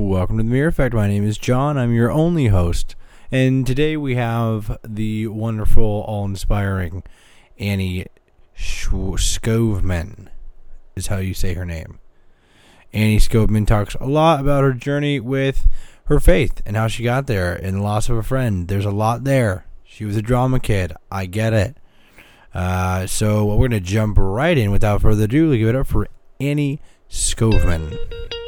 Welcome to the Mirror Effect. My name is John. I'm your only host. And today we have the wonderful, all inspiring Ani Skovmond, is how you say her name. Ani Skovmond talks a lot about her journey with her faith and how she got there and the loss of a friend. There's a lot there. She was a drama kid. I get it. Uh, so we're going to jump right in without further ado. Give it up for Ani Skovmond.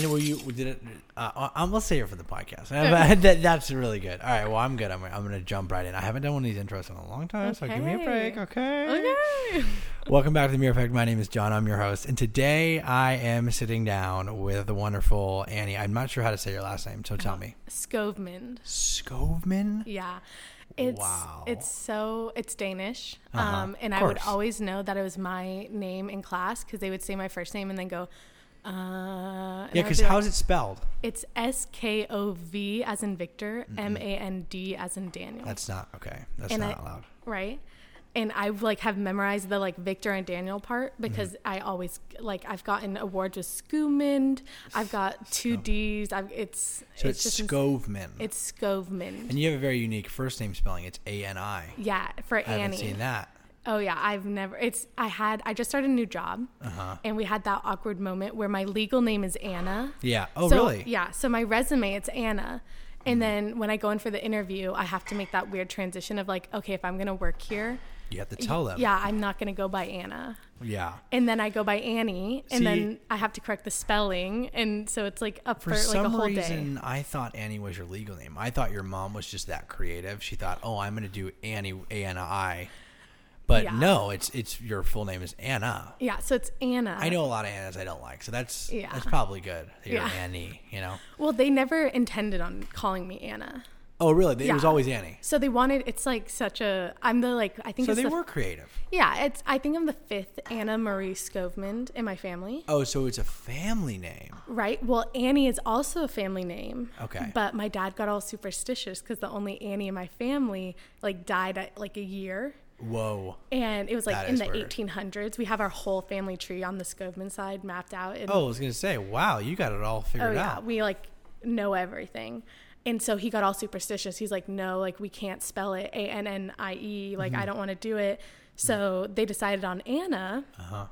Then will you did it? Uh, I'm let's say it for the podcast. that, that's really good. All right. Well, I'm good. I'm, I'm gonna jump right in. I haven't done one of these intros in a long time, so give me a break. Okay. Okay. Welcome back to the Mirror Effect. My name is John. I'm your host, and today I am sitting down with the wonderful Ani. I'm not sure how to say your last name, so tell me. Skovmond. Skovmond. Yeah. It's Wow. it's so it's Danish. Uh-huh. Um and I would always know that it was my name in class cuz they would say my first name and then go uh Yeah, because be like, how's it spelled? It's S K O V as in Victor, M A N D as in Daniel. That's not okay. That's And not I- allowed. right? And I like have memorized the like Victor and Daniel part Mm-hmm. because I always like I've gotten awards with Scoomand. I've got two D's. I've it's So it's, ins- Skovmond. It's Skovmond. and you have a very unique first name spelling. It's A N I. Yeah, for I haven't Annie. seen that. Oh yeah, I've never. It's I had I just started a new job, Uh-huh. and we had that awkward moment where my legal name is Anna. Yeah. Oh, so, really? Mm-hmm. Yeah. So my resume it's Anna, and then when I go in for the interview, I have to make that weird transition of like, okay, if I'm gonna work here, You have to tell them. yeah, I'm not gonna go by Anna. Yeah. And then I go by Ani, and See- then I have to correct the spelling, and so it's like up For for, like a some whole reason, day. I thought Ani was your legal name. I thought your mom was just that creative. She thought, "Oh, I'm going to do Ani A N I," but Yeah. no, it's it's your full name is Anna. Yeah, so it's Anna. I know a lot of Annas I don't like, so that's Yeah. that's probably good. that You're Yeah. Annie, you know. Well, they never intended on calling me Anna. Oh, really? It was always Annie. So they wanted. It's like such a. I'm the like. I think So they the were creative. Yeah, it's. I think I'm the fifth Anna Marie Skovmond in my family. Oh, so it's a family name. Right. Well, Annie is also a family name. Okay. But my dad got all superstitious because the only Annie in my family like died at like a year, Whoa. and it was like That in the weird. 1800s. We have our whole family tree on the Skovmond side mapped out. And, Oh, I was gonna say, wow, you got it all figured oh yeah, out. we like know everything. And so he got all superstitious. He's like, no, like we can't spell it A N N I E. Like Mm-hmm. I don't want to do it. So they decided on Anna Uh-huh.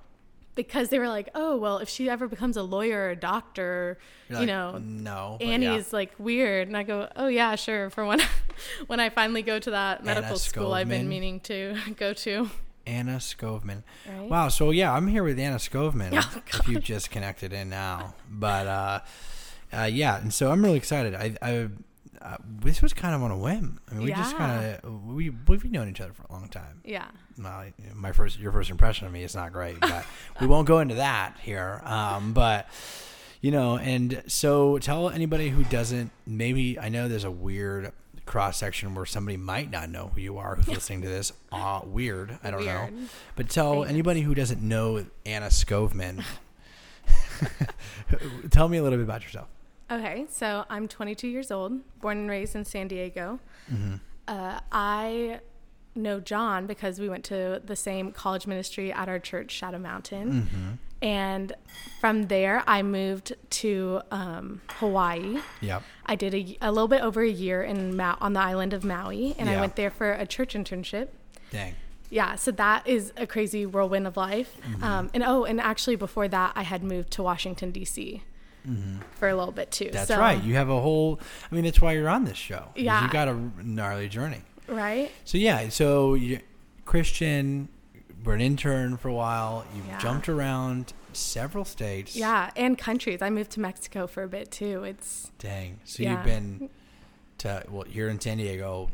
Because they were like, oh well, if she ever becomes a lawyer or a doctor, You're you like, know, no. but Annie yeah. like weird. And I go, oh yeah, sure. For when when I finally go to that medical school I've been meaning to go to. Anna Skovmond. Right? Wow. So yeah, I'm here with Anna Skovmond. Oh, if you've just connected in now, but uh, uh, yeah, and so I'm really excited. I, I uh, this was kind of on a whim. I mean, we just kind of we we've known each other for a long time. Yeah. Well, my first your first impression of me is not great, but we won't go into that here. Um, but you know, and so tell anybody who doesn't. Maybe I know there's a weird cross section where somebody might not know who you are who's listening to this. Uh, weird. I don't know. But tell anybody who doesn't know Anna Skovmond. tell me a little bit about yourself. Okay, so I'm 22 years old, born and raised in San Diego. Mm-hmm. Uh, I know John because we went to the same college ministry at our church, Shadow Mountain. Mm-hmm. And from there, I moved to um, Hawaii. Yep. I did a, a little bit over a year in Ma- on the island of Maui, and Yeah. I went there for a church internship. Dang. Yeah, so that is a crazy whirlwind of life. Mm-hmm. Um, and oh, and actually before that, I had moved to Washington D.C. for a little bit too. Mm-hmm. That's so, right. You have a whole. I mean, that's why you're on this show. Yeah. You got a gnarly journey. Right? So yeah, so you Christian, were an intern for a while. You Yeah. jumped around several states. Yeah, and countries. I moved to Mexico for a bit too. It's Dang. So Yeah. you've been to well here in San Diego.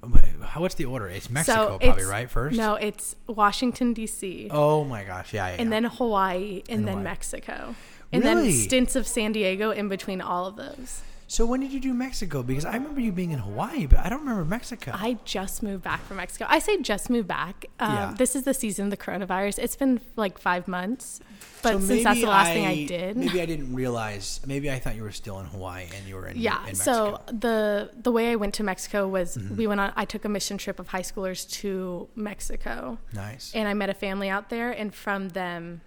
Oh how what's the order? It's Mexico so probably it's- right first. No, it's Washington D.C. Oh my gosh! Yeah, yeah. and yeah. then Hawaii, and, And then Hawaii. Mexico, and Really? then stints of San Diego in between all of those. So when did you do Mexico? Because I remember you being in Hawaii, but I don't remember Mexico. I just moved back from Mexico. I say just moved back. Um, Yeah. This is the season of the coronavirus. It's been like five months, but So since that's the last thing I did. Maybe I didn't realize. Maybe I thought you were still in Hawaii and you were in, yeah. in So the the way I went to Mexico was Mm-hmm. we went on. I took a mission trip of high schoolers to Mexico, nice. and I met a family out there, and from them.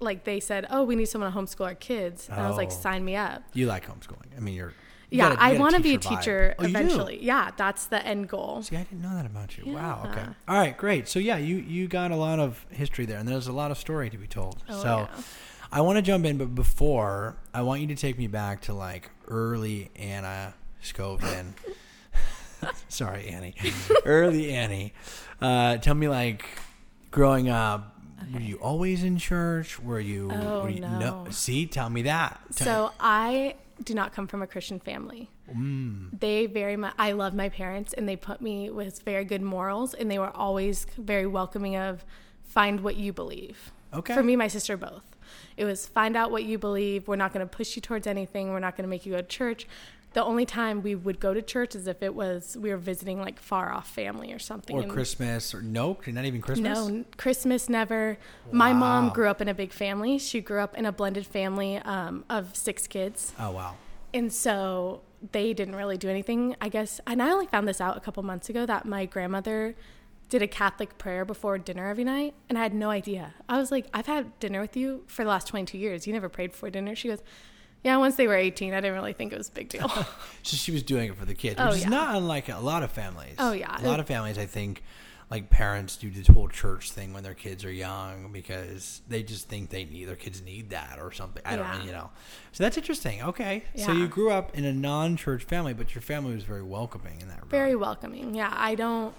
Like they said, oh, we need someone to homeschool our kids, and I was like, Oh. sign me up. you like homeschooling. I mean, you're. you Yeah, gotta- you I gotta want to be a vibe. teacher Oh, you do? eventually. Yeah, that's the end goal. See, I didn't know that about you. Wow. Okay. Yeah. All right. Great. So yeah, you you got a lot of history there, and there's a lot of story to be told. Oh, so yeah. I want to jump in, but before I want you to take me back to like early Anna Skovmond. Sorry, Ani. early Ani. Uh, tell me like growing up. Were you always in church? Were you? Oh, were you no. See, tell me that. Tell- So I do not come from a Christian family. Mm. They very much. I love my parents, and they put me with very good morals, and they were always very welcoming of find what you believe. Okay. For me, my sister, both. It was find out what you believe. We're not going to push you towards anything. We're not going to make you go to church. The only time we would go to church is if it was we were visiting like far off family or something. or and- Christmas or no, not even Christmas. no, Christmas never. My mom grew up in a big family. She grew up in a blended family um, of six kids. Oh wow. And so they didn't really do anything, I guess. And I only found this out a couple months ago that my grandmother did a Catholic prayer before dinner every night. And I had no idea. I was like, I've had dinner with you for the last 22 years. You never prayed before dinner. She goes, Yeah, once they were 18, I didn't really think it was a big deal. So she was doing it for the kids, Oh, which is not unlike a lot of families. Oh, yeah. a lot of families. I think like parents do this whole church thing when their kids are young because they just think they need their kids need that or something. I don't Yeah. know, you know. So that's interesting. Okay, so you grew up in a non-church family, but your family was very welcoming in that regard. Very welcoming. Yeah, I don't.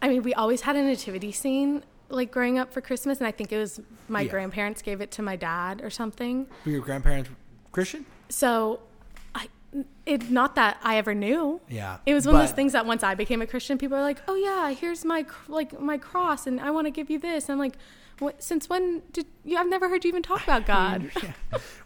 I mean, we always had a nativity scene like growing up for Christmas, and I think it was my Yeah. grandparents gave it to my dad or something. Were your grandparents Christian? So, I it not that I ever knew. Yeah, It was one of those But- things that once I became a Christian, people are like, "Oh yeah, here's my cr- like my cross, and I want to give you this." And I'm like, "What? Since when did you? I've never heard you even talk about God." Yeah.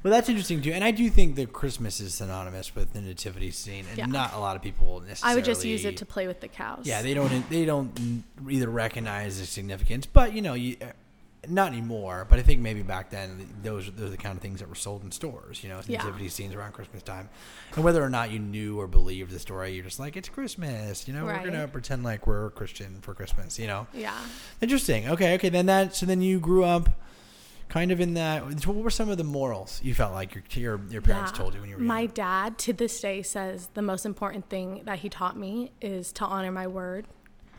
Well, that's interesting too, and I do think that Christmas is synonymous with the nativity scene, and Yeah. not a lot of people necessarily. I would just use it to play with the cows. Yeah, they don't. They don't either recognize the significance, but you know, you, not anymore. But I think maybe back then, those those are the kind of things that were sold in stores. You know, Yeah. nativity scenes around Christmas time, and whether or not you knew or believed the story, you're just like, it's Christmas. You know, Right. we're gonna pretend like we're Christian for Christmas. You know, Yeah. interesting. Okay, okay. Then that. So then you grew up. Kind of in that. What were some of the morals you felt like your your, your parents Yeah. told you when you were My young? dad to this day says the most important thing that he taught me is to honor my word.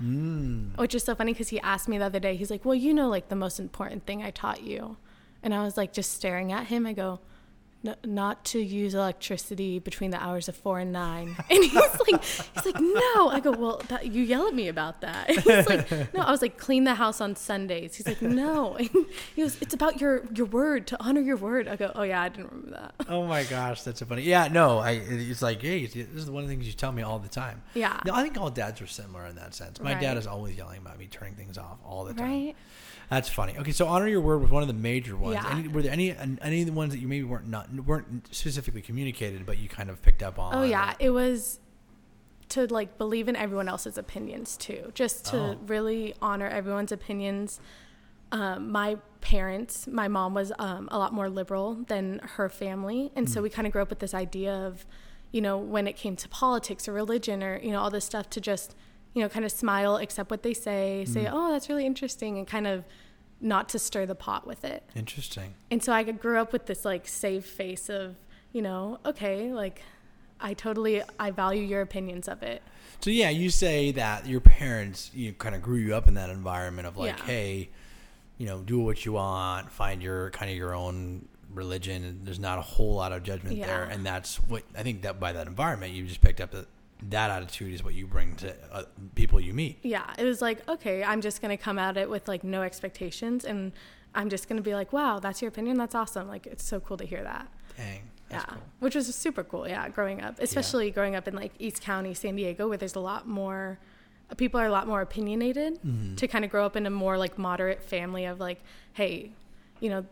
Mm. Which is so funny because he asked me the other day, he's like, Well, you know, like the most important thing I taught you. And I was like, just staring at him. I go, "N- not to use electricity between the hours of four and nine. And he's like, he's like, no. I go, well, that, you yell at me about that. And he's like, no. I was like, clean the house on Sundays. He's like, no. And he goes, it's about your your word to honor your word. I go, oh yeah, I didn't remember that. Oh my gosh, that's so funny. Yeah, no, I. It's like, hey, this is one of the things you tell me all the time. Yeah. No, I think all dads are similar in that sense. My dad is always yelling about me turning things off all the time. Right? That's funny. Okay, so honor your word was one of the major ones. Yeah. Any, were there any any of the ones that you maybe weren't not weren't specifically communicated, but you kind of picked up on? Oh yeah, it was to like believe in everyone else's opinions too, just to Oh. really honor everyone's opinions. Um, my parents, my mom was um, a lot more liberal than her family, and so we kind of grew up with this idea of, you know, when it came to politics or religion or you know all this stuff, to just you know kind of smile, accept what they say, say, mm. oh that's really interesting, and kind of not to stir the pot with it. Interesting. And so I grew up with this like safe face of, you know, okay, like I totally I value your opinions of it. So yeah, you say that your parents you kind of grew you up in that environment of like, Yeah. hey, you know, do what you want, find your kind of your own religion. There's not a whole lot of judgment there, and that's what I think that by that environment you just picked up that that attitude is what you bring to uh, people you meet. Yeah, it was like, okay, I'm just going to come at it with like no expectations and I'm just going to be like, wow, that's your opinion. That's awesome. Like it's so cool to hear that. Dang, that's yeah. cool. Which was super cool. Yeah, growing up, especially growing up in like East County, San Diego where there's a lot more people are a lot more opinionated Mm-hmm. to kind of grow up in a more like moderate family of like, hey, you know,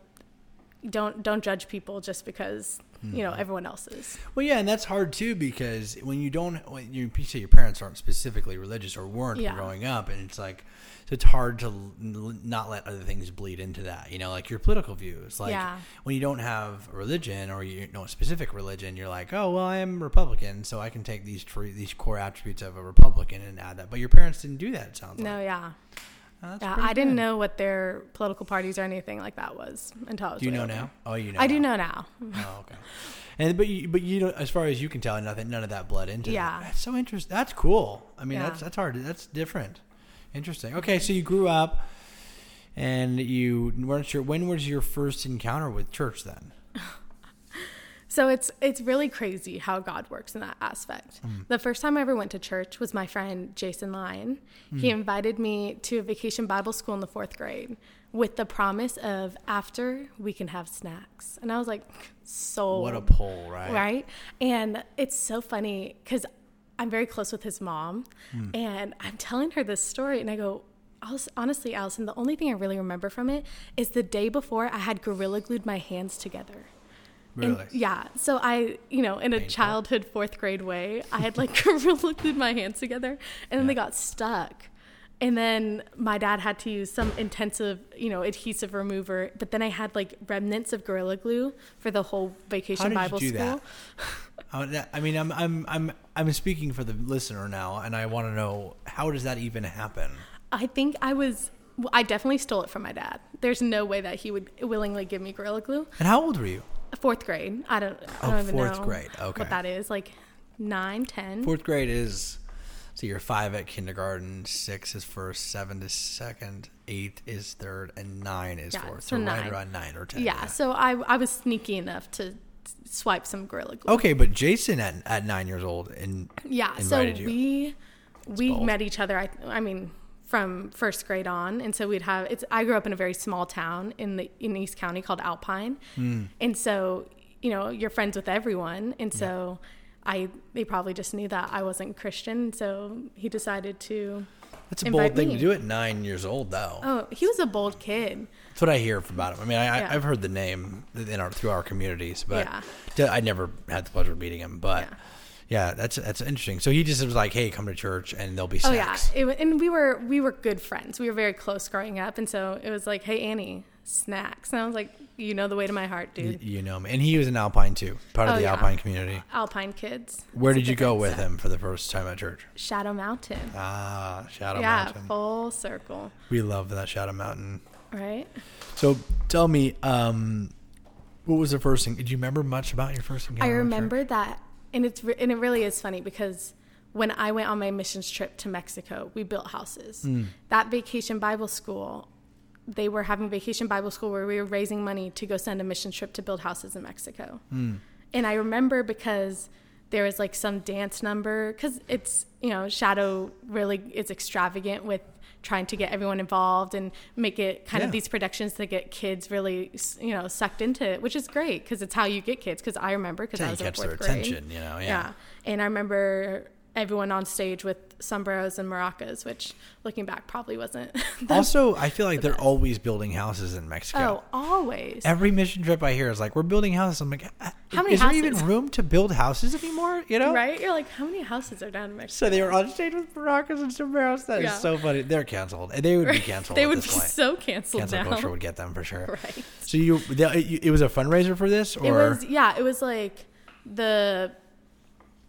don't don't judge people just because you know everyone else's. Well, yeah, and that's hard too because when you don't, when you, say your parents aren't specifically religious or weren't Yeah. growing up, and it's like, so it's hard to l- not let other things bleed into that. You know, like your political views. Like Yeah. when you don't have a religion or you know a specific religion, you're like, oh well, I am Republican, so I can take these tr- these core attributes of a Republican and add that. But your parents didn't do that. It sounds No, like. yeah, Oh, yeah. I didn't good. know what their political parties or anything like that was until I was. Do you know older. now? Oh, you know. I do know now. Oh, okay. And but you, but you know, as far as you can tell, nothing, none of that bled into. that. Yeah. that's so interesting. That's cool. I mean, Yeah. that's that's hard. That's different. Interesting. Okay, so you grew up, and you weren't sure. When was your first encounter with church? Then. So it's it's really crazy how God works in that aspect. Hmm. The first time I ever went to church was my friend Jason Lyon. He Hmm. invited me to a vacation Bible school in the fourth grade with the promise of after we can have snacks. And I was like, so What a pull, right? right? And it's so funny because I'm very close with his mom, Hmm. and I'm telling her this story, and I go, honestly, Allison, the only thing I really remember from it is the day before I had gorilla glued my hands together. And- yeah. So I, you know, in a Painful. childhood fourth grade way, I had like gorilla glued my hands together, and then they got stuck. And then my dad had to use some intensive, you know, adhesive remover. But then I had like remnants of gorilla glue for the whole vacation How did Bible you do school. that? I mean, I'm I'm I'm I'm speaking for the listener now, and I want to know how does that even happen? I think I was. well, I definitely stole it from my dad. There's no way that he would willingly give me gorilla glue. And how old were you? Fourth grade. I don't. I Oh, don't even fourth know grade. Okay. what that is. Like nine, ten. Fourth grade is so you're five at kindergarten, six is first, seven is second, eight is third, and nine is Yeah, fourth. so So, right nine. around nine or ten. Yeah, so I I was sneaky enough to swipe some gorilla glue. Okay, but Jason at, at nine years old and Yeah, so we we met each other. I I mean from first grade on, and so we'd have. It's I grew up in a very small town in the in East County called Alpine, Hmm. and so you know you're friends with everyone, and so. I they probably just knew that I wasn't Christian, so he decided to. that's a bold thing me. to do at nine years old, though. Oh, he was a bold kid. That's what I hear about him. I mean, I, Yeah. I've heard the name in our through our communities, but Yeah. I never had the pleasure of meeting him. But Yeah. yeah, that's that's interesting. So he just was like, "Hey, come to church, and there'll be Oh yeah, it, and we were we were good friends. We were very close growing up, and so it was like, "Hey Ani, snacks," and I was like, "You know the way to my heart, Y- dude." you know him, and he was an Alpine too, part of Oh, the yeah. Alpine community. Alpine kids. Where did you go with him for the first time at church? Shadow Mountain. Ah, Shadow yeah, Mountain. full circle, We love that Shadow Mountain. right? So tell me, um, what was the first thing? Did you remember much about your first encounter? I remember that, and it's re- and it really is funny because when I went on my missions trip to Mexico, we built houses. Hmm. That vacation Bible school, they were having vacation Bible school where we were raising money to go send a mission trip to build houses in Mexico. Hmm. And I remember because there was like some dance number because it's you know Shadow really is extravagant with trying to get everyone involved and make it kind Yeah. of these productions to get kids really you know sucked into it which is great because it's how you get kids because i remember because i was in fourth grade attention, you know, yeah. yeah and i remember everyone on stage with sombreros and maracas which looking back probably wasn't the- Also, I feel like they're always building houses in Mexico. oh always Every mission trip I hear is like, we're building houses. I'm like, "Ah, How many is there even room to build houses anymore? You know? right you're like how many houses are down in mexico So they were on stage with maracas and sombreros. That is Yeah. so funny. They're canceled. They would be canceled. they would be point. so canceled Cancel now culture would get them for sure. right So you, the- it was a fundraiser for this, or It was yeah, it was like the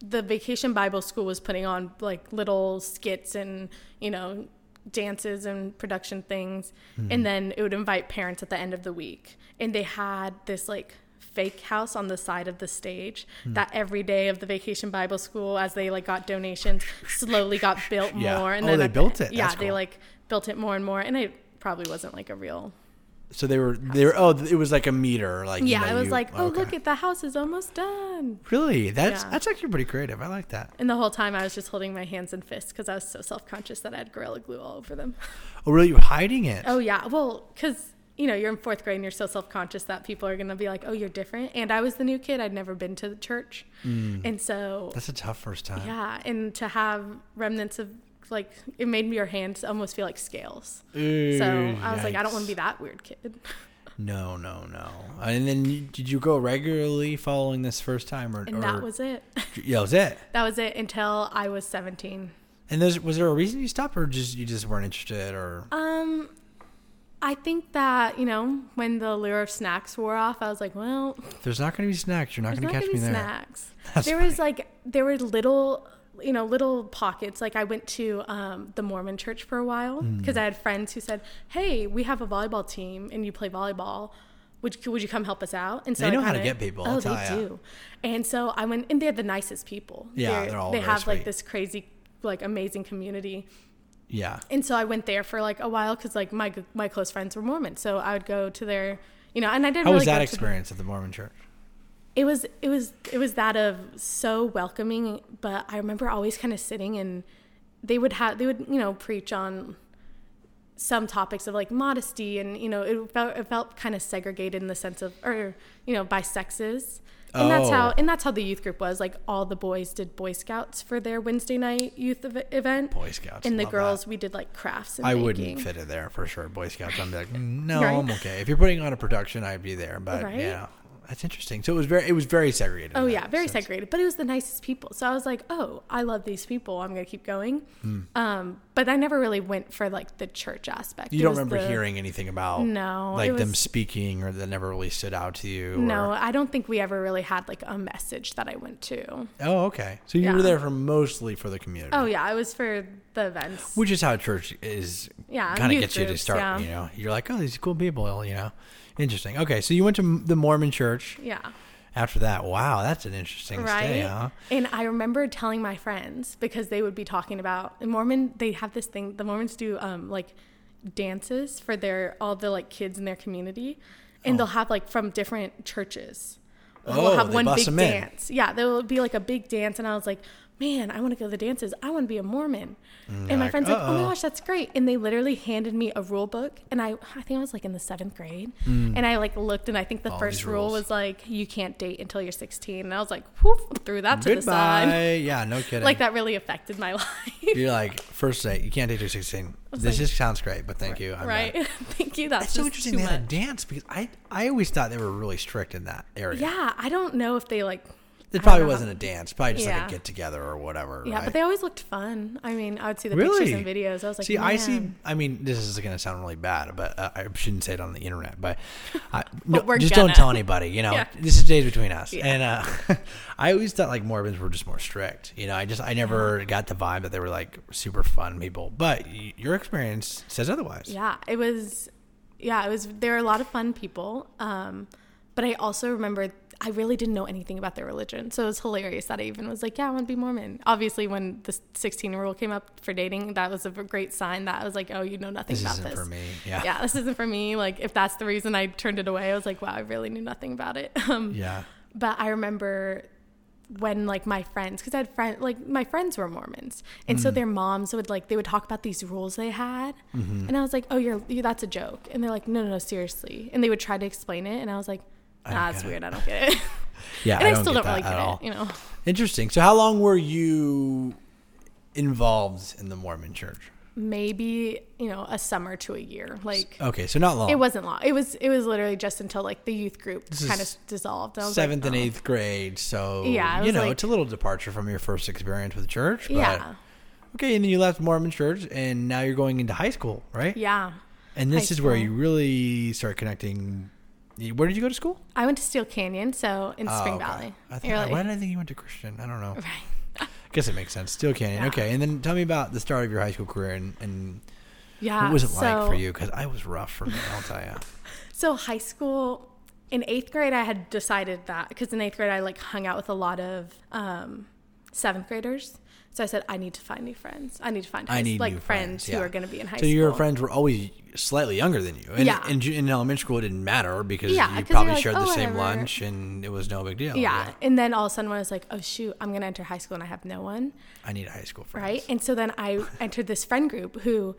the vacation Bible school was putting on like little skits and, you know, dances and production things. Hmm. And then it would invite parents at the end of the week. And they had this like fake house on the side of the stage Hmm. that every day of the vacation Bible school as they like got donations slowly got built Yeah. more and Oh, then they built it. Yeah, they like built it more and more and it probably wasn't like a real so they were they were oh it was like a meter like you Yeah, know, it was you- like, "Oh, okay. look at the house is almost done." really that's Yeah. that's actually pretty creative. I like that. And the whole time I was just holding my hands and fists because I was so self conscious that I had Gorilla Glue all over them. Oh, really? You're hiding it? Oh, yeah. Well, because, you know, you're in fourth grade and you're so self conscious that people are going to be like, oh, you're different. And I was the new kid. I'd never been to the church. Mm. And so, That's a tough first time. yeah. And to have remnants of, like, it made your hands almost feel like scales. Ooh, So I was like, I don't want to be that weird kid. No, no, no. And then you, did you go regularly following this first time, or, And or that was it. yeah, that was it? that was it until I was 17. And there's, was there a reason you stopped, or just you just weren't interested, or Um, I think that you know when the lure of snacks wore off, I was like, well, there's not going to be snacks. You're not going to catch me be there. snacks. That's there was like there were little you know little pockets like i went to um, the mormon church for a while because i had friends who said hey we have a volleyball team and you play volleyball would you, would you come help us out and so They I know how to get people, oh they ya. do and so i went and they're the nicest people Yeah, they're all they have like this crazy like amazing community Yeah. and so I went there for like a while because like my my close friends were Mormon, so I would go to their, you know, and I didn't. How really was that experience at the Mormon church? It was it was it was that of so welcoming, but I remember always kind of sitting and they would have they would you know preach on some topics of like modesty and you know it felt it felt kind of segregated in the sense of or you know by sexes. And that's how Oh. and that's how the youth group was. Like all the boys did Boy Scouts for their Wednesday night youth ev- event. Boy Scouts. and the girls that. we did like crafts and I baking. wouldn't fit in there for sure. Boy Scouts. I'm like, "Mm, no, Right. I'm okay. If you're putting on a production, I'd be there. But Right. yeah, that's interesting. So it was very, it was very segregated. Oh yeah, very sense. segregated, but it was the nicest people. So I was like, oh, I love these people. I'm gonna keep going. Um, but I never really went for like the church aspect. You It don't remember the- hearing anything about No, like it them speaking, or that never really stood out to you. No, or- I don't think we ever really had like a message that I went to. Oh, okay. So you Yeah. were there for mostly for the community. Oh yeah, I was for the events. Which is how church is. Yeah, Kind of gets you to start. yeah. You know, you're like, oh, these cool people. You know, interesting. Okay, so you went to the Mormon church. yeah. After that, wow, that's an interesting right stay, huh? and i remember telling my friends because they would be talking about mormon they have this thing the mormons do um like dances for their all the like kids in their community and they'll have like from different churches Oh, we'll have they one bust big dance yeah there will be like a big dance and i was like man i want to go to the dances i want to be a mormon and my like, friends like oh my gosh that's great and they literally handed me a rule book and i i think i was like in the seventh grade and i like looked and i think the Mm. All first rule was like you can't date until you're 16 and i was like whoop threw that to the side Yeah, no kidding. like that really affected my life You're like first date. You can't date till 16. This like- just sounds great, but thank you. I'm right not. thank you that's, It's so interesting they had a dance because I I always thought they were really strict in that area. yeah i don't know if they like It probably wasn't a dance, probably just like a get together or whatever. yeah right? but they always looked fun i mean i would see the Really? pictures and videos i was like see, I see. I mean, this is going to sound really bad, but uh, I shouldn't say it on the internet. But, no, just gonna. don't tell anybody. You know, Yeah. this is days between us. Yeah. And uh, I always thought like Mormons were just more strict. You know, I just I never got the vibe that they were like super fun people. But your experience says otherwise. yeah it was yeah it was there were a lot of fun people um but i also remember i really didn't know anything about their religion so it was hilarious that i even was like yeah i want to be mormon obviously when the 16 rule came up for dating that was a great sign that i was like oh you know nothing about This about isn't this for me. Yeah. yeah this isn't for me like if that's the reason i turned it away i was like wow i really knew nothing about it um Yeah. but I remember when like my friends because I had friends like my friends were Mormons and Mm. so their moms would like they would talk about these rules they had Mm-hmm. and I was like oh you're you, that's a joke and they're like no no no seriously and they would try to explain it and I was like I don't nah that's weird I don't get it Yeah. and I, don't still don't really get all. it you know Interesting. So, how long were you involved in the Mormon Church? maybe you know a summer to a year like Okay, so not long. it wasn't long it was it was literally just until like the youth group This kind of dissolved I seventh like, and oh. eighth grade. So Yeah, you know, like- it's a little departure from your first experience with church. But yeah Okay, and then you left Mormon church, and now you're going into high school, right? yeah And this high is where you really start connecting. Where did you go to school? I went to Steele Canyon so in Oh, Spring okay. Valley I think, like- why did I think you went to Christian? I don't know. right I guess it makes sense. Steele Canyon. Yeah. Okay, and then tell me about the start of your high school career and, and yeah what was it so, like for you? Because I was rough for me. I'll tell you. So high school, in eighth grade, I had decided that because in eighth grade I like hung out with a lot of um, seventh graders. So I said I need to find new friends. I need to find I high- need like new friends, yeah. who are going to be in high so school. So your friends were always slightly younger than you. And Yeah. In, in elementary school, it didn't matter because Yeah, you probably like, shared "Oh, the same whatever." lunch and it was no big deal. Yeah. and then all of a sudden when I was like, oh shoot, I'm going to enter high school and I have no one, I need a high school friend. right? And so then I entered this friend group who.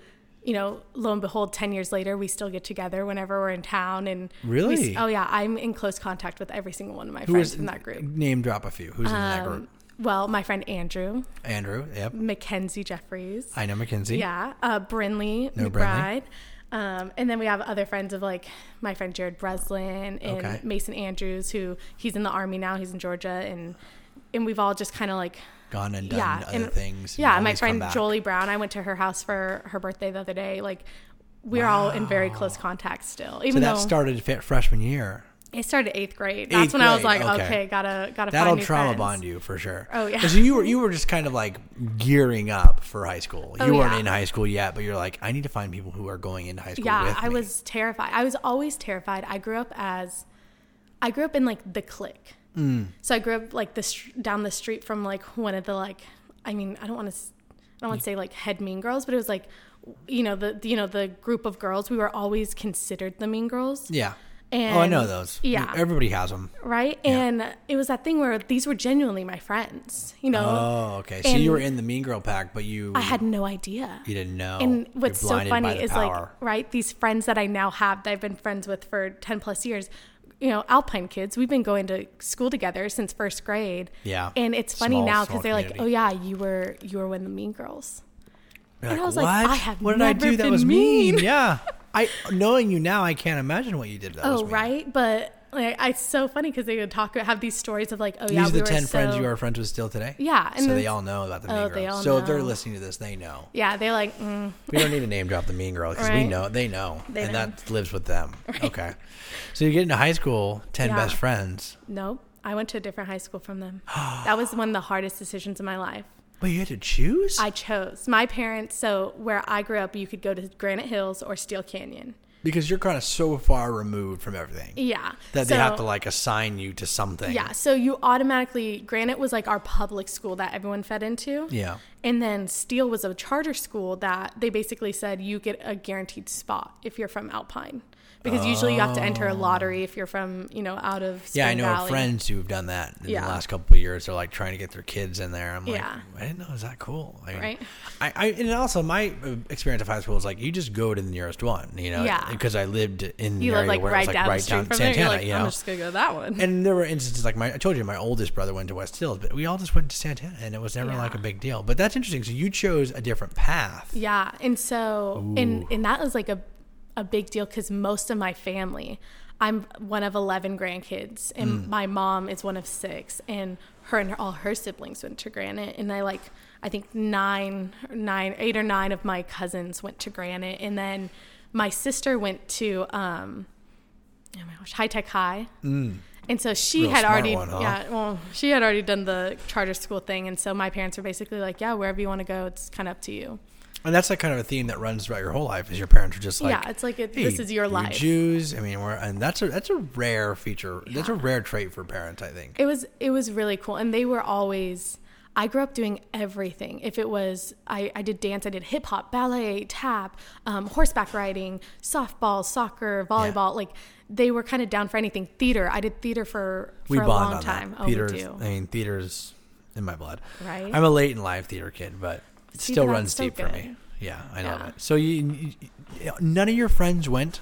You know, lo and behold, ten years later, we still get together whenever we're in town, and we- Really? oh yeah, I'm in close contact with every single one of my Who friends from that group. Name drop a few. Who's in that um, group? Well, my friend Andrew, Andrew. Yep. Mackenzie Jeffries, I know Mackenzie. Yeah, uh, Brinley No, McBride. Um, and then we have other friends of like my friend Jared Breslin and Okay. Mason Andrews, who he's in the army now. He's in Georgia, and and we've all just kind of like Gone and done yeah, other and things. Yeah, my friend. Jolie Brown. I went to her house for her birthday the other day. Like we're all in very close contact still, So even that though started freshman year. It started eighth grade. That's Eighth when I was like, okay. okay, gotta gotta That'll find new trauma friends. bond you for sure. Oh, yeah. Because you were you were just kind of like gearing up for high school. You Oh, weren't yeah. in high school yet, but you're like, I need to find people who are going into high school. Yeah, I was terrified. I was always terrified. I grew up as, I grew up in like the clique. Mm. So I grew up like the str- down the street from like one of the like, I mean, I don't want to, I don't want to say like head mean girls, but it was like, you know, the you know the group of girls. We were always considered the mean girls. Yeah. And oh, I know those. Yeah. Mm, everybody has them. right? And it was that thing where these were genuinely my friends. You know, Oh, okay. So you were in the Mean Girl pack, but you I had no idea. you didn't know. And what's so funny is power. like, right, these friends that I now have that I've been friends with for 10 plus years, you know, Alpine kids, we've been going to school together since first grade. Yeah. And it's funny Small- now because they're like, oh yeah, you were, you were one of the mean girls. You're and I was what? like, I have what did I do that was mean? mean. Yeah. I knowing you now, I can't imagine what you did. That oh, right. But like, it's so funny because they would talk, have these stories of like, oh yeah, These are we the were ten so, friends you are friends with still today. Yeah. And so they all know about the Mean Oh, Girls. they all so if they're listening to this, they know. Yeah. They're like, mm, We don't need to name drop the Mean Girl because we know they know, They and know. that lives with them. Okay. So you get into high school, ten Yeah. best friends. nope. I went to a different high school from them. that was one of the hardest decisions in my life. But you had to choose. I chose my parents. So where I grew up, you could go to Granite Hills or Steele Canyon. because you're kind of so far removed from everything Yeah, that so, they have to like assign you to something. Yeah, so you automatically Granite was like our public school that everyone fed into. Yeah. And then Steele was a charter school that they basically said you get a guaranteed spot if you're from Alpine. Because usually you have to enter a lottery if you're from, you know, out of Spring Yeah, I know Valley. friends who've done that in Yeah. the last couple of years. They're like trying to get their kids in there. I'm like, Yeah. I didn't know it was that cool. I mean, Right. I, I and also my uh, experience of high school is like you just go to the nearest one, you know. Yeah. Because I lived in the You area live like where right it was like down right the down Santana, there. Like, you I'm just gonna go to that one. And there were instances like my I told you my oldest brother went to West Hills, but we all just went to Santana, and it was never Yeah. like a big deal. But that's interesting. So you chose a different path. Yeah, and so and and that was like a a big deal because most of my family, I'm one of eleven grandkids, and Mm. my mom is one of six, and her and all her siblings went to Granite, and I like I think nine, nine, eight or nine of my cousins went to Granite, and then my sister went to um, oh my gosh, High Tech High. And so she Mm. Real had already, one, huh? yeah, well, she had already done the charter school thing, and so my parents were basically like, "Yeah, wherever you want to go, it's kind of up to you." And that's like kind of a theme that runs throughout your whole life. Is your parents are just like, yeah, it's like it, hey, this is your life. Jews. I mean, we're and that's a that's a rare feature. That's a rare trait for parents. I think. It was it was really cool, and they were always. I grew up doing everything. If it was, I, I did dance, I did hip hop, ballet, tap, um, horseback riding, softball, soccer, volleyball. Like they were kind of down for anything. Theater, I did theater for for we a bond long on time. that. Oh, Theater's. I mean, theater's in my blood. Right? I'm a late in life theater kid, but it See, still runs so deep for me. Yeah, I love Yeah. it. So you, you, none of your friends went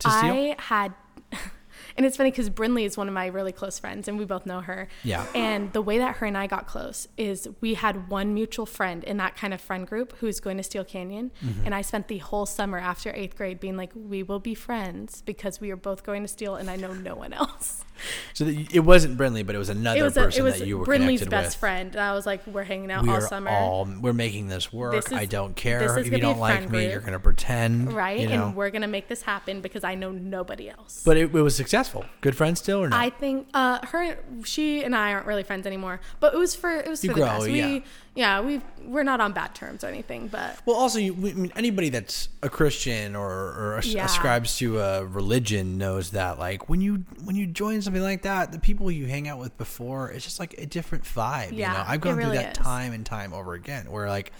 to Steele. I had, and it's funny because Brinley is one of my really close friends, and we both know her. Yeah. And the way that her and I got close is we had one mutual friend in that kind of friend group who's going to Steele Canyon, Mm-hmm. and I spent the whole summer after eighth grade being like, we will be friends because we are both going to Steele, and I know no one else. So it wasn't Brinley, but it was another it was a, person it was that you were Brinley's connected best with. friend, and I was like, we're hanging out we all summer. all we're making this work. This is- I don't care if you don't like me. group. You're gonna pretend, Right, You know? and we're gonna make this happen because I know nobody else. but it, it was successful. Good friends still, or not? I think uh, her, she and I aren't really friends anymore. But it was for it was You for grow, the best. We, yeah, we we're not on bad terms or anything. But Well, also, you, I mean, anybody that's a Christian or, or Yeah. ascribes to a religion knows that, like, when you when you join something like that, the people you hang out with before, it's just like a different vibe. you Yeah, know, I've gone really through that is. time and time over again, where like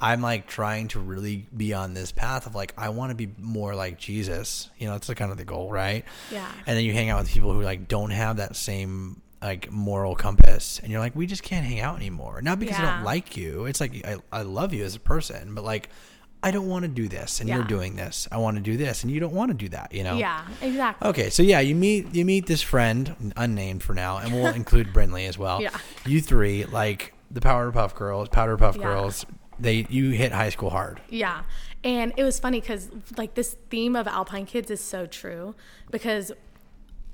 I'm like trying to really be on this path of like I want to be more like Jesus. You know, that's like kind of the goal, right? Yeah. And then you hang out with people who like don't have that same like moral compass, and you're like, we just can't hang out anymore. Not because I don't like you. It's like I, I love you as a person, but like I don't want to do this, and you're doing this. I want to do this, and you don't want to do that. You know? yeah, exactly. Okay, so yeah, you meet you meet this friend, unnamed for now, and we'll include Brinley as well. Yeah. You three, like the Powder Puff Girls, Powder Puff Yeah. Girls, they you hit high school hard. Yeah. And it was funny because, like, this theme of Alpine kids is so true because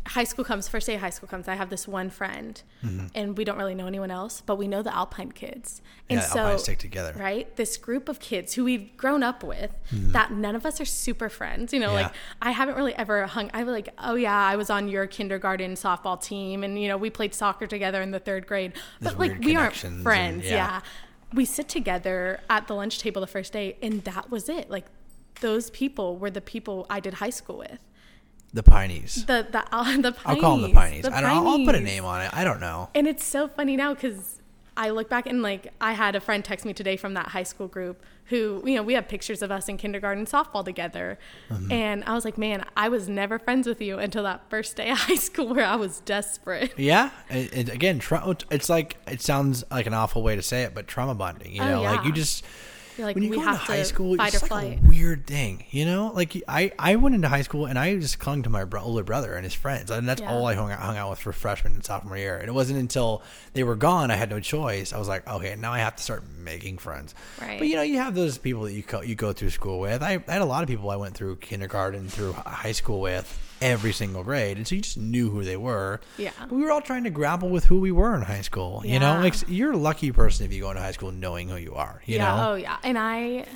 high school comes, first day of high school comes, I have this one friend mm-hmm. and we don't really know anyone else, but we know the Alpine kids. And Yeah, so, Alpine stick together. Right? This group of kids who we've grown up with mm-hmm. that none of us are super friends. You know, like, I haven't really ever hung, I was like, oh, yeah, I was on your kindergarten softball team and, you know, we played soccer together in the third grade. There's But, like, we aren't friends. yeah. yeah we sit together at the lunch table the first day and that was it like those people were the people i did high school with The Pineys. the the uh, the I'll call them the Pineys, Pineys. the I don't. I'll put a name on it. I don't know. and it's so funny now because i look back and like i had a friend text me today from that high school group who you know we have pictures of us in kindergarten softball together Mm-hmm. and i was like man i was never friends with you until that first day of high school where i was desperate Yeah, and, and again, tra- it's like it sounds like an awful way to say it, but trauma bonding. You Oh, know, like you just You're like when you we go into have high school, fight it's or like flight a weird thing. You know, like I I went into high school and I just clung to my bro- older brother and his friends, and that's Yeah. all I hung out, hung out with for freshman and sophomore year. And it wasn't until they were gone I had no choice. I was like, okay, now I have to start making friends. Right. But you know, you have those people that you go, you go through school with. I, I had a lot of people I went through kindergarten through hi- high school with every single grade, and so you just knew who they were. Yeah. We were all trying to grapple with who we were in high school. You know, like you're a lucky person if you go into high school knowing who you are. You yeah know, oh yeah and i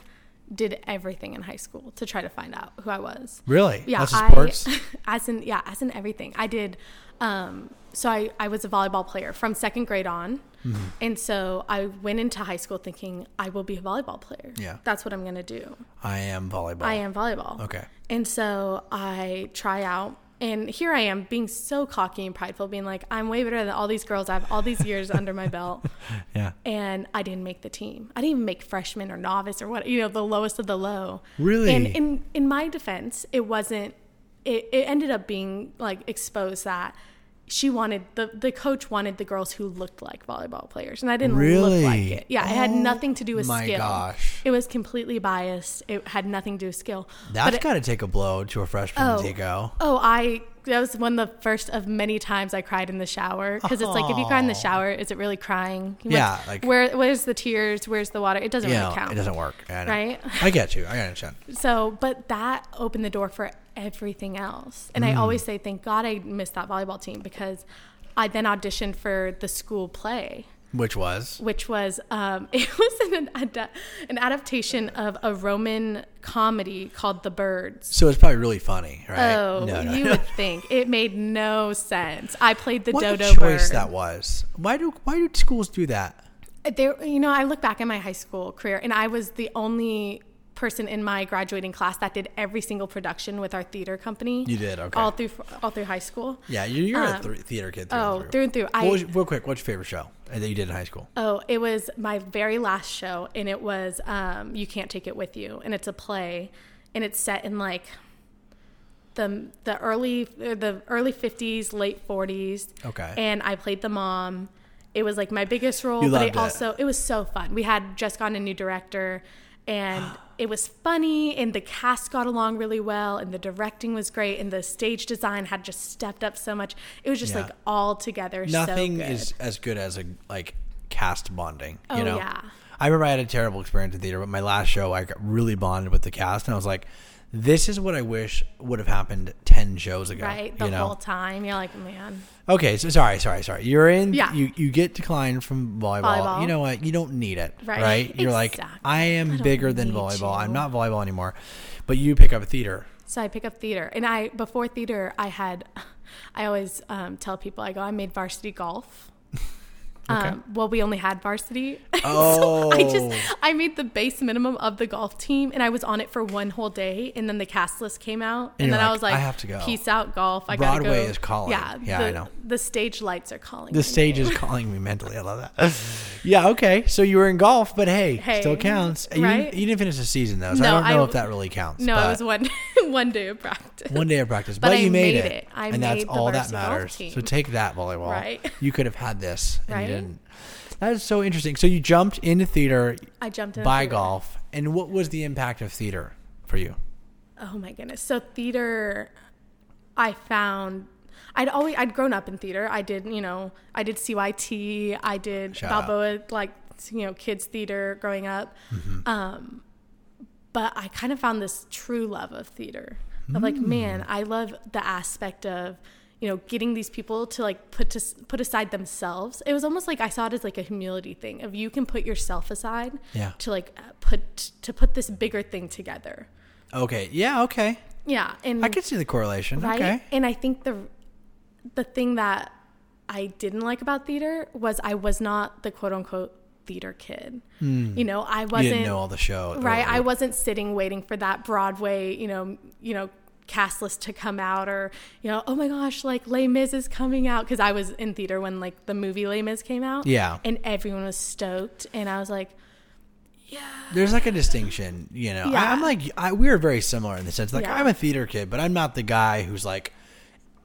did everything in high school to try to find out who i was really? yeah Lots of I- sports. as in yeah as in everything i did um so i i was a volleyball player from second grade on Mm-hmm. and so i went into high school thinking i will be a volleyball player Yeah. that's what i'm going to do I am volleyball. i am volleyball Okay. and so i try out and here i am being so cocky and prideful being like i'm way better than all these girls i have all these years under my belt Yeah. and I didn't make the team. I didn't even make freshman or novice or what, you know, the lowest of the low. Really? And in in my defense, it wasn't. It, it ended up being like exposed that she wanted the the coach wanted the girls who looked like volleyball players, and I didn't Really? look like it. Yeah, it had Oh nothing to do with my skill. gosh. It was completely biased. It had nothing to do with skill. That's got to take a blow to a freshman Oh. to go. Oh, I that was one of the first of many times I cried in the shower because it's like if you cry in the shower, is it really crying? Yeah, like- where where's the tears? Where's the water? It doesn't really know, count. it doesn't work. I. Right? I get you. I understand. So, but that opened the door for everything else. And Mm. I always say, thank God I missed that volleyball team because I then auditioned for the school play, Which was which was um, it was an, ad- an adaptation of a Roman comedy called The Birds. so. It's probably really funny, right? Oh, no, no, you no. would think it made no sense. I played the What a dodo choice bird. that was. Why do why do schools do that? There, you know, I look back at my high school career, and I was the only person in my graduating class that did every single production with our theater company. You did, okay. All through all through high school. Yeah, you- you're a Um, th- theater kid. Through oh, and through and through. I- was, real quick, what's your favorite show that you did in high school? Oh, it was my very last show, and it was um, "You Can't Take It With You," and it's a play, and it's set in like the the early the early fifties, late forties. Okay. And I played the mom. It was like my biggest role, but loved it it. also it was so fun. We had just gotten a new director, and it was funny, and the cast got along really well, and the directing was great, and the stage design had just stepped up so much. It was just Yeah. like all together. so Nothing good. is as good as a like cast bonding. You Oh, know? yeah. I remember I had a terrible experience in theater, but my last show I got really bonded with the cast, and I was like, "This is what I wish would have happened ten shows ago." right the you know? whole time. You're like, man. Okay, so sorry, sorry, sorry. You're in. Yeah. You you get declined from volleyball. Volleyball. You know what? You don't need it. Right. Right. You're like, I am I bigger than volleyball. I'm not volleyball anymore. But you pick up a theater. So I pick up theater, and I before theater, I had, I always um, tell people I go, I made varsity golf. Okay. Um, well, we only had varsity. Oh. so I just I made the base minimum of the golf team, and I was on it for one whole day, and then the cast list came out, And and, then I was like, "I have to go." Peace out, golf. I gotta Broadway go. is calling. Yeah, Yeah, the, I know. The stage lights are calling. The me. stage is calling me mentally. I love that. Yeah. Okay. So you were in golf, but hey, Hey, still counts. You, right? didn't, you didn't finish the season though, so I don't know I- if that really counts. No, it was one one day of practice. one day of practice, but, But I you made, made it, it. I and that's made the all that matters. So take that volleyball. Right. You could have had this, Right? Didn't. That is so interesting. So you jumped into theater I jumped in by theater. golf, and what was the impact of theater for you? Oh my goodness. So theater I found I'd always I'd grown up in theater. I did, you know, I did CYT, I did Shout out. Balboa like you know kids theater growing up, Mm-hmm. um, but I kind of found this true love of theater. Of like, Mm. man, I love the aspect of you know getting these people to like put to put aside themselves. It was almost like I saw it as like a humility thing of you can put yourself aside Yeah. to like uh, put to put this bigger thing together. Okay. Yeah. Okay. Yeah, and I can see the correlation. right? Okay. And I think the the thing that I didn't like about theater was I was not the quote unquote theater kid. You know, I. Wasn't didn't know all the show. right. I wasn't sitting waiting for that Broadway, you know, you know, cast list to come out or you know, oh my gosh, like Les Mis is coming out because I was in theater when like the movie Les Mis came out. Yeah. and everyone was stoked, and I was like, yeah There's like a distinction, you know. Yeah. I, I'm like, I, we're very similar in the sense, like, Yeah. I'm a theater kid, but I'm not the guy who's like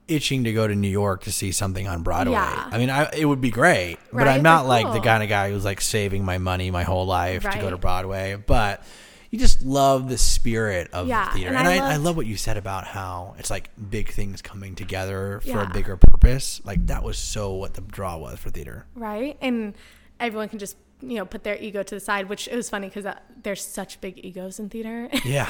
itching to go to New York to see something on Broadway. Yeah. I mean, I, it would be great, right? but I'm not They're like the kind of guy who's like saving my money my whole life to go to Broadway. But you just love the spirit of Yeah, theater, and and, I I, I, love what you said about how it's like big things coming together for a bigger purpose. Like that was so what the draw was for theater. right? And everyone can just you know put their ego to the side, which it was funny because uh, there's such big egos in theater. Yeah,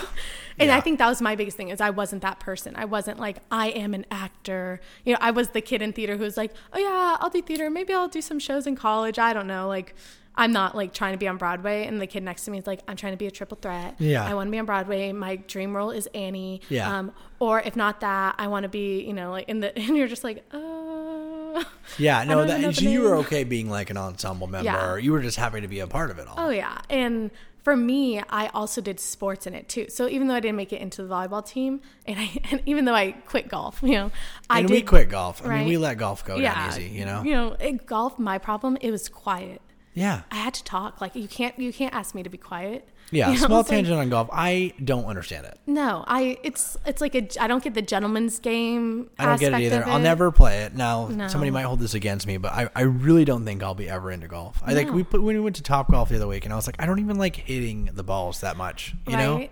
And Yeah. I think that was my biggest thing is I wasn't that person. I wasn't like I am an actor. You know, I was the kid in theater who was like, "Oh yeah, I'll do theater. Maybe I'll do some shows in college. I don't know." Like I'm not like trying to be on Broadway and the kid next to me is like, "I'm trying to be a triple threat. Yeah. I want to be on Broadway. My dream role is Annie." Yeah. Um or if not that, I want to be, you know, like in the and you're just like, oh. Yeah, no, don't even know that, so you were okay being like an ensemble member. Yeah. You were just happy to be a part of it all. Oh yeah, and for me, I also did sports in it too. So even though I didn't make it into the volleyball team, and I and even though I quit golf, you know, I and did we quit golf. I mean, we let golf go down easy, you know? You know, it, golf. My problem, it was quiet. Yeah. I had to talk. Like you can't you can't ask me to be quiet. Yeah, You know, small it's like- tangent on golf. I don't understand it. no, I it's it's like a I don't get the gentleman's game. I don't get it either. of I'll never play it. Now, No. somebody might hold this against me, but I, I really don't think I'll be ever into golf. I like we put when we went to Top Golf the other week, and I was like, I don't even like hitting the balls that much. You know, Right?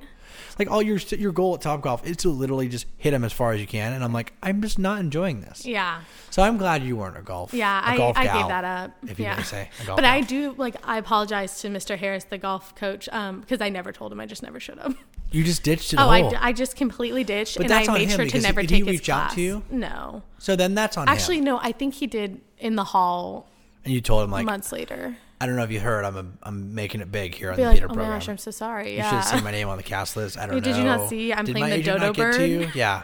Like all your your goal at Top Golf is to literally just hit them as far as you can, and I'm like, I'm just not enjoying this. Yeah. So I'm glad you weren't a golf. Yeah, a I, golf I gal, gave that up. If you yeah. say, a golf but I do like I apologize to Mr. Harris, the golf coach, um, because I never told him. I just never should have. you just ditched it. Oh. I, I just completely ditched, But and I on made him sure to never did he take his reach out class. to you? No, so then that's on actually, him. no. I think he did in the hall And you told him like, months later. I don't know if you heard, I'm a, I'm making it big here on Be the like, theater oh program. my gosh, I'm so sorry. You should have seen my name on the cast list. I don't Yeah, know. did you not see? I'm Did playing the dodo not get to bird. Yeah.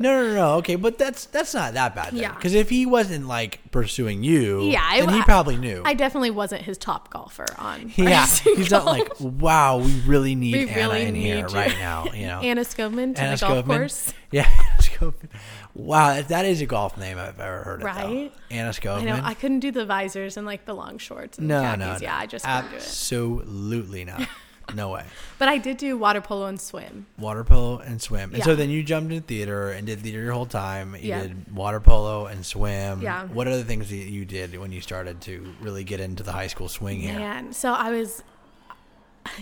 No, no, no, no. Okay, but that's that's not that bad. Yeah. Because if he wasn't like pursuing you, Yeah, it then he probably knew. I definitely wasn't his top golfer on. yeah, he's not like, wow, we really need We Anna really in here you." right now. You know, Anna Skovmond to Anna the golf course. Yeah, Anna. Wow, that- that is a golf name I've ever heard. It. Right? Anna I know I couldn't do the visors and like the long shorts and no, khakis. no, no. Yeah, I just couldn't do it. Absolutely not. No way. But I did do water polo and swim. water polo and swim. And so then you jumped in theater and did theater your whole time. You Yeah. did water polo and swim. Yeah. What other things that you did when you started to really get into the high school swing here? Man, so I was.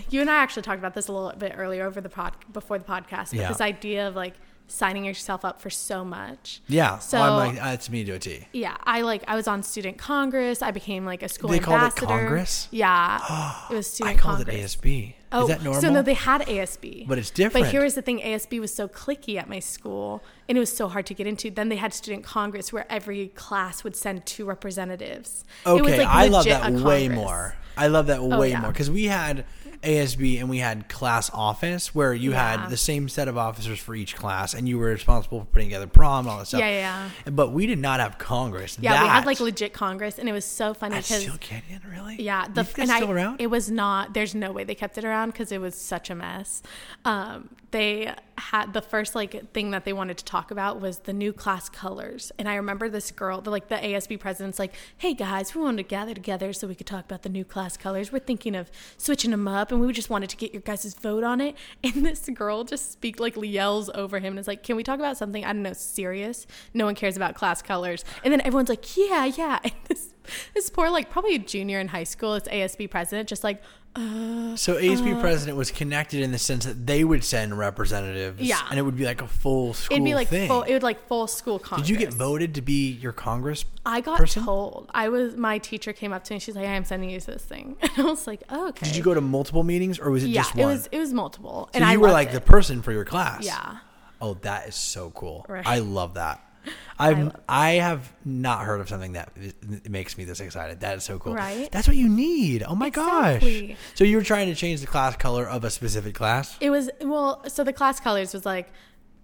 You and I actually talked about this a little bit earlier over the pod before the podcast. But Yeah. this idea of like signing yourself up for so much. Yeah. So- I'm like, it's me to a T. Yeah, I like I was on student congress. I became like a school They called it. Congress? Yeah, it was student I called congress. it ASB. Oh, Is that normal? so no, they had ASB, But it's different. But here was the thing: ASB was so clicky at my school, and it was so hard to get into. Then they had student congress, where every class would send two representatives. it was okay, like I love that way more. I love that way yeah. more because we had ASB and we had class office where you Yeah. had the same set of officers for each class and you were responsible for putting together prom and all that stuff. Yeah, yeah, yeah. But we did not have Congress. Yeah, we had like legit congress, and it was so funny because Steele Canyon, really? Yeah, the and that's I, still around. it was not. There's no way they kept it around because it was such a mess. Um, they had the first like thing that they wanted to talk about was the new class colors, and I remember this girl, the like the ASB president's like, "Hey guys, we wanted to gather together so we could talk about the new class colors. We're thinking of switching them up, and we just wanted to get your guys' vote on it." And this girl just speak like yells over him and is like, "Can we talk about something I don't know serious? No one cares about class colors." And then everyone's like, "Yeah, yeah." And this this poor, like probably a junior in high school, it's ASB president, just like, uh, So ASB president was connected in the sense that they would send representatives. Yeah. And it would be like a full school it'd be like thing. full, it would like full school Congress. Did you get voted to be your Congress? I got person? told. I was my teacher came up to me. She's like, "I'm sending you to this thing," and I was like, oh, "Okay." Did you go to multiple meetings or was it Yeah, just it one? was it was multiple, so and I you were like it. the person for your class. yeah. Oh, that is so cool. Right. I love that. I've, love I have not heard of something that makes me this excited. That is so cool. Right? That's what you need. Oh my Exactly. gosh. So you were trying to change the class color of a specific class? It was well. So the class colors was like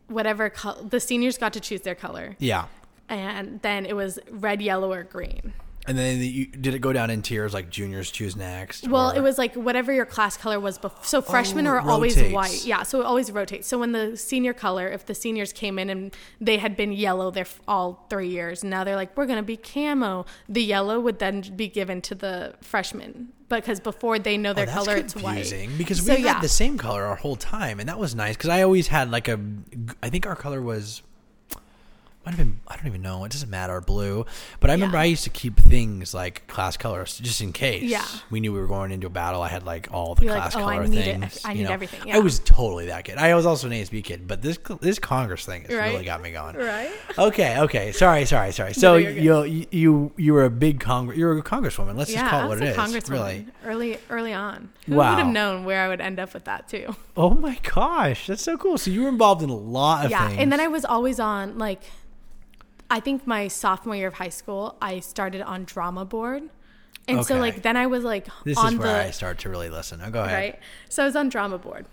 whatever the seniors got to choose their color, Yeah. and then it was red, yellow, or green. And then you, did it go down in tiers like juniors choose next? Well, or- it was like whatever your class color was before. So oh, freshmen Oh, are it always white. Yeah, so it always rotates. So when the senior color, if the seniors came in and they had been yellow their all three years, now they're like, we're gonna be camo. The yellow would then be given to the freshmen because before they know oh, their Oh, color, it's white. because we So, had yeah. the same color our whole time, and that was nice because I always had like a. I think our color was. Might have been. I don't even know. It doesn't matter. Blue, but I remember Yeah. I used to keep things like class colors just in case. Yeah. we knew we were going into a battle. I had like all the You're like, class "Oh, I color need it. things. I need know. everything." I was totally that kid. I was also an ASB kid, but this this Congress thing has Right. really got me going. Right. Okay, okay. Sorry, sorry, sorry. So you're you you you were a big Congress. You were a Congresswoman. Let's just call it what it a is. congresswoman Really. early early on. Who Wow. would have known where I would end up with that too? Oh my gosh, that's so cool. So you were involved in a lot of things. yeah, things. and then I was always on like, I think my sophomore year of high school, I started on drama board, and so like then I was like this on is where I start to really listen. Oh, go ahead. right. So I was on drama board.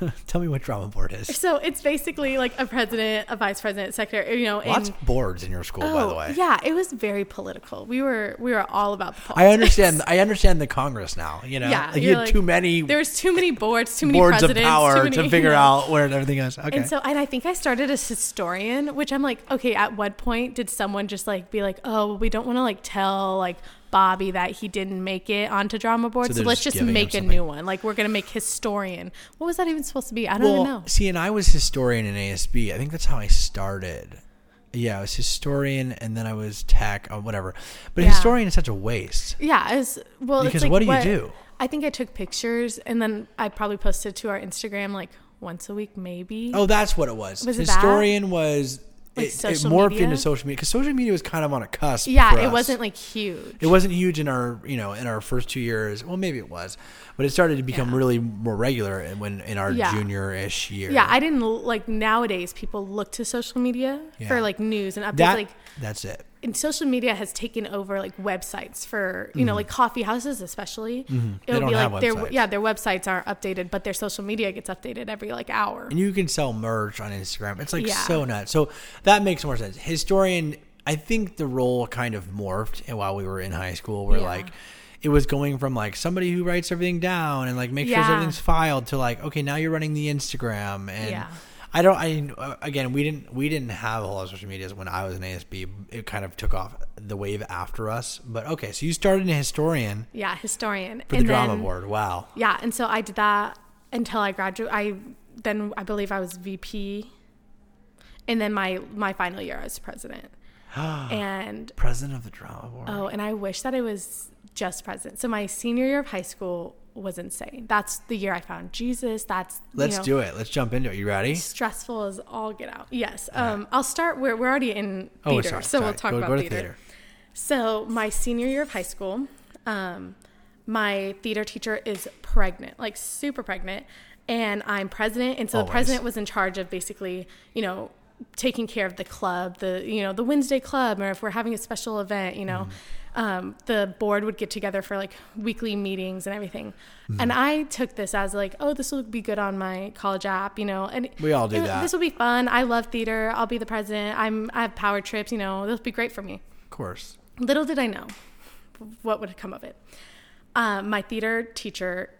Tell me what drama board is. So it's basically like a president, a vice president, secretary. You know, Lots and of boards in your school, by the oh, way. yeah, it was very political. We were we were all about the politics. I understand. I understand the Congress now. You know, Yeah, like, you had like- too many There was too many boards, too many boards of presidents, power too many, to figure you know. out where everything is. Okay. And so, and I think I started as historian, which I'm like, okay, at what point did someone just like be like, oh, we don't want to like tell like Bobby that he didn't make it onto drama board, So so, let's just just make a new one. Like we're gonna make historian. What was that even supposed to be? I don't well, even know. see, and I was historian in ASB. I think that's how I started. Yeah, I was historian, and then I was tech, or whatever. But Yeah. historian is such a waste. Yeah, it's well. it's Because like what do you do? I think I took pictures and then I probably posted to our Instagram like once a week, maybe. Oh, that's what it was. Was it historian was Like it, it morphed media? into social media because social media was kind of on a cusp. yeah, it wasn't like huge. It wasn't huge in our, you know, in our first two years. Well, maybe it was, but it started to become Yeah. really more regular in- when in our Yeah. junior-ish year. yeah, I didn't like nowadays. People look to social media Yeah. for like news and updates. that like that's it. And social media has taken over like websites for you know like coffee houses especially Mm-hmm. It'll be like their yeah their websites aren't updated but their social media gets updated every like hour And you can sell merch on Instagram. It's like Yeah. so nuts. So that makes more sense. Historian, I think the role kind of morphed while we were in high school. Where Yeah. like it was going from like somebody who writes everything down and like makes sure everything's filed to like okay now you're running the Instagram and. I don't. I again, we didn't. We didn't have a whole lot of social medias when I was in ASB. It kind of took off the wave after us. But okay, so you started a historian yeah historian for the and drama then, board. Wow. yeah and so i did that until i graduated i then i believe i was vp and then my my final year i was president and President of the drama board. Oh, and I wish that it was just president. So my senior year of high school was insane. That's the year I found Jesus. That's Let's you know, do it. Let's jump into it. You ready? stressful as all get out. Yes. Um, I'll start. We're we're already in Oh, theater, sorry. so we'll talk go, about go theater. theater. So my senior year of high school, um, my theater teacher is pregnant, like super pregnant, and I'm president, and so Always. the president was in charge of basically, you know, taking care of the club, the you know the Wednesday club, or if we're having a special event, you know. Mm-hmm. Um, the board would get together for like weekly meetings and everything, Mm-hmm. and I took this as like, oh, this will be good on my college app, you know. And We all do it- that. This will be fun. I love theater. I'll be the president. I'm I have power trips, you know. This will be great for me. Of course. Little did I know what would come of it. Um, my theater teacher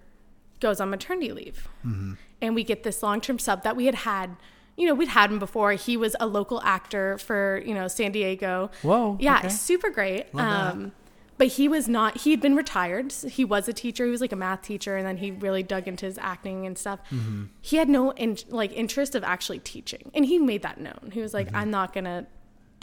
goes on maternity leave, Mm-hmm. and we get this long term sub that we had had. You know, we'd had him before. He was a local actor for you know San Diego. Whoa, Yeah, okay. super great. Um, but he was not. He had been retired. He was a teacher. He was like a math teacher, and then he really dug into his acting and stuff. Mm-hmm. He had no in, like interest of actually teaching, and he made that known. He was like, Mm-hmm. "I'm not gonna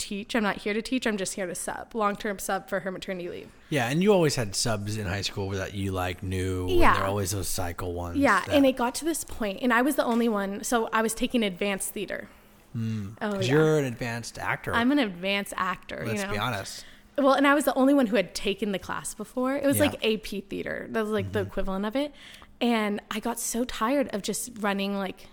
teach. I'm not here to teach. I'm just here to sub, long term sub for her maternity leave. Yeah, and you always had subs in high school that you like knew. and Yeah. they're always those cycle ones. Yeah, that- and it got to this point, and I was the only one. So I was taking advanced theater. oh, Hmm. 'cause yeah. you're an advanced actor. I'm an advanced actor. let's you know? be honest. Well, and I was the only one who had taken the class before. It was Yeah. Mm-hmm. like AP theater. That was like the equivalent of it. And I got so tired of just running like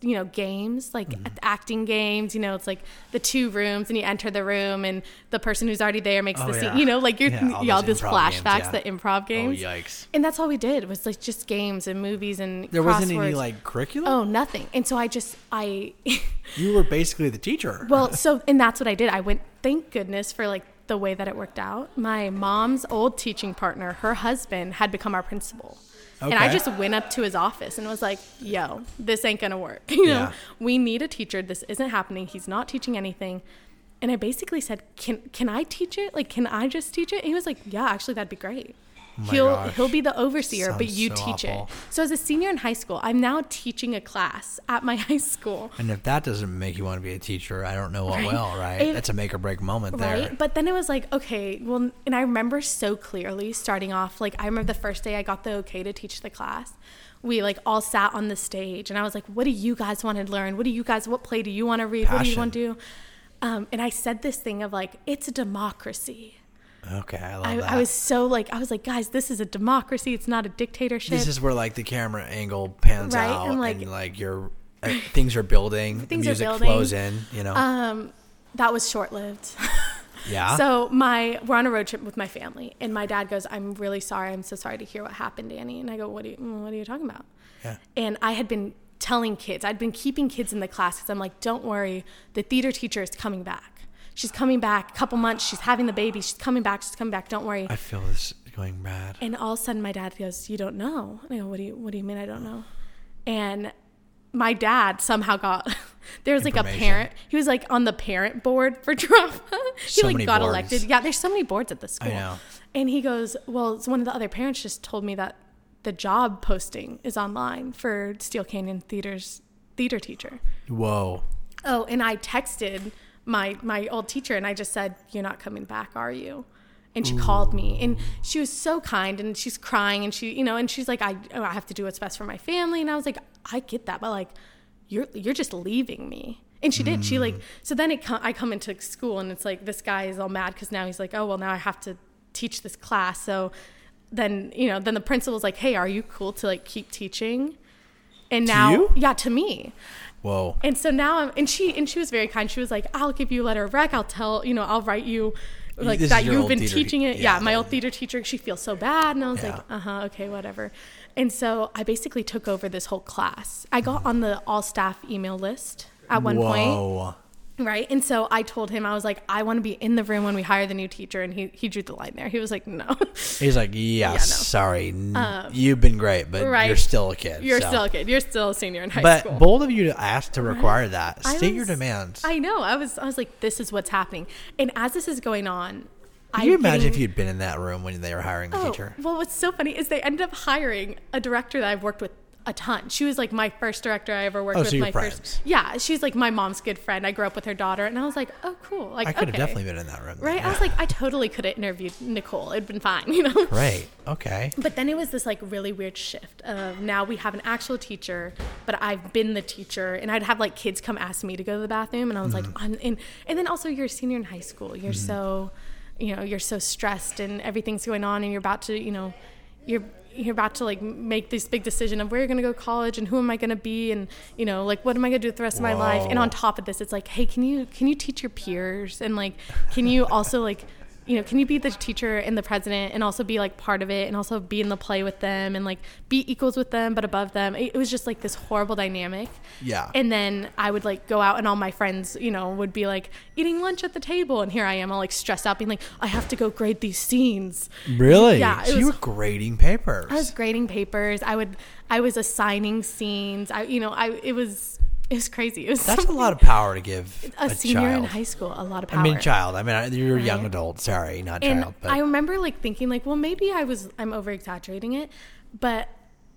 you know games like Mm-hmm. acting games you know it's like the two rooms and you enter the room and the person who's already there makes Oh, the yeah. scene you know like you're Yeah, all y'all this improv games, flashbacks yeah. the improv games Oh yikes! and that's all we did was like just games and movies and There wasn't any like curriculum. oh nothing and so i just i You were basically the teacher. Well, so and that's what I did. I went. Thank goodness for like the way that it worked out. My mom's old teaching partner, her husband, had become our principal. And I just went up to his office and was like, "Yo, this ain't gonna work. You know, Yeah. we need a teacher. This isn't happening. He's not teaching anything." And I basically said, "Can can I teach it? Like, can I just teach it?" And he was like, "Yeah, actually, that'd be great." Oh he'll gosh. he'll be the overseer, but you so teach awful. it. So as a senior in high school, I'm now teaching a class at my high school. and if that doesn't make you want to be a teacher, I don't know what Right. will. Right? That's a make or break moment there. Right. But then it was like, okay, well, and I remember so clearly starting off, like, I remember the first day I got the okay to teach the class. We like all sat on the stage and I was like, what do you guys want to learn? What do you guys, what play do you want to read? What do you want to do? Um, and I said this thing of like, it's a democracy. Okay, I love I, that. I was so like, I was like, guys, this is a democracy. It's not a dictatorship. This is where like the camera angle pans Right, out, and, like- and like you're uh, things are building, the Things are music building. flows in. You know, um, that was short lived. yeah. So my we're on a road trip with my family, and my dad goes, "I'm really sorry. I'm so sorry to hear what happened, Danny." And I go, "What are you mm, What are you talking about?" yeah. And I had been telling kids, I'd been keeping kids in the class because I'm like, "Don't worry, the theater teacher is coming back. She's coming back. A couple months. She's having the baby. She's coming back. She's coming back. Don't worry." I feel this going bad. And all of a sudden, my dad goes, "You don't know." And I go, "What do you What do you mean I don't know?" And my dad somehow got there was like a parent. He was like on the parent board for drama. he So like many got boards. elected. Yeah, there's so many boards at the school. know. And he goes, "Well, one of the other parents just told me that the job posting is online for Steele Canyon Theater's theater teacher." Whoa. Oh, and I texted my my old teacher and I just said, "You're not coming back, are you?" And she called me and she was so kind and she's crying and she, you know, and she's like, "I oh, I have to do what's best for my family." And I was like, "I get that, but like you're you're just leaving me." And she did. She mm. like so then it co- I come into school and it's like this guy is all mad cuz now he's like, "Oh, well now I have to teach this class." So then, you know, then the principal's like, "Hey, are you cool to like keep teaching?" And now you? yeah, to me. Whoa. And so now I'm, and she, and she was very kind. She was like, I'll give you a letter of rec. I'll tell, you know, I'll write you like This that you've been teaching te- it. yeah, Yeah, my old theater teacher, she feels so bad. And I was Yeah. like, uh huh, okay, whatever. And so I basically took over this whole class. I got on the all staff email list at one point. Right. And so I told him, I was like, I want to be in the room when we hire the new teacher. And he, he drew the line there. He was like, no. He's like, yeah, no. sorry, n- um, you've been great, but right. you're still a kid. You're so. still a kid. You're still a senior in high But school. But bold of you to ask to require that. I State your demands. I know. I was I was like, this is what's happening. And as this is going on, Can you imagine if you'd been in that room when they were hiring the Oh, teacher? well, what's so funny is they ended up hiring a director that I've worked with a ton. She was like my first director I ever worked Oh, with. so my friends. first, yeah. She's like my mom's good friend. I grew up with her daughter, and I was like, oh, cool. Like, I could have okay. definitely been in that room. Right? I was like, I totally could have interviewed Nicole. It'd been fine, you know. Right. Okay. But then it was this like really weird shift of now we have an actual teacher, but I've been the teacher, and I'd have like kids come ask me to go to the bathroom, and I was Mm-hmm. like, I'm and and then also you're a senior in high school, you're so, you know, you're so stressed, and everything's going on, and you're about to, you know, you're you're about to like make this big decision of where you're gonna go to college and who am I gonna be and you know like what am I gonna do with the rest of my life? And on top of this it's like hey can you can you teach your peers? And like can you also like you know, can you be the teacher and the president and also be like part of it and also be in the play with them and like be equals with them but above them? It, it was just like this horrible dynamic. Yeah. And then I would like go out and all my friends, you know, would be like eating lunch at the table and here I am all like stressed out being like, I have to go grade these scenes. Really? Yeah, So you were grading papers. I was grading papers. I would I was assigning scenes. I you know, I it was it was crazy. It was That's a lot of power to give a, a, senior child. in high school, a lot of power. I mean, child. I mean, you're a young Right. adult. Sorry, not and child. But I remember like thinking like, well, maybe I was I'm over exaggerating it, but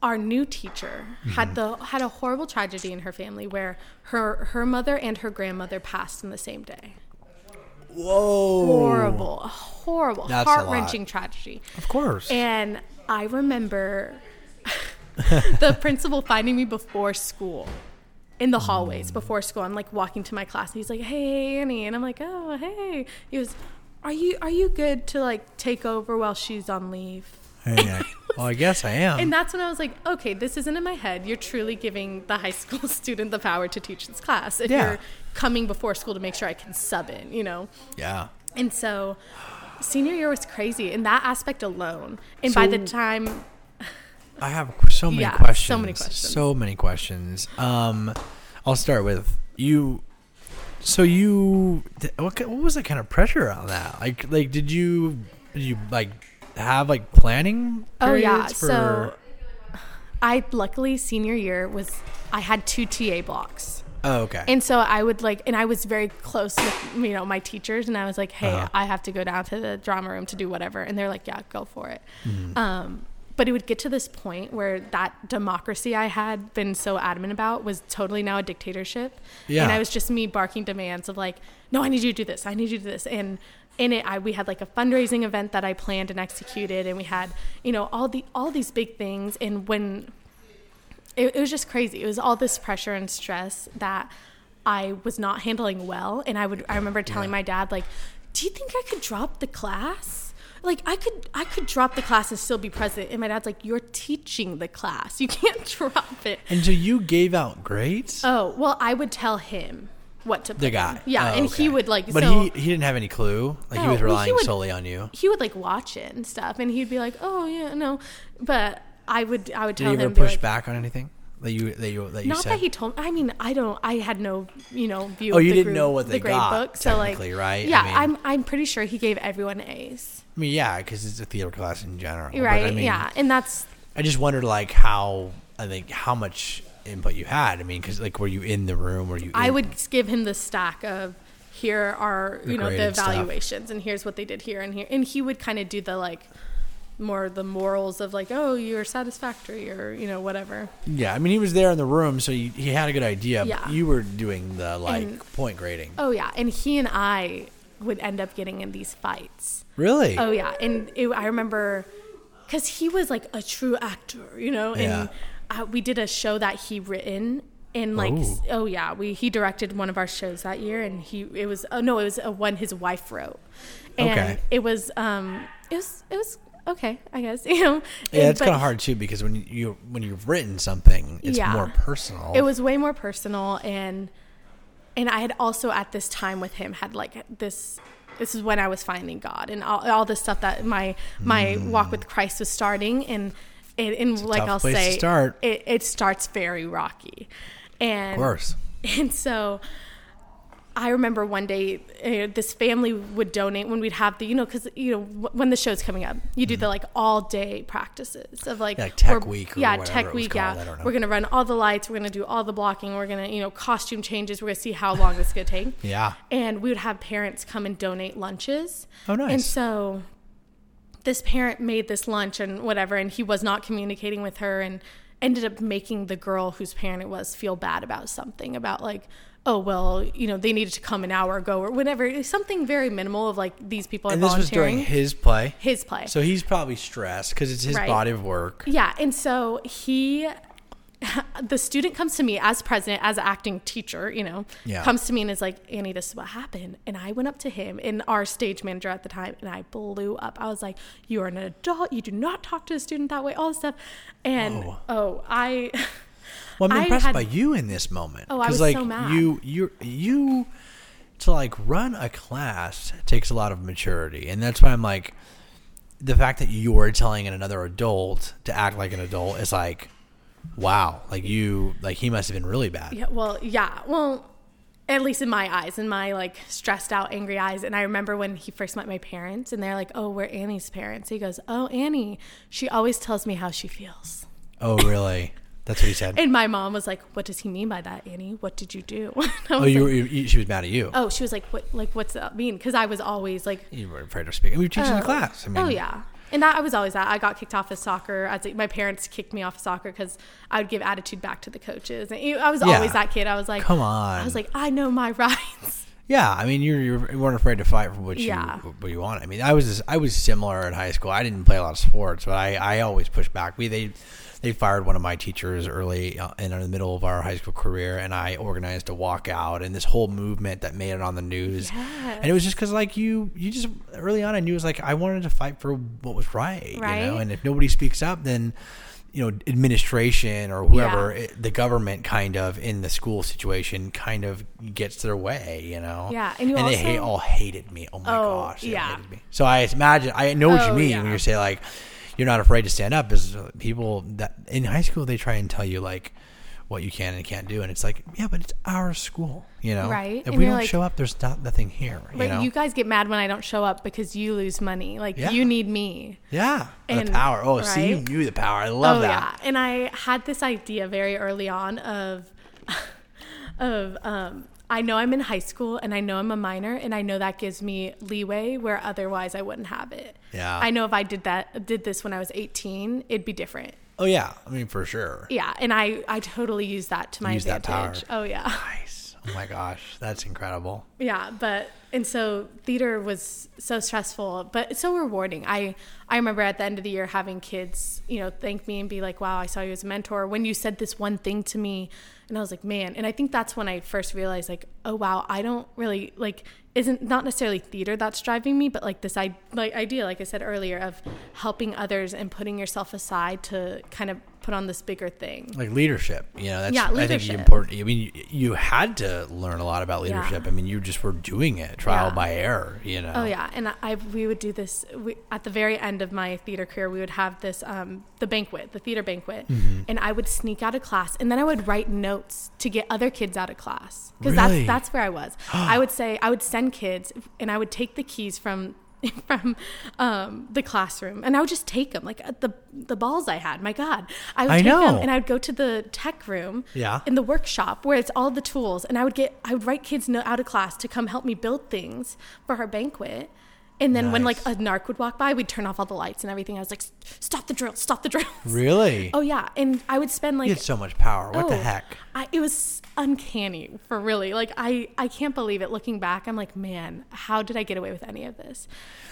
our new teacher Mm-hmm. had the had a horrible tragedy in her family where her her mother and her grandmother passed in the same day. Whoa. horrible, horrible, That's a lot. heart wrenching tragedy. Of course. And I remember the principal finding me before school in the hallways before school. I'm like walking to my class and he's like, Hey Ani and I'm like, Oh hey. He goes, Are you are you good to like take over while she's on leave? Yeah. well, I guess I am. And that's when I was like, okay, this isn't in my head. You're truly giving the high school student the power to teach this class. If Yeah. you're coming before school to make sure I can sub in, you know? yeah. And so senior year was crazy in that aspect alone. And by the time I have so many Yeah, so questions. many questions. So many questions. Um, I'll start with you. So you, what what was the kind of pressure on that? Like, like did you did you like have like planning? Oh yeah. for- So I luckily senior year was I had two TA blocks. oh okay. And so I would like, and I was very close with, you know, my teachers, and I was like, hey, Uh-huh. I have to go down to the drama room to do whatever. And they're like, yeah, go for it. Mm-hmm. Um, but it would get to this point where that democracy I had been so adamant about was totally now a dictatorship. Yeah. And I was just me barking demands of like, no, I need you to do this. I need you to do this. And in it, I, we had like a fundraising event that I planned and executed, and we had, you know, all the all these big things. And when it, it was just crazy. It was all this pressure and stress that I was not handling well. And I would, I remember telling Yeah. my dad, like, do you think I could drop the class? Like I could, I could drop the class and still be present. And my dad's like, you're teaching the class. You can't drop it. and so you gave out grades. Oh, well, I would tell him what to put the guy. Yeah. Oh, and okay. he would like, But so, he he didn't have any clue. Like he was well, he relying would- solely on you. he would like watch it and stuff. And he'd be like, oh yeah, no. But I would, I would Did tell he ever him, push like, back on anything that you that you that you said. not said? that he told I mean, I don't I had no, you know, view Oh, of you the didn't group- know what the grade got, book. So like right? I Yeah, mean- I'm I'm pretty sure he gave everyone A's. I mean, yeah, because it's a theater class in general. but Right. I mean, yeah. And that's I just wondered like how I think how much input you had. I mean, because like were you in the room? Were you? I would give him the stack of here are you know the graded stuff. evaluations and here's what they did here and here and he would kind of do the like more the morals of like oh you're satisfactory or you know whatever Yeah, I mean, he was there in the room, so you, he had a good idea. Yeah. But you were doing the like And- point grading. oh yeah and he and I would end up getting in these fights Really? Oh yeah, and it, I remember because he was like a true actor, you know, and uh, we did a show that he written. And like, Ooh. oh yeah, we he directed one of our shows that year, and he it was oh no, it was a one his wife wrote, and Okay. it was um it was it was okay, I guess you know. yeah, And- it's kind of hard too because when you when you've written something, it's Yeah. more personal. It was way more personal and and I had also at this time with him had like this this is when I was finding God and all, all this stuff that my my walk with Christ was starting and it, and like I'll say start. It, it starts very rocky and of course. and so I remember one day uh, this family would donate when we'd have the you know because you know w- when the show's coming up you do the like all day practices of like Mm-hmm. Yeah, like Tech Week or yeah whatever tech week called, yeah I don't know. we're gonna run all the lights we're gonna do all the blocking we're gonna you know costume changes we're gonna see how long this is gonna take Yeah. and we would have parents come and donate lunches Oh, nice. and so this parent made this lunch and whatever and he was not communicating with her and ended up making the girl whose parent it was feel bad about something about like oh well you know they needed to come an hour ago or whatever was something very minimal of like these people are And this was during his play. his play So he's probably stressed because it's his Right. body of work. yeah and so he the student comes to me as president as acting teacher you know Yeah. comes to me and is like Ani this is what happened and i went up to him and our stage manager at the time and i blew up i was like you are an adult you do not talk to a student that way all this stuff and Whoa. oh i Well, I'm I impressed had- by you in this moment. Oh, I was like so mad. you, you, you, to like run a class takes a lot of maturity, and that's why I'm like, the fact that you're telling another adult to act like an adult is like, wow, like you, like he must have been really bad. Yeah, well, yeah. Well, at least in my eyes, in my like stressed out, angry eyes. And I remember when he first met my parents and they're like, oh, we're Ani's parents. He goes, oh, Ani, she always tells me how she feels. Oh, really? That's what he said. And my mom was like, what does he mean by that, Ani? What did you do? Oh, you, like, were, you, she was mad at you. oh, she was like, what, like, what's that mean? Because I was always like, You were afraid of speaking. We were teaching the Oh. class. I oh, mean, oh yeah. And that I was always that. I got kicked off of soccer. As my parents kicked me off of soccer because I would give attitude back to the coaches. And I was Yeah. always that kid. I was like, Come on. I was like, I know my rights. Yeah, I mean, you're, you're you weren't afraid to fight for what you Yeah. what you want. I mean, I was I was similar in high school. I didn't play a lot of sports, but I, I always pushed back. We they they fired one of my teachers early uh, in the middle of our high school career, and I organized a walkout and this whole movement that made it on the news. And it was just because like you you just early on I knew it was like I wanted to fight for what was right, you know. And if nobody speaks up, then you know administration or whoever Yeah. it, the government kind of in the school situation kind of gets their way you know Yeah, and you they also- hate, all hated me oh my Oh, gosh they yeah. hated me. so i imagine i know what you Oh, mean yeah. when you say like you're not afraid to stand up. Is people that in high school they try and tell you like what you can and can't do and it's like yeah but it's our school you know? Right, if and we don't like- show up there's not nothing here you Like know? you guys get mad when I don't show up because you lose money. Like Yeah. you need me. yeah And- the power. Oh see you knew the power. I love oh that. yeah, and I had this idea very early on of of um I know I'm in high school and I know I'm a minor and I know that gives me leeway where otherwise I wouldn't have it. Yeah. I know if I did that did this when I was 18, it'd be different. oh yeah i mean for sure Yeah, and I I totally use that to my Use that power. advantage. Oh yeah. nice oh my gosh that's incredible Yeah, but and so theater was so stressful, but so rewarding. I I remember at the end of the year having kids, you know, thank me and be like, "Wow, I saw you as a mentor." When you said this one thing to me, and I was like, "Man!" And I think that's when I first realized, like, "Oh wow, I don't really like." Isn't not necessarily theater that's driving me, but like this I like idea, like I said earlier, of helping others and putting yourself aside to kind of put on this bigger thing. like leadership you know that's Yeah, i think important i mean you, you had to learn a lot about Yeah. leadership i mean you just were doing it trial Yeah. by error you know Oh yeah, and I we would do this we, at the very end of my theater career. We would have this um, the banquet, the theater banquet, Mm-hmm. and I would sneak out of class, and then I would write notes to get other kids out of class because Really? that's that's where I was. I would say I would send kids, and I would take the keys from. from um, the classroom and I would just take them like uh, the the balls I had my god. I would I take know. them and I would go to the tech room Yeah. in the workshop where it's all the tools and i would get i would write kids out of class to come help me build things for our banquet and then when like a narc would walk by we'd turn off all the lights and everything. I was like stop the drill stop the drills. Really? Oh yeah and i would spend like you had so much power. What the oh, heck? I, it was uncanny for really. Like i i can't believe it. Looking back i'm like man how did i get away with any of this?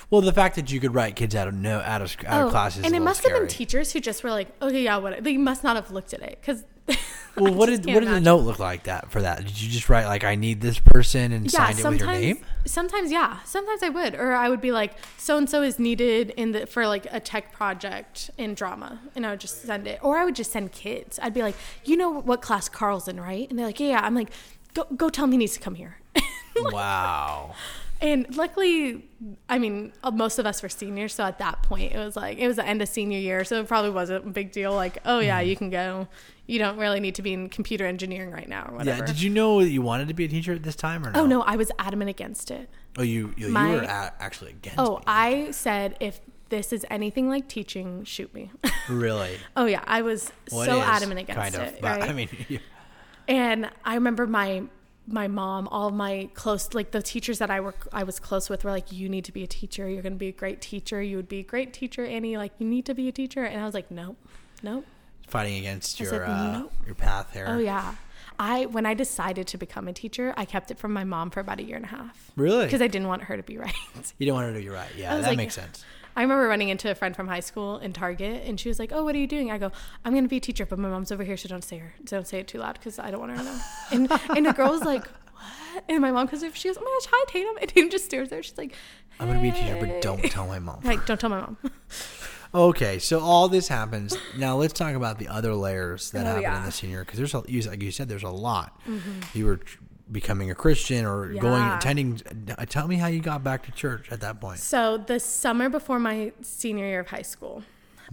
Well the fact that you could write kids out of no out of, out of oh, classes Oh, and it must scary. have been teachers who just were like okay yeah what they must not have looked at it. Because well what did what did the note look like that for that did you just write like i need this person and yeah, signed it with your name sometimes, yeah, sometimes I would, or I would be like, so and so is needed in the for like a tech project in drama, and I would just send it, or I would just send kids. I'd be like, you know what class Carl's in, right? And they're like, yeah, yeah. I'm like, go go tell him he needs to come here. wow and luckily, I mean, uh, most of us were seniors, so at that point, it was like it was the end of senior year, so it probably wasn't a big deal. Like, oh yeah, Mm-hmm. you can go. You don't really need to be in computer engineering right now, or whatever. yeah did you know that you wanted to be a teacher at this time or no oh no, I was adamant against it. oh you you, My- you were a- actually against Oh, me. I said if this is anything like teaching, shoot me. really oh yeah, I was it so adamant against it. kind of it. but right? i mean you- and I remember my my mom, all my close like the teachers that I work I was close with were like, You need to be a teacher, you're gonna be a great teacher, you would be a great teacher, Ani, like you need to be a teacher and I was like, Nope, nope. fighting against your uh, "Nope." your path here. Oh yeah. I when I decided to become a teacher, I kept it from my mom for about a year and a half. really Because I didn't want her to be right. you didn't want her to be right yeah that like- makes sense I remember running into a friend from high school in Target, and she was like, "Oh, what are you doing?" I go, "I'm gonna be a teacher, but my mom's over here, so don't say her, don't say it too loud because I don't want her to know." And and the girl was like, "What?" And my mom comes over, she goes, "Oh my gosh, hi Tatum," and Tatum just stares there. She's like, i'm gonna be a teacher but don't tell my mom Like, don't tell my mom. Okay, so all this happens. Now let's talk about the other layers that Oh, happen in the senior because there's a, you, like you said, there's a lot. Mm-hmm. You were tr- becoming a Christian or going Mm-hmm. Attending. uh, Tell me how you got back to church at that point. So the summer before my senior year of high school,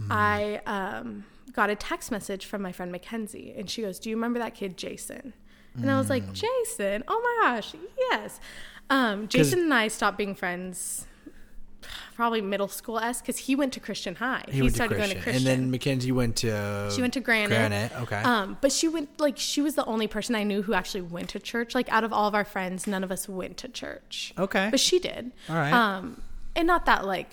I um, got a text message from my friend Mackenzie, and she goes, "Do you remember that kid Jason?" And I was like, "Jason? Oh my gosh, yes." Um, Jason and I stopped being friends. Probably middle school s because he went to Christian High. He, to started Christian. going to Christian. and then Mackenzie went to. She went to Granite. Granite. Okay. Um, but she went like she was the only person I knew who actually went to church. Like out of all of our friends, none of us went to church. okay. But she did. All right. Um, and not that like,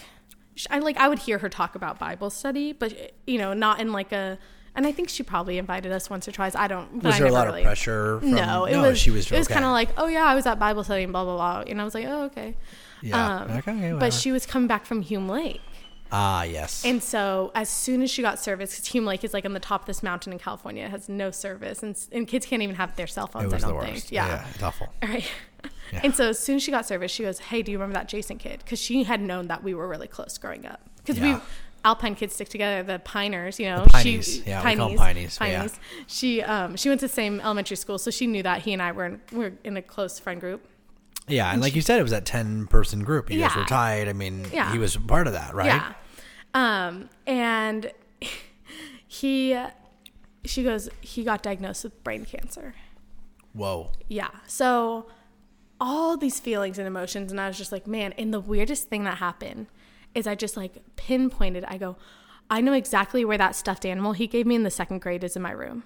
I like I would hear her talk about Bible study, but you know, not in like a And I think she probably invited us once or twice. I don't. Was I there a lot really, of pressure? From, No, it was. She was. It was okay. kind of like, oh yeah, I was at Bible study and blah blah blah. And I was like, oh okay. Yeah. Um, okay, whatever. but she was coming back from Hume Lake. Ah, yes. And so as soon as she got service, because Hume Lake is like on the top of this mountain in California, it has no service, and, and kids can't even have their cell it phones. was I don't worst. think. Yeah. yeah, it's awful. All right. Yeah. And so as soon as she got service, she goes, "Hey, do you remember that Jason kid?" Because she had known that we were really close growing up. Because Yeah. we Alpine kids stick together, the Piners, you know. The Pineys. She, Yeah, we call 'em Pineys, but yeah. She um she went to the same elementary school, so she knew that he and I were in, we were in a close friend group. Yeah, and like you said, it was that ten person group. You guys Yeah. were tied. I mean, Yeah. he was part of that, right? Yeah. Um, and he, she goes, he got diagnosed with brain cancer. Whoa. Yeah. So all these feelings and emotions, and I was just like, man. And the weirdest thing that happened is I just like pinpointed. I go, I know exactly where that stuffed animal he gave me in the second grade is in my room.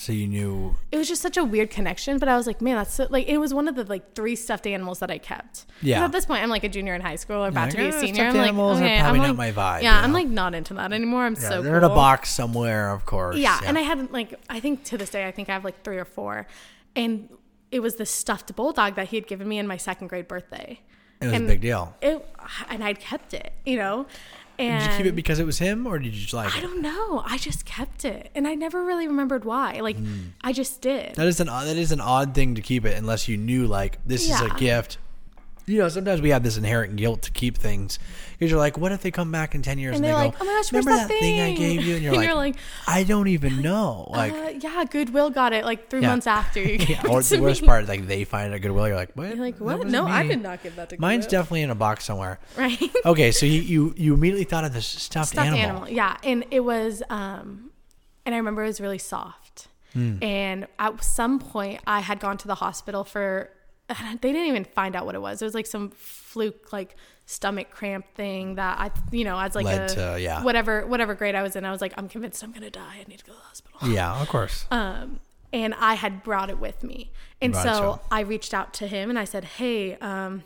So you knew. It was just such a weird connection, but I was like, man, that's so, like it was one of the like three stuffed animals that I kept. Yeah. At this point, I'm like a junior in high school, or about like, to be a "Ah, senior. I'm like, okay, probably I'm not like, my vibe, Yeah, you I'm like not into that anymore. I'm Yeah, so they're in a cool. box somewhere, of course. Yeah, and I had like I think to this day I think I have like three or four, and it was the stuffed bulldog that he had given me in my second grade birthday. it was and a big deal. It and I'd kept it, you know. And Did you keep it because it was him, or did you just like I it? don't know. I just kept it, and I never really remembered why. Like Hmm. I just did. That is an that is an odd thing to keep it unless you knew like this is a gift. You know, sometimes we have this inherent guilt to keep things because you're like, what if they come back in ten years and, And they they're go, like, "Oh my gosh, remember that thing I gave you? And you're, And like, you're like, I don't even know. Like, uh, yeah, Goodwill got it like three Yeah. months after you yeah, it or the worst me. part, like they find it at Goodwill. You're like, what? You're like, what? No, I did not give that to Mine's Goodwill. definitely in a box somewhere. right. Okay, so you you, you immediately thought of this stuffed, stuffed animal. animal. Yeah, and it was, um, and I remember it was really soft. Hmm. And at some point, I had gone to the hospital for. They didn't even find out what it was. It was like some fluke, like stomach cramp thing that I, you know, as like Led a to- yeah. whatever whatever grade I was in. I was like, I'm convinced I'm gonna die. I need to go to the hospital. Yeah, of course. Um, and I had brought it with me. And it so. I reached out to him and I said, Hey, um,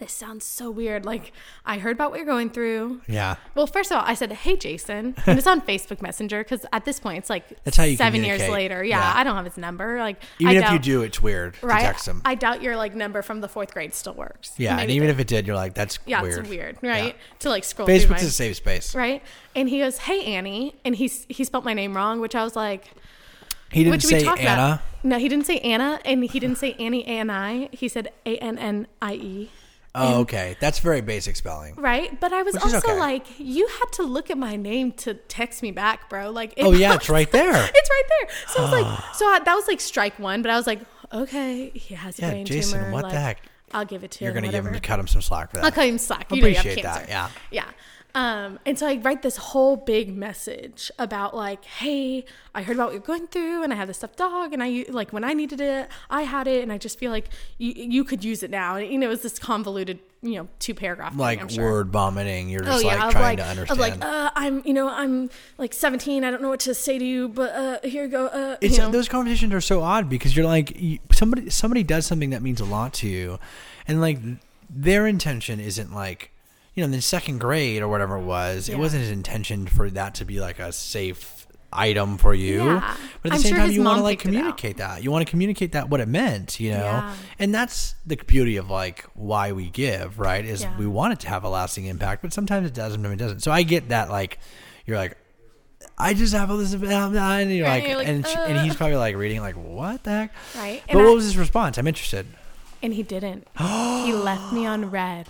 this sounds so weird. Like, I heard about what you're going through. yeah. Well, first of all, I said, "Hey, Jason," and it's on Facebook Messenger because at this point, it's like That's how you seven years later. Yeah, Yeah. I don't have his number. Like, Even I if you do, it's weird right? to text him. I doubt your like number from the fourth grade still works. yeah, and even it if it did, you're like, that's yeah, weird. it's weird, right? To like scroll Facebook's a safe space. right, and he goes, "Hey, Annie," and he's he spelled my name wrong, which I was like, He didn't which say we talked Anna. about. No, he didn't say Anna, and he didn't say Ani A N I. He said A N N I E. Oh, okay. That's very basic spelling. Right, but I was Which also okay. like, you had to look at my name to text me back, bro. Like, it Oh, yeah, was- it's right there. it's right there. So I was like, so I, that was like strike one, but I was like, okay, he has a Yeah, brain Jason, tumor. what the heck? I'll give it to him. You're gonna give him cut him some slack for that. I'll cut him slack. You know you have Appreciate that, yeah. Yeah. Um, and so I write this whole big message about like, hey, I heard about what you're going through, and I have this stuffed dog, and I like when I needed it, I had it, and I just feel like you you could use it now. And, you know, it was this convoluted, you know, two paragraph. thing, like I'm sure. word vomiting. You're Oh just yeah, like trying like, to of understand. like, uh, I'm, you know, I'm like 17. I don't know what to say to you, but uh, here you go. Uh, it's you know. those conversations are so odd because you're like you, somebody somebody does something that means a lot to you, and like their intention isn't like you know in the second grade or whatever it was. It wasn't his intention for that to be like a safe item for you. Yeah. But at the I'm same sure time, you want to like picked it out. communicate that. You want to communicate that what it meant. You know, Yeah. and that's the beauty of like why we give. Right? Is Yeah. we want it to have a lasting impact, but sometimes it doesn't. sometimes it doesn't. So I get that. Like you're like. I just have all this, and you're Right, like, you're like, and, and he's probably like reading, like, what the heck? right. But And, what I- was his response? I'm interested. and he didn't. he left me on red.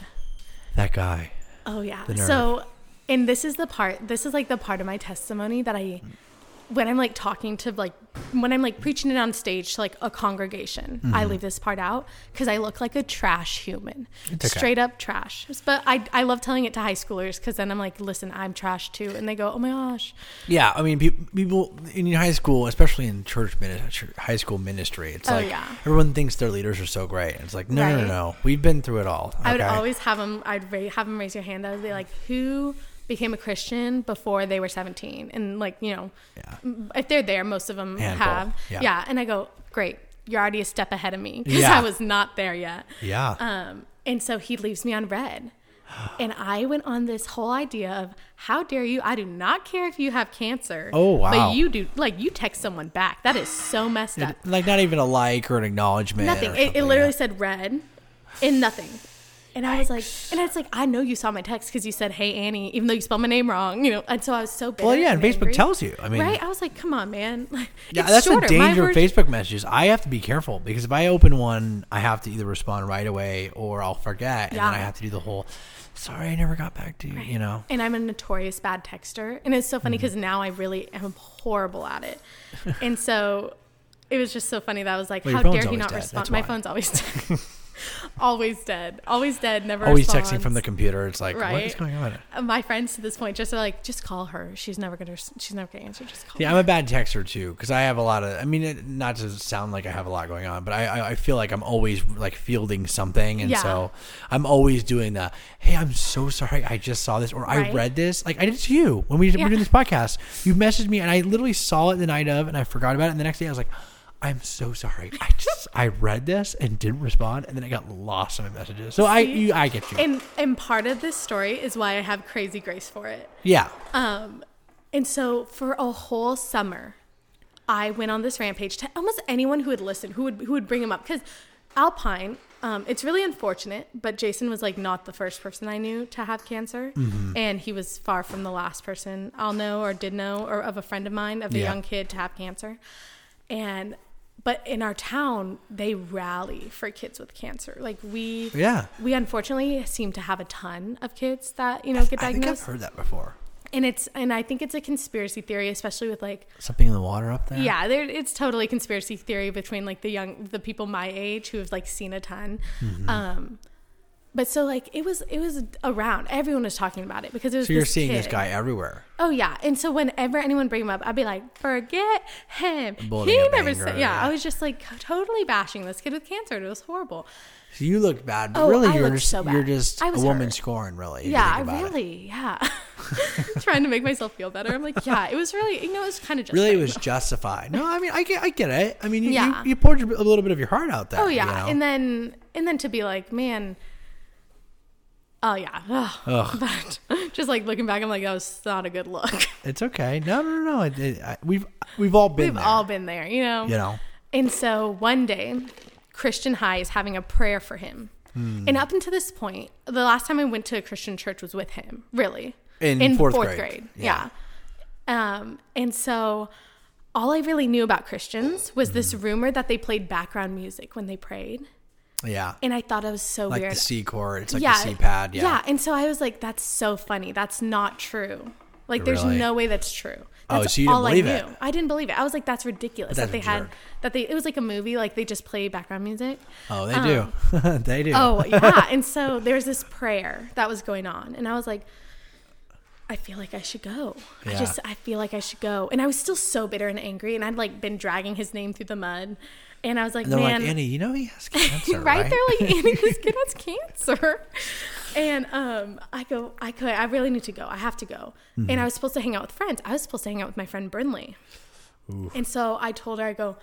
That guy. Oh yeah. So, and this is the part. This is like the part of my testimony that I, when I'm like talking to like, when I'm like preaching it on stage to like a congregation, Mm-hmm. I leave this part out because I look like a trash human, okay. straight up trash. But I I love telling it to high schoolers because then I'm like, listen, I'm trash too, and they go, oh my gosh, Yeah, I mean, people in high school, especially in church ministry, high school ministry, it's Oh, like yeah. everyone thinks their leaders are so great. And it's like, no, no, no, no. We've been through it all. I would always have them. I'd ra- have them raise your hand. I would be like, who became a Christian before they were 17? And like, you know, Yeah. if they're there, most of them Handful, have. yeah. Yeah. And I go, great, you're already a step ahead of me because Yeah. I was not there yet. Yeah. Um, and so he leaves me on red. And I went on this whole idea of how dare you? I do not care if you have cancer. Oh, wow. But you do like you text someone back. That is so messed up. Like not even a like or an acknowledgement. Nothing. It, it literally said red and nothing. And I was like, and it's like, I know you saw my text because you said, "Hey Annie," even though you spelled my name wrong, you know. And so I was so bitter. Well, yeah, and and Facebook angry. tells you. I mean, right? I was like, come on, man. Like, Yeah, it's that's shorter. the My danger of version- Facebook messages. I have to be careful because if I open one, I have to either respond right away or I'll forget, and then I have to do the whole. Sorry, I never got back to you. You know. And I'm a notorious bad texter. And it's so funny Mm-hmm. because now I really am horrible at it. and so it was just so funny that I was like, Well, your how phone's dare he always not dead. respond? That's My why. phone's always dead. always dead. Always dead. Never Always responds. texting from the computer. It's like, what Right. is going on? Uh, My friends to this point just are like, just call her. She's never gonna. She's never gonna answer. Just call. Yeah, her. I'm a bad texter too because I have a lot of. I mean, it, not to sound like I have a lot going on, but I, I, I feel like I'm always like fielding something, and Yeah. so I'm always doing the. Hey, I'm so sorry. I just saw this, or I read this. Like I did to you when we Yeah. were doing this podcast. You messaged me, and I literally saw it the night of, and I forgot about it. And the next day, I was like. I'm so sorry. I just I read this and didn't respond, and then I got lost in my messages. So I See? you, I get you. And and part of this story is why I have crazy grace for it. yeah, Um, and so for a whole summer, I went on this rampage to almost anyone who would listen, who would who would bring him up because Alpine. Um, it's really unfortunate, but Jason was like not the first person I knew to have cancer, Mm-hmm. and he was far from the last person I'll know or did know or of a friend of mine of a Yeah. young kid to have cancer, and. But in our town, they rally for kids with cancer. Like we, yeah. we unfortunately seem to have a ton of kids that you know get diagnosed I think I've heard that before. and it's and I think it's a conspiracy theory, especially with like Something in the water up there. yeah, there it's totally conspiracy theory between like the young the people my age who have like seen a ton. Mm-hmm. Um, but so like it was it was around everyone was talking about it because it was So you're seeing this guy everywhere. Oh yeah, and so whenever anyone bring him up, I'd be like, forget him. He never said. Yeah. I was just like totally bashing this kid with cancer. It was horrible. So you looked bad, but Oh, really I you're just so you're just I a was woman hurt. scorn, really. yeah, think about it. really. Yeah, trying to make myself feel better. I'm like, yeah, it was really. You know, it was kind of Really, it was justified. No, I mean, I get, I get it. I mean, you, Yeah. you, you poured your- a little bit of your heart out there. Oh yeah, you know? and then and then to be like, man, oh yeah, Ugh. Ugh. but just like looking back, I'm like, that was not a good look. it's okay. No, no, no, no. It, it, I, we've we've all been We've there. all been there, you know. you know. And so one day, Christian High is having a prayer for him. Hmm. And up until this point, the last time I went to a Christian church was with him, really. In fourth fourth grade. Yeah. Um, and so all I really knew about Christians was Hmm. this rumor that they played background music when they prayed. Yeah. And I thought it was so Like weird. the C chord. It's like the C pad. Yeah. Yeah. And so I was like, that's so funny. That's not true. Like, there's Really? no way that's true. Oh, so you didn't all believe I it? knew. I didn't believe it. I was like, that's ridiculous But that they that's had absurd. that they. It was like a movie. Like they just play background music. Oh, they do. Um, they do. Oh yeah. and so there's this prayer that was going on, and I was like, I feel like I should go. I Yeah. just I feel like I should go, and I was still so bitter and angry, and I'd like been dragging his name through the mud, and I was like, And they're man, like, Ani, you know he has cancer, right? right? They're like, Ani, this kid has cancer. And um, I go, I could, I really need to go. I have to go. Mm-hmm. And I was supposed to hang out with friends. I was supposed to hang out with my friend Brinley. And so I told her, I go,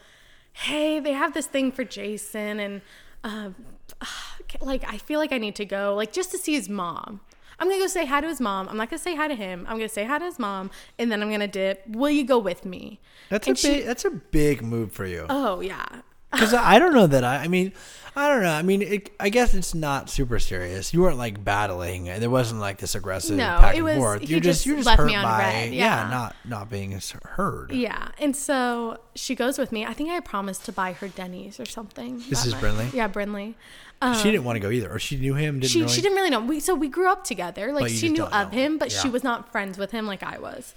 hey, they have this thing for Jason, and um, like I feel like I need to go, like just to see his mom. I'm gonna go say hi to his mom. I'm not gonna say hi to him. I'm gonna say hi to his mom, and then I'm gonna dip. Will you go with me? That's And a she- big. That's a big move for you. Oh yeah, Because I don't know that I. I mean, I don't know. I mean, it, I guess it's not super serious. You weren't like battling. There wasn't like this aggressive No, back it and was- forth. You're just just you're just left hurt me on by red, yeah. yeah. not not being heard. Yeah, and so she goes with me. I think I promised to buy her Denny's or something. This is night. Brinley? Yeah, Brinley. Um, she didn't want to go either, or she knew him. Didn't she really, she didn't really know. We so we grew up together. Like she knew of him, but she Yeah. Mm. was not friends with him like I was.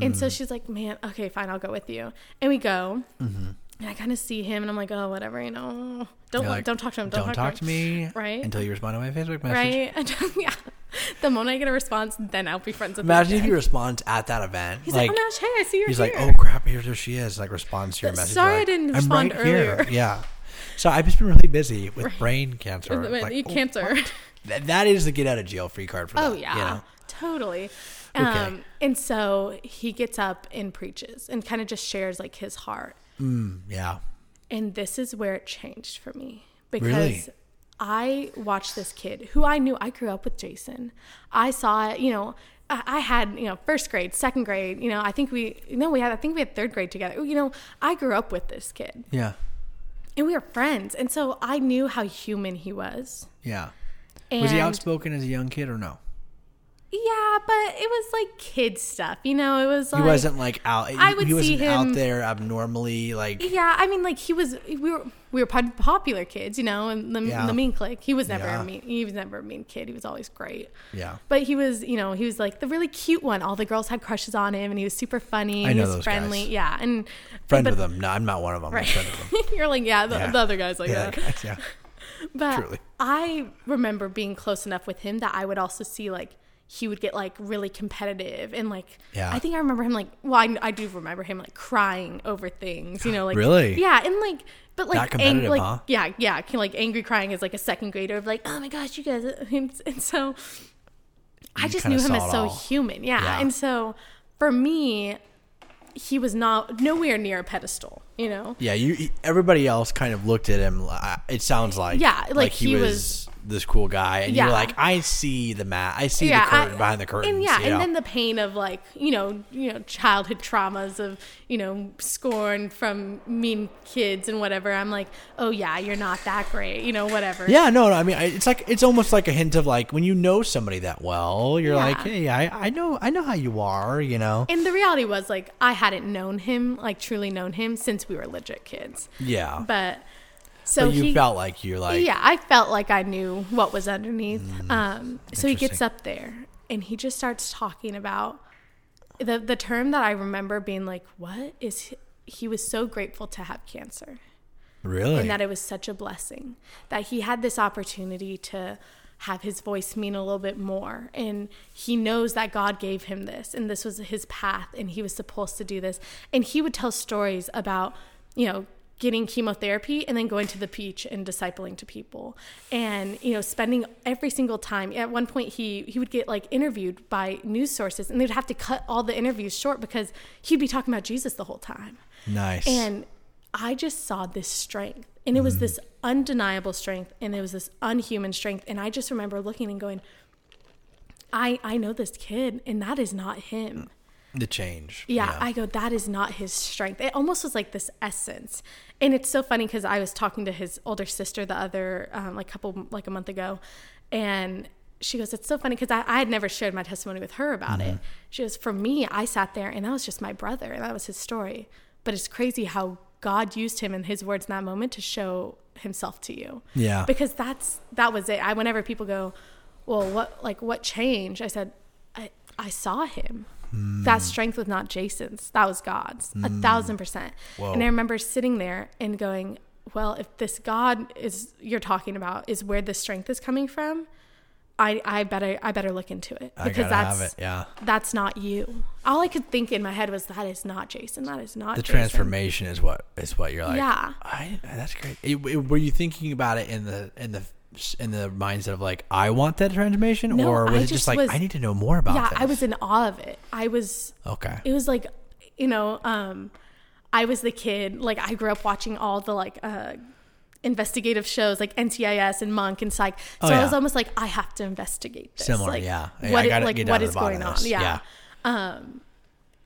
And so she's like, "Man, okay, fine, I'll go with you." And we go. And I kind of see him, and I'm like, "Oh, whatever, you know. Don't like, don't talk to him. Don't, Don't talk to me, Right. Until you respond to my Facebook message. Right? yeah. The moment I get a response, then I'll be friends with him. Imagine if he responds at that event. He's like, like, "Oh, Nash, hey, I see you're he's here." like, oh crap, here's where she is. Like responds to your message. sorry You're I didn't respond right here." earlier. Yeah. So I've just been really busy with brain cancer. With- Like, you oh, cancer. That is the get out of jail free card for that. Oh yeah, You know? totally. Okay. Um, and so he gets up and preaches and kind of just shares like his heart. Mm, yeah. And this is where it changed for me because Really? I watched this kid who I knew I grew up with Jason. I saw it, you know, I had, you know, first grade, second grade, you know, I think we, no, we had, I think we had third grade together. You know, I grew up with this kid Yeah. and we were friends. And so I knew how human he was. Yeah. And Was he outspoken as a young kid or no? Yeah, but it was like kid stuff, you know, it was like, he wasn't like out. I would he wasn't see out there abnormally. Like Yeah, I mean, like he was. We were we were popular kids, you know, and the, Yeah. the mean clique. He was never Yeah. a mean. He was never a mean kid. He was always great. yeah. But he was, you know, he was like the really cute one. All the girls had crushes on him, and he was super funny. I and know he was those friendly. guys. Yeah, and Friend but, of them. No, I'm not one of them. I'm friend of them. You're like, yeah, the, Yeah. the other guys like Yeah, that. guys, yeah. But truly. I remember being close enough with him that I would also see like he would get like really competitive and like Yeah. I think I remember him like well I, I do remember him like crying over things you know like Really? yeah and like but like competitive, like huh? yeah yeah like angry crying is like a second grader of like oh my gosh you guys and, and so I just knew him as so all. human yeah. Yeah. and so for me he was not nowhere near a pedestal you know Yeah, you. Everybody else kind of looked at him. uh, It sounds like Yeah, like he, he was, was- this cool guy, and Yeah. you're like, I see the mat. I see yeah, the curtain I- behind the curtains. And yeah, and know? then the pain of like you know you know childhood traumas of you know scorn from mean kids and whatever. I'm like, oh yeah, you're not that great, you know, whatever. Yeah, no, no. I mean, I- it's like it's almost like a hint of like when you know somebody that well, you're Yeah. like, hey, I, I know, I know how you are, you know. And the reality was like I hadn't known him, like truly known him since we were legit kids. Yeah, But so but you he, felt like you're like, yeah, I felt like I knew what was underneath. um, so he gets up there and he just starts talking about the the term that I remember being like, "What is?" He, he was so grateful to have cancer, really, and that it was such a blessing that he had this opportunity to have his voice mean a little bit more and he knows that God gave him this and this was his path and he was supposed to do this and he would tell stories about you know getting chemotherapy and then going to the beach and discipling to people and you know spending every single time at one point he he would get like interviewed by news sources and they'd have to cut all the interviews short because he'd be talking about Jesus the whole time nice. and I just saw this strength. And it was mm-hmm. this undeniable strength and it was this unhuman strength. And I just remember looking and going, I I know this kid and that is not him. Mm. The change. Yeah, I go, that is not his strength. It almost was like this essence. And it's so funny because I was talking to his older sister the other, um, like couple, like a month ago. And she goes, it's so funny because I, I had never shared my testimony with her about it. She goes, for me, I sat there and that was just my brother. And that was his story. But it's crazy how God used him and his words in that moment to show himself to you. Yeah. Because that's, that was it. I, whenever people go, well, what, like, what changed? I said, I, I saw him. That strength was not Jason's. That was God's. A mm. thousand percent. Whoa. And I remember sitting there and going, well, if this God is you're talking about is where this strength is coming from, I, I better I better look into it because that's have it. Yeah, that's not you. All I could think in my head was that is not Jason. That is not the Jason." transformation is what is what you're like. Yeah. I, that's great. It- it- were you thinking about it in the in the in the mindset of like I want that transformation, No, or was I it just just like was- I need to know more about? Yeah, this? I was in awe of it. I was okay. it was like you know um i was the kid like i grew up watching all the like uh investigative shows like ncis and monk and psych so Oh, i was almost like i have to investigate this Similar, like, yeah. I- what it- like what is going on this. yeah. um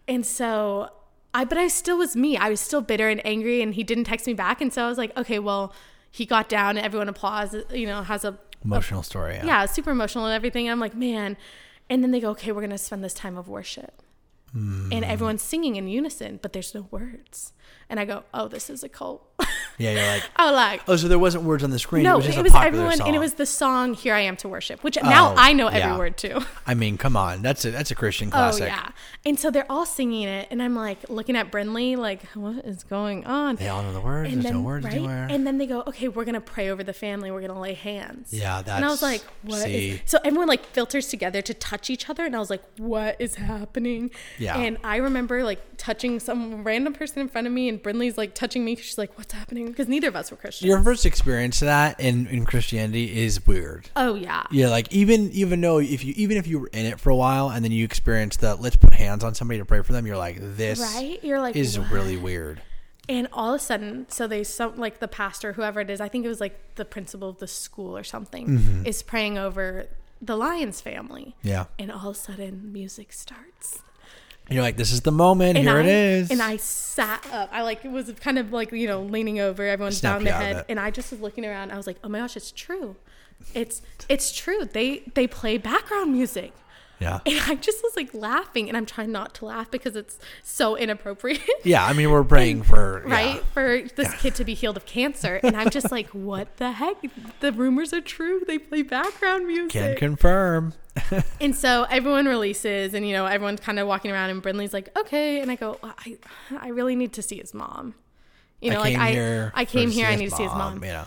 and so i but i still was me i was still bitter and angry and he didn't text me back and so i was like okay well he got down and everyone applauds you know has a Emotional story. Yeah. yeah, super emotional and everything. I'm like, man. And then they go, okay, we're going to spend this time of worship. Hmm. And everyone's singing in unison, but there's no words. And I go, oh, this is a cult. Yeah. You're like. oh, like, Oh, so there wasn't words on the screen. no, it was just it a was everyone, song. and it was the song "Here I Am to Worship," which now Oh, I know every yeah. word too. I mean, come on. That's a that's a Christian oh, classic. Oh yeah, and so they're all singing it, and I'm like looking at Brinley, like, what is going on? They all know the words. and There's then, no words right? anywhere. And then they go, okay, we're gonna pray over the family. We're gonna lay hands. Yeah, that's. And I was like, what? is-". So everyone like filters together to touch each other, and I was like, what is happening? Yeah. And I remember like touching some random person in front of me, and Brinley's like touching me. She's like, what's happening? Because neither of us were Christians. Your first experience to that in, in Christianity is weird. oh yeah. Yeah, like even even though if you even if you were in it for a while and then you experience the let's put hands on somebody to pray for them, you're like this Right? You're like, is what? really weird. And all of a sudden, so they some like the pastor, whoever it is, I think it was like the principal of the school or something, Mm-hmm. is praying over the Lions family. Yeah. And all of a sudden, music starts. You're like, this is the moment. And Here I, it is. And I sat up. I like it was kind of like you know leaning over. Everyone's Snapped down their head, and I just was looking around. I was like, oh my gosh, it's true. It's it's true. They they play background music. Yeah. And I just was like laughing, and I'm trying not to laugh because it's so inappropriate. Yeah. I mean, we're praying for yeah. right? For this kid to be healed of cancer. And I'm just like, what the heck? The rumors are true. They play background music. Can confirm. and so everyone releases, and, you know, everyone's kind of walking around, and Brinley's like, okay. And I go, well, I, I really need to see his mom. You know, I like I. I came here. I need to see his mom. You know.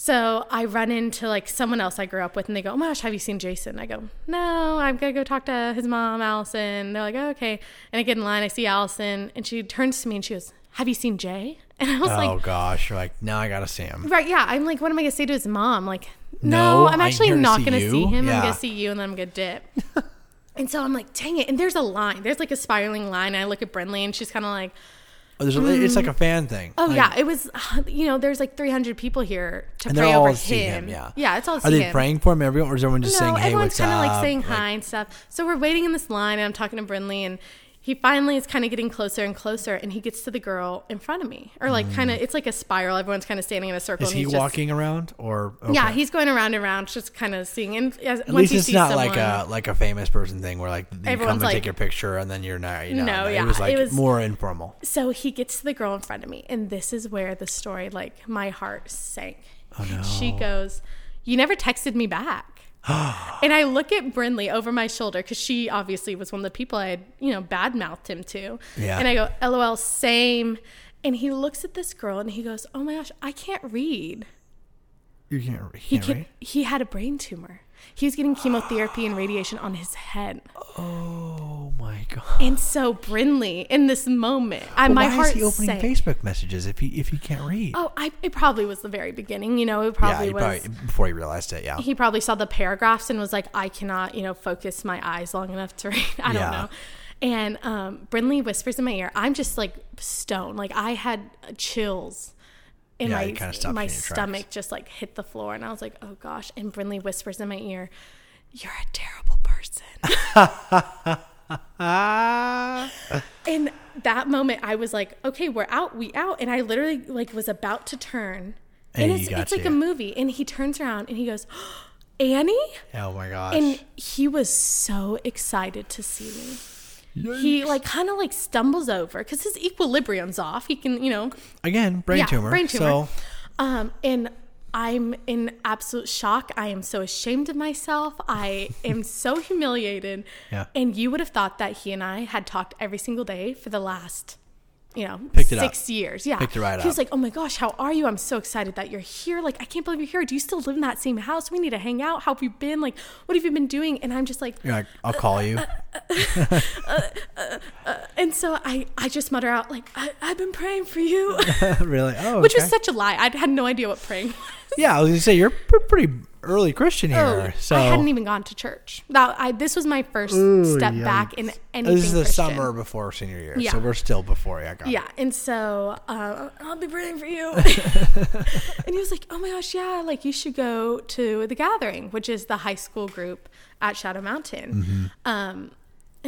So I run into like someone else I grew up with, and they go, "Oh my gosh, have you seen Jason?" I go, "No, I'm gonna go talk to his mom, Allison." They're like, oh, "Okay," and I get in line. I see Allison, and she turns to me and she goes, "Have you seen Jay?" And I was oh like, "Oh gosh. You're like, now I gotta see him. Right, yeah. I'm like, what am I gonna say to his mom? Like, No, no, I'm actually not see gonna you. see him. Yeah. I'm gonna see you, and then I'm gonna dip. and so I'm like, dang it. And there's a line. There's like a spiraling line. And I look at Brinley, and she's kind of like, there's a, It's like a fan thing. oh Like, yeah, it was. You know, there's like 300 people here to And pray over him. him, yeah. yeah, it's all Are they him. praying for him? Everyone, or is everyone just no, saying, "Hey, everyone's kind of like saying hi and stuff. So we're waiting in this line, and I'm talking to Brinley, and he finally is kind of getting closer and closer, and he gets to the girl in front of me, or like kind of, it's like a spiral. Everyone's kind of standing in a circle. Mm. Is and he he's just- walking around or? Yeah, he's going around and around, just kind of seeing. And as, At once least he it's sees not someone, like a like a famous person thing where like you come and like- take your picture and then you're not. You know, No, it yeah, was like it was- more informal. So he gets to the girl in front of me, and this is where the story, like my heart sank. Oh no. She goes, "You never texted me back." and I look at Brinley over my shoulder because she obviously was one of the people I had, you know, bad mouthed him to. Yeah. And I go, "LOL, same." And he looks at this girl and he goes, "Oh my gosh, I can't read." You can't. You He can't can, read? he had a brain tumor. He was getting chemotherapy and radiation on his head. Oh my god. And so Brinley, in this moment, I, my why heart is he opening sank. Facebook messages if he if he can't read? Oh, I, it probably was the very beginning. You know, it probably he was. probably before he realized it. Yeah. he probably saw the paragraphs and was like, I cannot, you know, focus my eyes long enough to read. I don't know. And um, Brinley whispers in my ear. I'm just like stone. Like I had chills. And Yeah, my kinda stops my you in your stomach just like hit the floor, and I was like, "Oh gosh!" And Brinley whispers in my ear, "You're a terrible person." In that moment i was like okay we're out we out and i literally like was about to turn and, And it's, it's like you. a movie and he turns around and he goes ani Oh my gosh. and he was so excited to see me he like kind of like stumbles over because his equilibrium's off he can you know Again, brain yeah, tumor. brain tumor. So um and i'm in absolute shock i am so ashamed of myself i am so humiliated Yeah. and you would have thought that he and i had talked every single day for the last you know Picked it up. six years. Yeah. Picked it right he was up. like oh my gosh how are you? I'm so excited that you're here. Like i can't believe you're here. Do you still live in that same house? We need to hang out. How have you been? Like what have you been doing? And i'm just like you're like, I'll uh, uh, call you. Uh, and so i i just mutter out like I, i've been praying for you. Really? Oh, which okay. was such a lie. I had no idea what praying was Yeah, I was gonna say you're a pretty early Christian here. so Oh, I hadn't even gone to church. That I this was my first Ooh, step back in anything. This is the Christian. summer before senior year, Yeah. so we're still before. Yeah, got it. Yeah, and so uh, I'll be praying for you. and he was like, "Oh my gosh, yeah, like you should go to the gathering, which is the high school group at Shadow Mountain." Mm-hmm. Um,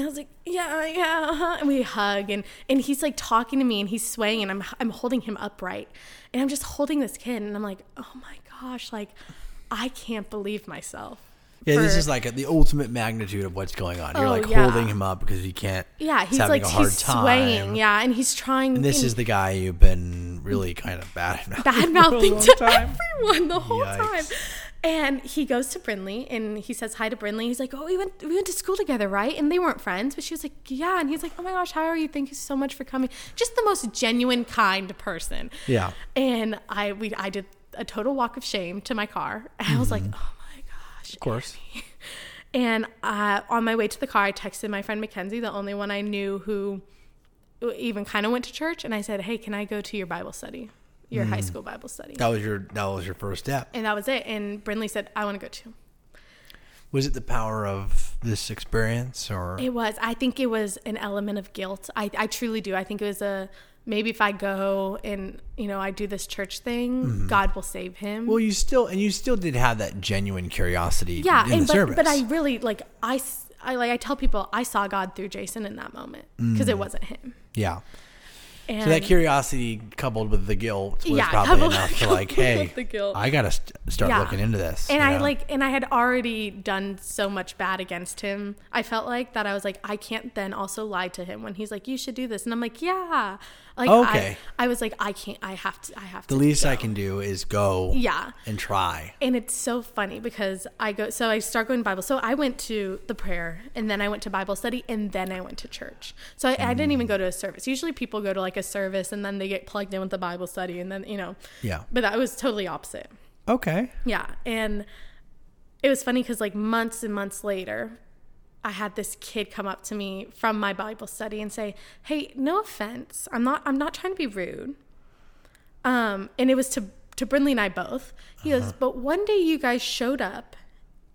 and I was like, "Yeah, yeah," uh-huh." and we hug, and and he's like talking to me, and he's swaying, and I'm I'm holding him upright, and I'm just holding this kid, and I'm like, "Oh my gosh, like I can't believe myself." Yeah, this is like the ultimate magnitude of what's going on. You're Oh, like yeah. holding him up because he can't. Yeah, he's having like a hard he's time. swaying. Yeah, and he's trying. And this and is the guy you've been really kind of bad at. bad mouthing to everyone the whole Yikes. time. And he goes to Brinley and he says hi to Brinley. He's like, "Oh, we went we went to school together, right?" And they weren't friends, but she was like, "Yeah." And he's like, "Oh my gosh, how are you? Thank you so much for coming." Just the most genuine, kind person. Yeah. And I we I did a total walk of shame to my car, and I was like, Mm-hmm. "Oh my gosh." Of course. And uh, on my way to the car, I texted my friend Mackenzie, the only one I knew who even kind of went to church, and I said, "Hey, can I go to your Bible study, your Mm. high school Bible study?" That was your that was your first step. And that was it. And Brinley said, "I want to go too." Was it the power of this experience or It was. I think it was an element of guilt. I, I truly do. I think it was a maybe if I go and you know I do this church thing, God will save him. Well, you still and you still did have that genuine curiosity. yeah, in and the but, service. but I really like I I like I tell people I saw God through Jason in that moment because it wasn't him. yeah. And. So that curiosity coupled with the guilt was Yeah, probably enough to like, hey. I gotta st- start Yeah. looking into this. and I know? like and I had already done so much bad against him. I felt like that I was like I can't then also lie to him when he's like you should do this and I'm like yeah. Like Okay. I, I was like I can't I have to I have the to The least I can do is go Yeah. and try. And it's so funny because I go, so I start going to Bible. So I went to the prayer and then I went to Bible study and then I went to church. So I, I didn't even go to a service. Usually people go to like a service and then they get plugged in with the Bible study and then, you know, Yeah. but that was totally opposite. Okay. Yeah. And it was funny because like months and months later, I had this kid come up to me from my Bible study and say, "Hey, no offense. I'm not I'm not trying to be rude." Um, and it was to to Brinley and I both. He Uh-huh. goes, "But one day you guys showed up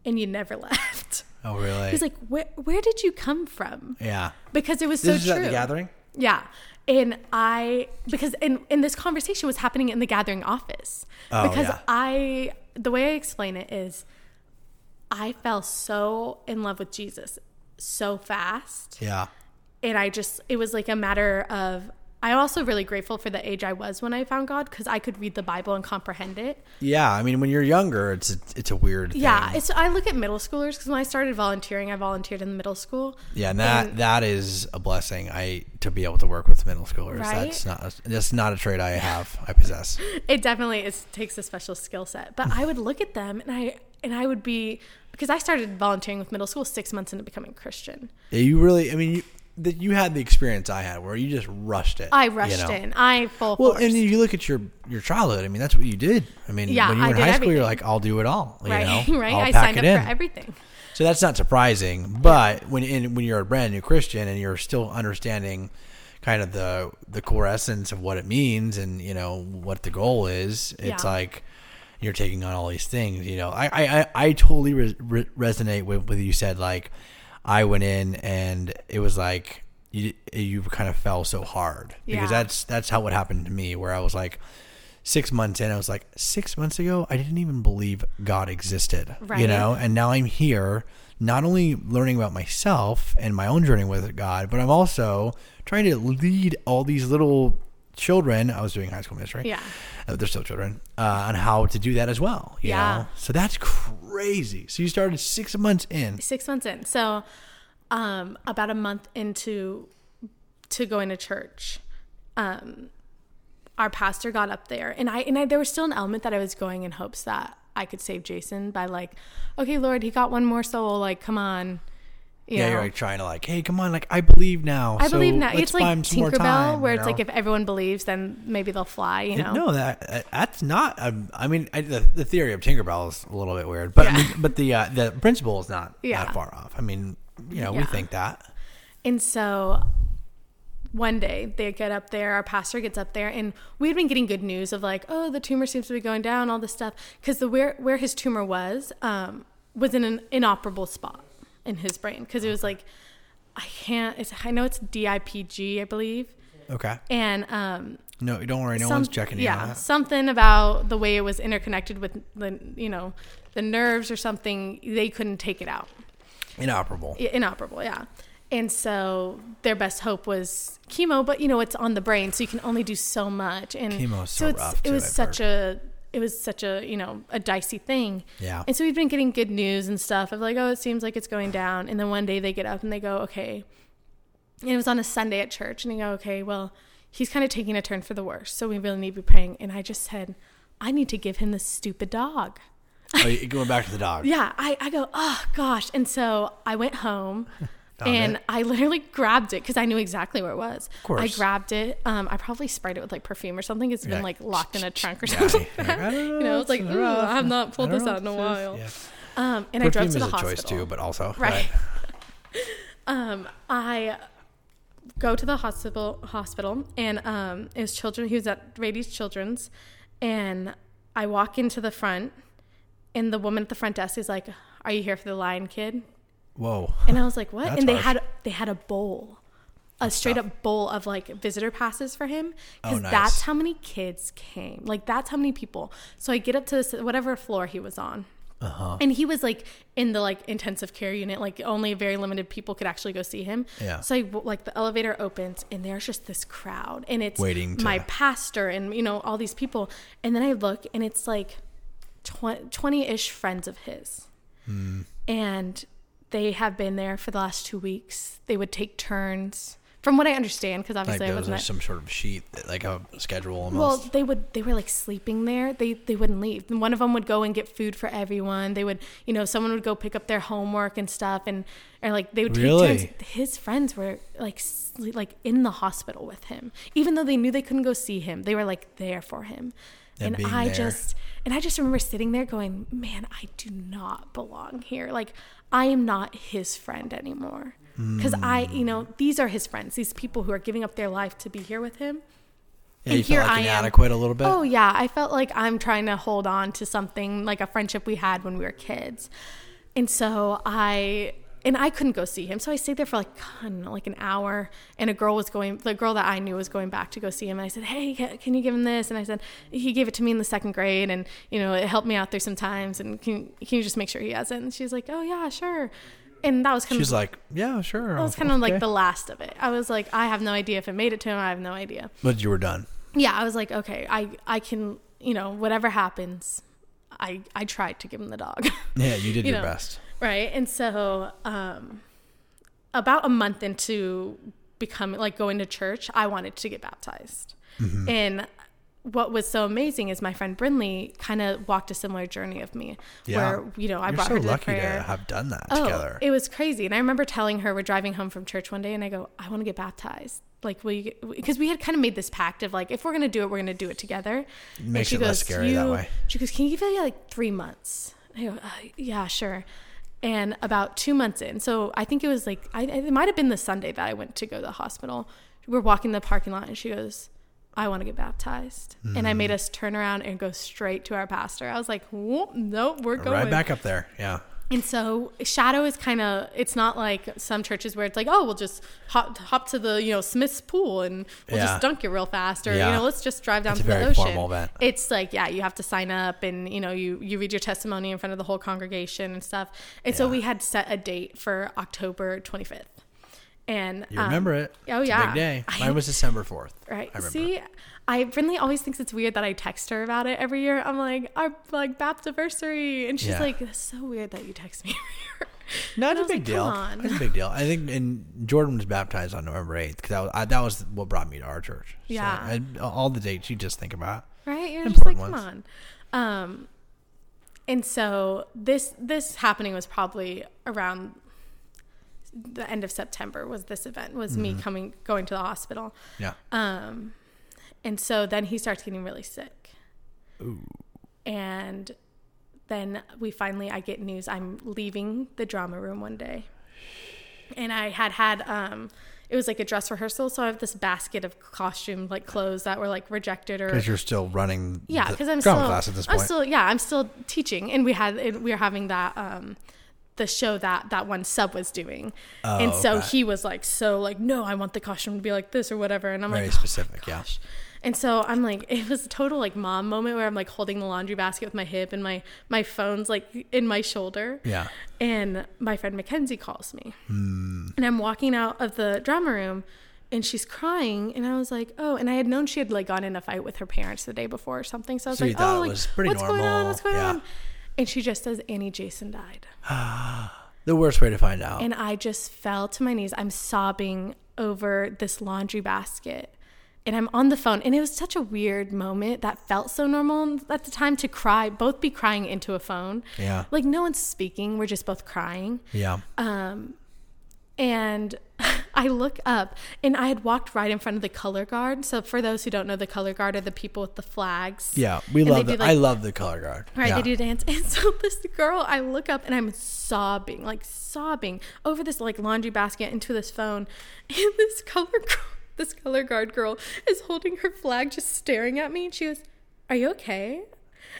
and you never left." Oh, really? He's like, "Where where did you come from?" yeah. Because it was This so is true. at the gathering. Yeah. And I because and, and this conversation was happening in the gathering office. Oh, because yeah. I the way I explain it is I fell so in love with Jesus so fast. Yeah. And I just it was like a matter of I'm also really grateful for the age I was when I found God because I could read the Bible and comprehend it. Yeah. I mean, when you're younger, it's a, it's a weird. Thing. Yeah, it's I look at middle schoolers because when I started volunteering, I volunteered in the middle school. Yeah, and that And- that is a blessing. I to be able to work with middle schoolers. Right? That's not that's not a trait I have. I possess. it definitely is, takes a special skill set. But I would look at them and I and I would be because I started volunteering with middle school six months into becoming Christian. Yeah, you really. I mean, you that you had the experience I had where you just rushed it. I you rushed know? in. I full Well, force. and you look at your your childhood. I mean, that's what you did. I mean, Yeah, when you were I in high school, you're like, I'll do it all. You right, know? right. I'll I pack signed it up in. for everything. So that's not surprising. But when in, when you're a brand new Christian and you're still understanding kind of the the core essence of what it means and you know what the goal is, it's Yeah. like you're taking on all these things. You know, I I, I, I totally re- re- resonate with what you said. Like I went in and it was like you you kind of fell so hard because Yeah. that's that's how what happened to me where I was like. Six months in, I was like, six months ago, I didn't even believe God existed. Right. You know, and now I'm here, not only learning about myself and my own journey with God, but I'm also trying to lead all these little children. I was doing high school ministry. Yeah. Uh, they're still children uh, on how to do that as well. You Yeah. know? So that's crazy. So you started six months in. Six months in. So um, about a month into to going to church, um, our pastor got up there, and I and I, there was still an element that I was going in hopes that I could save Jason by like, okay, Lord, he got one more soul. Like, come on. You Yeah, know? you're like trying to like, hey, come on, like I believe now. I so believe now. It's like Tinkerbell, time, where it's like if everyone believes, then maybe they'll fly. You know. No, that uh, that's not. Um, I mean, I, the, the theory of Tinkerbell is a little bit weird, but I mean, but the uh, the principle is not Yeah. that far off. I mean, you know, we think that. And so one day they get up there, our pastor gets up there, and we had been getting good news of like, oh, the tumor seems to be going down, all this stuff, because the where where his tumor was um, was in an inoperable spot in his brain, because it was like, I can't. It's I know it's DIPG, I believe, Okay. and um, No, don't worry. No some- one's checking. Yeah, on that. something about the way it was interconnected with the you know the nerves or something. They couldn't take it out Inoperable. inoperable yeah and so their best hope was chemo but you know it's on the brain so you can only do so much and Chemo's so it's rough, it was such a it was such a you know a dicey thing. Yeah. and so we've been getting good news and stuff of like oh it seems like it's going down. And then one day they get up and they go okay. And it was on a sunday at church. And they go okay well he's kind of taking a turn for the worse. So we really need to be praying. And i just said i need to give him this stupid dog. Oh, going back to the dog. yeah, I, I go, oh gosh. And so I went home and it? I literally grabbed it because I knew exactly where it was. course. I grabbed it. Um, I probably sprayed it with like perfume or something. It's been like locked in a trunk or Yeah, something. like, I don't you know, it's like, ooh. I have not pulled this out in a while. is. Um, and I drove to the hospital. choice too, but also Right. um, I go to the hospital hospital and um, it was children. He was at Rady's Children's, and I walk into the front, and the woman at the front desk is like, "Are you here for the Lion Kid?" Whoa. And I was like, "What?" That's and they harsh. had they had a bowl a straight tough. up bowl of like visitor passes for him because Oh, nice. that's how many kids came. Like that's how many people. So I get up to this, whatever floor he was on. Uh-huh. And he was like in the like intensive care unit, like only very limited people could actually go see him. Yeah. So I, like the elevator opens and there's just this crowd and it's Waiting to- my pastor and you know all these people and then I look and it's like 20 ish friends of his. Hmm. And they have been there for the last two weeks. They would take turns, from what I understand, because Like obviously I there was wasn't. like some sort of sheet, like a schedule well, they would. They were like sleeping there. They they wouldn't leave. And one of them would go and get food for everyone. They would, you know, someone would go pick up their homework and stuff, and or like they would take Really? turns. His friends were like sleep, like in the hospital with him, even though they knew they couldn't go see him. They were like there for him. And And, I there. just and I just remember sitting there going, "Man, I do not belong here. Like I am not his friend anymore." Because I, you know, these are his friends. These people who are giving up their life to be here with him. yeah, and here like I am. inadequate a little bit. Oh yeah, I felt like I'm trying to hold on to something like a friendship we had when we were kids, and so I and I couldn't go see him, so I stayed there for like I don't know, like an hour. And a girl was going, the girl that I knew was going back to go see him. And I said, Hey, can you give him this? And I said, he gave it to me in the second grade, and you know it helped me out there sometimes. And can can you just make sure he has it? And she's like, Oh yeah, sure. And that was kind She's of She's like, yeah, sure. that was kind of like the last of it. I was like, I have no idea if it made it to him. I have no idea But you were done. yeah, I was like, okay, I I can, you know, whatever happens, I I tried to give him the dog. Yeah, you did You your know. best. Right? And so um about a month into becoming like going to church, I wanted to get baptized. Mm-hmm. And what was so amazing is my friend Brinley kind of walked a similar journey of me Yeah. where, you know, I You're brought so her to the lucky prayer. to have done that Oh, together. it was crazy. And I remember telling her, we're driving home from church one day, and I go, I want to get baptized. Like, will you? Because we had kind of made this pact of like, if we're gonna do it, we're gonna do it together. And Makes she it less goes, scary that way. She goes, can you give it like three months? I go, uh, yeah, sure. And about two months in, so I think it was like, I, it might have been the Sunday that I went to go to the hospital. We're walking the parking lot, and she goes, I want to get baptized. And I Mm. made us turn around and go straight to our pastor. I was like, nope, we're going right back up there. Yeah. And so shadow is kind of it's not like some churches where it's like, oh, we'll just hop hop to the, you know, Smith's pool and we'll Yeah. just dunk it real fast or Yeah. you know, let's just drive down It's to the ocean. It's like, yeah, you have to sign up and you know, you you read your testimony in front of the whole congregation and stuff. And so we had set a date for October 25th. And You um, remember it. Oh It's a yeah. big day. Mine was December 4th. Right. I remember. See, I Brinley always thinks it's weird that I text her about it every year. I'm like, our like Baptiversary, and she's Yeah. like, "That's so weird that you text me every year." No, And it's I a big like, deal. "Come. It's a big deal. I think, and Jordan was baptized on November 8th because that was, I, that was what brought me to our church. So, Yeah. and all the dates you just think about. right? You're just like, Important come on. Um, and so this this happening was probably around the end of September. Was this event? Was Mm-hmm. me coming going to the hospital? Yeah. Um, and so then he starts getting really sick. And then we finally, I get news I'm leaving the drama room one day. And I had had, um, it was like a dress rehearsal. So I have this basket of costume, like clothes that were like rejected or. Because you're still running Yeah, because I'm drama still, class at this I'm point. still, yeah, I'm still teaching, and we had, and we were having that, um, the show that that one sub was doing, and Oh, so okay. he was like, so like, no, I want the costume to be like this or whatever, and I'm Very like, oh specific, yeah. And so I'm like, it was a total like mom moment where I'm like holding the laundry basket with my hip and my my phone's like in my shoulder. Yeah. And my friend Mackenzie calls me, Hmm. and I'm walking out of the drama room, and she's crying, and I was like, oh, and I had known she had like gone in a fight with her parents the day before or something, so I was So like, oh, it like, was pretty what's going on? What's going yeah. on? And she just says, Ani Jason died. The worst way to find out. And I just fell to my knees. I'm sobbing over this laundry basket. And I'm on the phone. And it was such a weird moment that felt so normal at the time to cry, both be crying into a phone. Yeah. Like no one's speaking. We're just both crying. yeah. Um, and I look up and I had walked right in front of the color guard. So for those who don't know, the color guard are the people with the flags. yeah. We love the, like- I love the color guard. Right, yeah. they do dance. And so this girl, I look up and I'm sobbing, like sobbing over this like laundry basket into this phone. And this color girl, this color guard girl is holding her flag just staring at me. And she goes, Are you okay?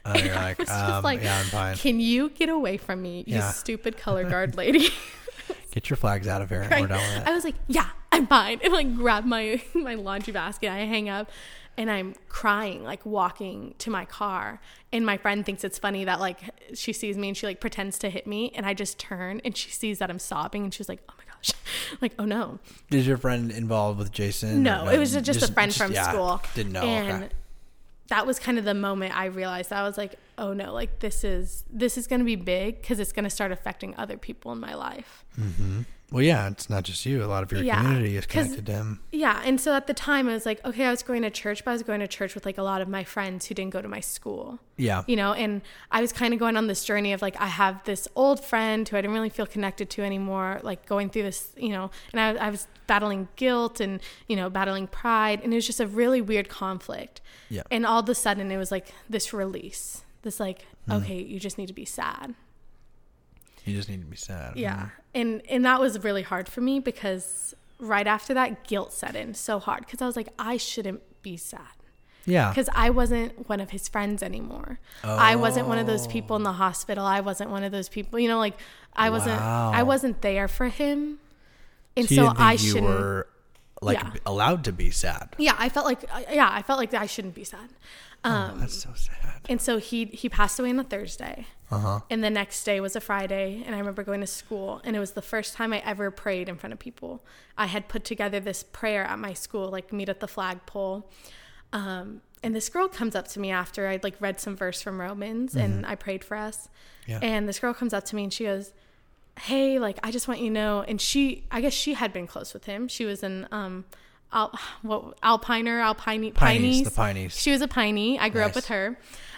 And you're I like, was just um, like, yeah, I'm fine. Can you get away from me, you Yeah. stupid color guard lady? Get your flags out of here. Right? We're done with I was like, Yeah. I'm fine. And like grab my my laundry basket. I hang up and I'm crying, like walking to my car. And my friend thinks it's funny that like she sees me and she like pretends to hit me. And I just turn and she sees that I'm sobbing and she's like, oh my gosh, like, oh no. Is your friend involved with Jason? No, it was just, a friend from yeah, school. Didn't know. And okay. that was kind of the moment I realized I was like, oh no, like this is this is going to be big because it's going to start affecting other people in my life. Mm-hmm. Well, yeah, it's not just you. A lot of your Yeah, community is connected to him. Yeah, and so at the time I was like, okay, I was going to church, but I was going to church with like a lot of my friends who didn't go to my school. Yeah. You know, and I was kind of going on this journey of like I have this old friend who I didn't really feel connected to anymore, like going through this, you know, and I, I was battling guilt and you know battling pride, and it was just a really weird conflict. Yeah. And all of a sudden, it was like this release, this like, Hmm. okay, you just need to be sad. You just need to be sad. Yeah. And and that was really hard for me because right after that guilt set in so hard because I was like I shouldn't be sad Yeah. because I wasn't one of his friends anymore. I wasn't one of those people in the oh. hospital. I wasn't one of those people, you know, like I wasn't I wasn't there for him. And So so I you shouldn't were like Yeah. allowed to be sad. Yeah, I felt like yeah, I felt like I shouldn't be sad. Um oh, that's so sad. and so he he passed away on a Thursday. Uh huh. And the next day was a Friday, and I remember going to school, and it was the first time I ever prayed in front of people. I had put together this prayer at my school, like meet at the flagpole. Um, and this girl comes up to me after I'd like read some verse from Romans, and I prayed for us. Yeah. And this girl comes up to me and she goes, "Hey, like I just want you to know." And she, I guess she had been close with him. She was in um, Al, what Alpiner, Alpine, Pineys, the Pineys. She was a Piney. I grew up with her.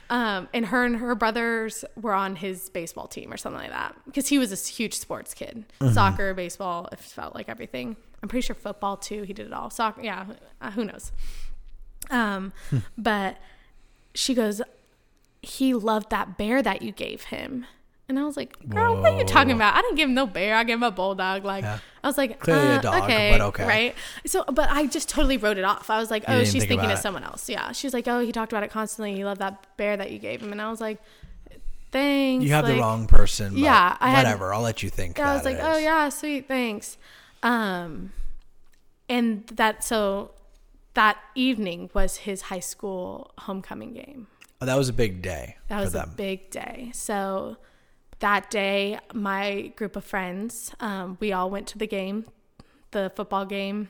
Um, and her and her brothers were on his baseball team or something like that because he was a huge sports kid. Mm-hmm. Soccer, baseball, it felt like everything. I'm pretty sure football too. He did it all. Soccer, yeah. Uh, who knows? Um, Hmm. but she goes, he loved that bear that you gave him. And I was like, girl, what are you talking about? I didn't give him no bear. I gave him a bulldog. Like, Yeah. I was like, Clearly a uh, dog, okay, but okay. right? So, but I just totally wrote it off. I was like, oh, she's think thinking of it. someone else. Yeah. She was like, oh, he talked about it constantly. He loved that bear that you gave him. And I was like, thanks. You have the wrong person. But Yeah, I had- whatever. I'll let you think. yeah, I was like, oh yeah, sweet, thanks. Um, and that so that evening was his high school homecoming game. Oh, that was a big day That was a big day. So that day, my group of friends, um, we all went to the game, the football game.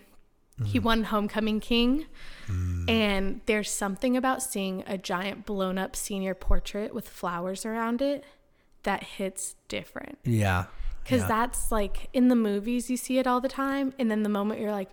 He Mm-hmm. won homecoming king. Mm. And there's something about seeing a giant blown up senior portrait with flowers around it that hits different. yeah. Because yeah. that's like in the movies, you see it all the time. And then the moment you're like,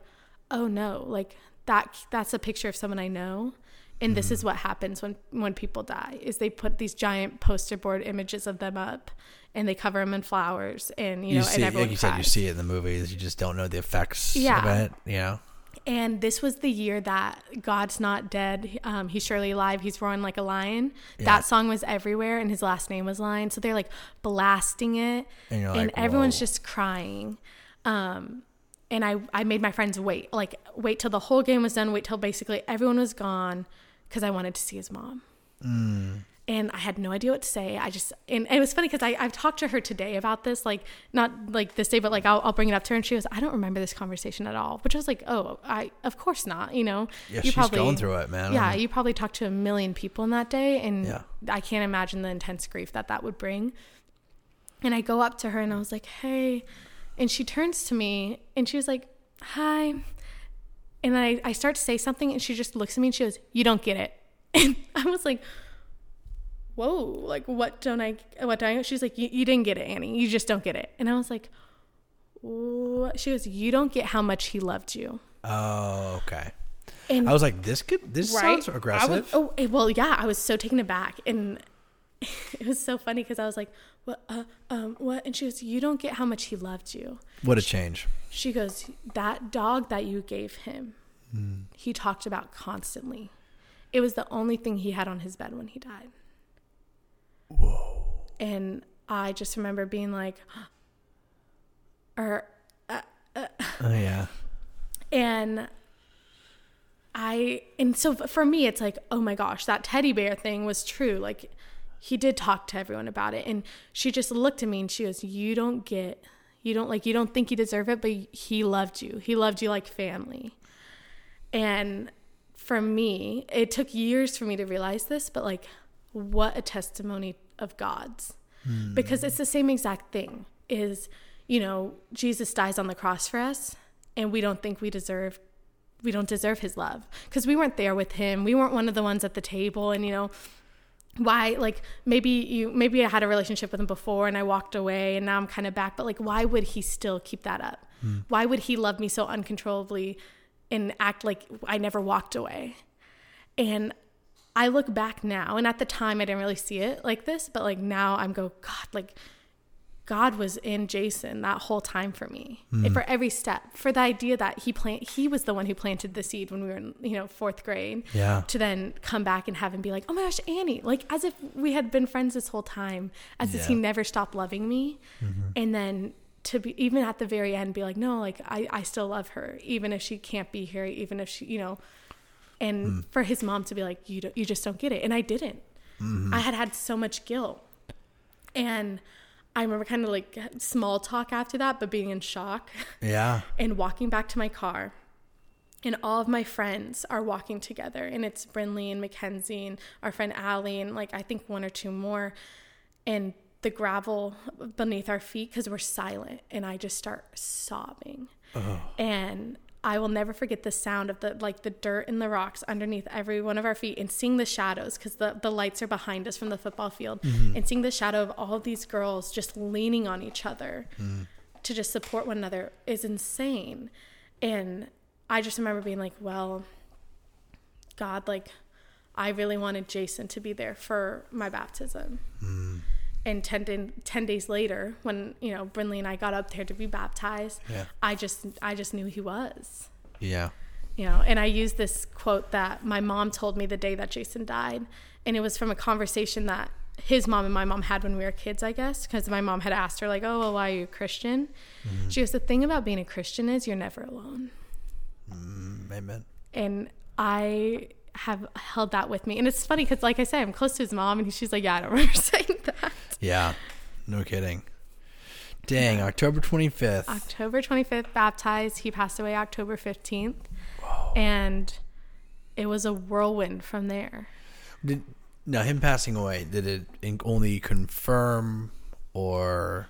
oh no, like that, that's a picture of someone I know. And this Mm-hmm. is what happens when, when people die is they put these giant poster board images of them up and they cover them in flowers and, you, you know, see, and like everyone you said, you see it in the movies. You just don't know the effects Yeah. of it. You know. And this was the year that God's Not Dead. Um, he's surely alive. He's roaring like a lion. Yeah. That song was everywhere, and his last name was Lion. So they're like blasting it, And and like, everyone's just crying. Um, and I, I made my friends wait, like wait till the whole game was done, wait till basically everyone was gone, because I wanted to see his mom. Mm. And I had no idea what to say. I just, and it was funny because I've talked to her today about this, like not like this day, but like I'll, I'll bring it up to her, and she goes, "I don't remember this conversation at all," which I was like, "Oh, I of course not," you know. Yeah, she's going through it, man. Yeah, you probably talked to a million people in that day, and Yeah. I can't imagine the intense grief that that would bring. And I go up to her and I was like, "Hey," and she turns to me and she was like, "Hi," and I I start to say something, and she just looks at me and she goes, "You don't get it," and I was like whoa, like what don't I, what don't I, she's like, you, you didn't get it, Ani. You just don't get it. And I was like, what? She goes, you don't get how much he loved you. Oh, okay. And I was like, this could this sounds I was- aggressive. oh, eh, well, yeah, I was so taken aback. And it was so funny because I was like, what, uh, um, what? And she goes, you don't get how much he loved you. what a change. She goes, that dog that you gave him, Hmm. he talked about constantly. It was the only thing he had on his bed when he died. Whoa. and I just remember being like, or, Oh yeah. and I, and so for me, it's like, oh my gosh, that teddy bear thing was true. Like, he did talk to everyone about it. And she just looked at me and she goes, You don't get, You don't like you don't think you deserve it, but he loved you. He loved you like family. And for me, it took years for me to realize this, but like what a testimony of God's. Mm. Because it's the same exact thing. Is, you know, Jesus dies on the cross for us and we don't think we deserve we don't deserve his love because we weren't there with him. We weren't one of the ones at the table and you know, why like maybe you maybe I had a relationship with him before and I walked away and now I'm kind of back but like why would he still keep that up? Mm. Why would he love me so uncontrollably and act like I never walked away? And I look back now and at the time I didn't really see it like this but like now I'm go god like God was in Jason that whole time for me, mm. for every step, for the idea that he plant he was the one who planted the seed when we were in you know fourth grade. Yeah. To then come back and have him be like, oh my gosh, Ani, like as if we had been friends this whole time, as yeah. if he never stopped loving me, mm-hmm. and then to be even at the very end be like, no, like I I still love her even if she can't be here, even if she you know, and mm. for his mom to be like, you don't, you just don't get it, and I didn't. Mm-hmm. I had had so much guilt, and I remember kind of like small talk after that, but being in shock. Yeah. and walking back to my car. And all of my friends are walking together. And it's Brinley and Mackenzie and our friend Allie and like I think one or two more. And the gravel beneath our feet because we're silent. And I just start sobbing. Oh. And I will never forget the sound of the like the dirt and the rocks underneath every one of our feet and seeing the shadows because the, the lights are behind us from the football field mm-hmm. and seeing the shadow of all of these girls just leaning on each other mm. to just support one another is insane. And I just remember being like, well, God, like I really wanted Jason to be there for my baptism. Mm and 10, 10 days later when you know brinley and i got up there to be baptized yeah. i just i just knew he was. Yeah. You know and i used this quote that my mom told me the day that jason died and it was from a conversation that his mom and my mom had when we were kids i guess because my mom had asked her like oh well, why are you a christian? Mm-hmm. she goes the thing about being a christian is you're never alone. Mm, amen. And i have held that with me and it's funny because like i say i'm close to his mom and she's like yeah i don't remember saying that yeah, no kidding. Dang. October 25th. October 25th, baptized. He passed away October 15th. Whoa. And it was a whirlwind from there. Did now him passing away, did it only confirm or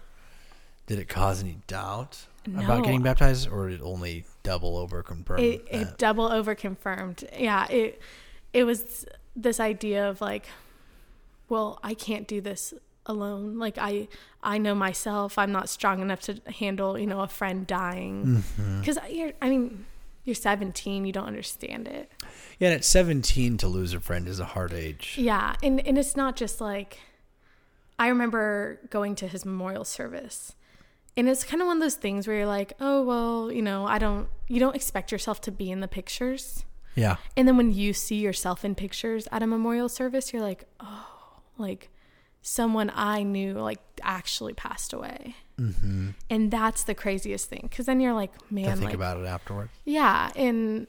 did it cause any doubt no. about getting baptized or did it only double over confirm? It, it double over confirmed. Yeah, it it was this idea of like well, I can't do this alone. Like i i know myself. I'm not strong enough to handle you know a friend dying. Because mm-hmm. you're i mean you're 17 you don't understand it. Yeah and at 17 to lose a friend is a hard age. Yeah and and it's not just like i remember going to his memorial service and it's kind of one of those things where you're like oh well you know i don't you don't expect yourself to be in the pictures. Yeah. And then when you see yourself in pictures at a memorial service you're like oh like someone I knew like actually passed away. Mm-hmm. And that's the craziest thing. Cause then you're like, man, to think like, about it afterwards. Yeah. And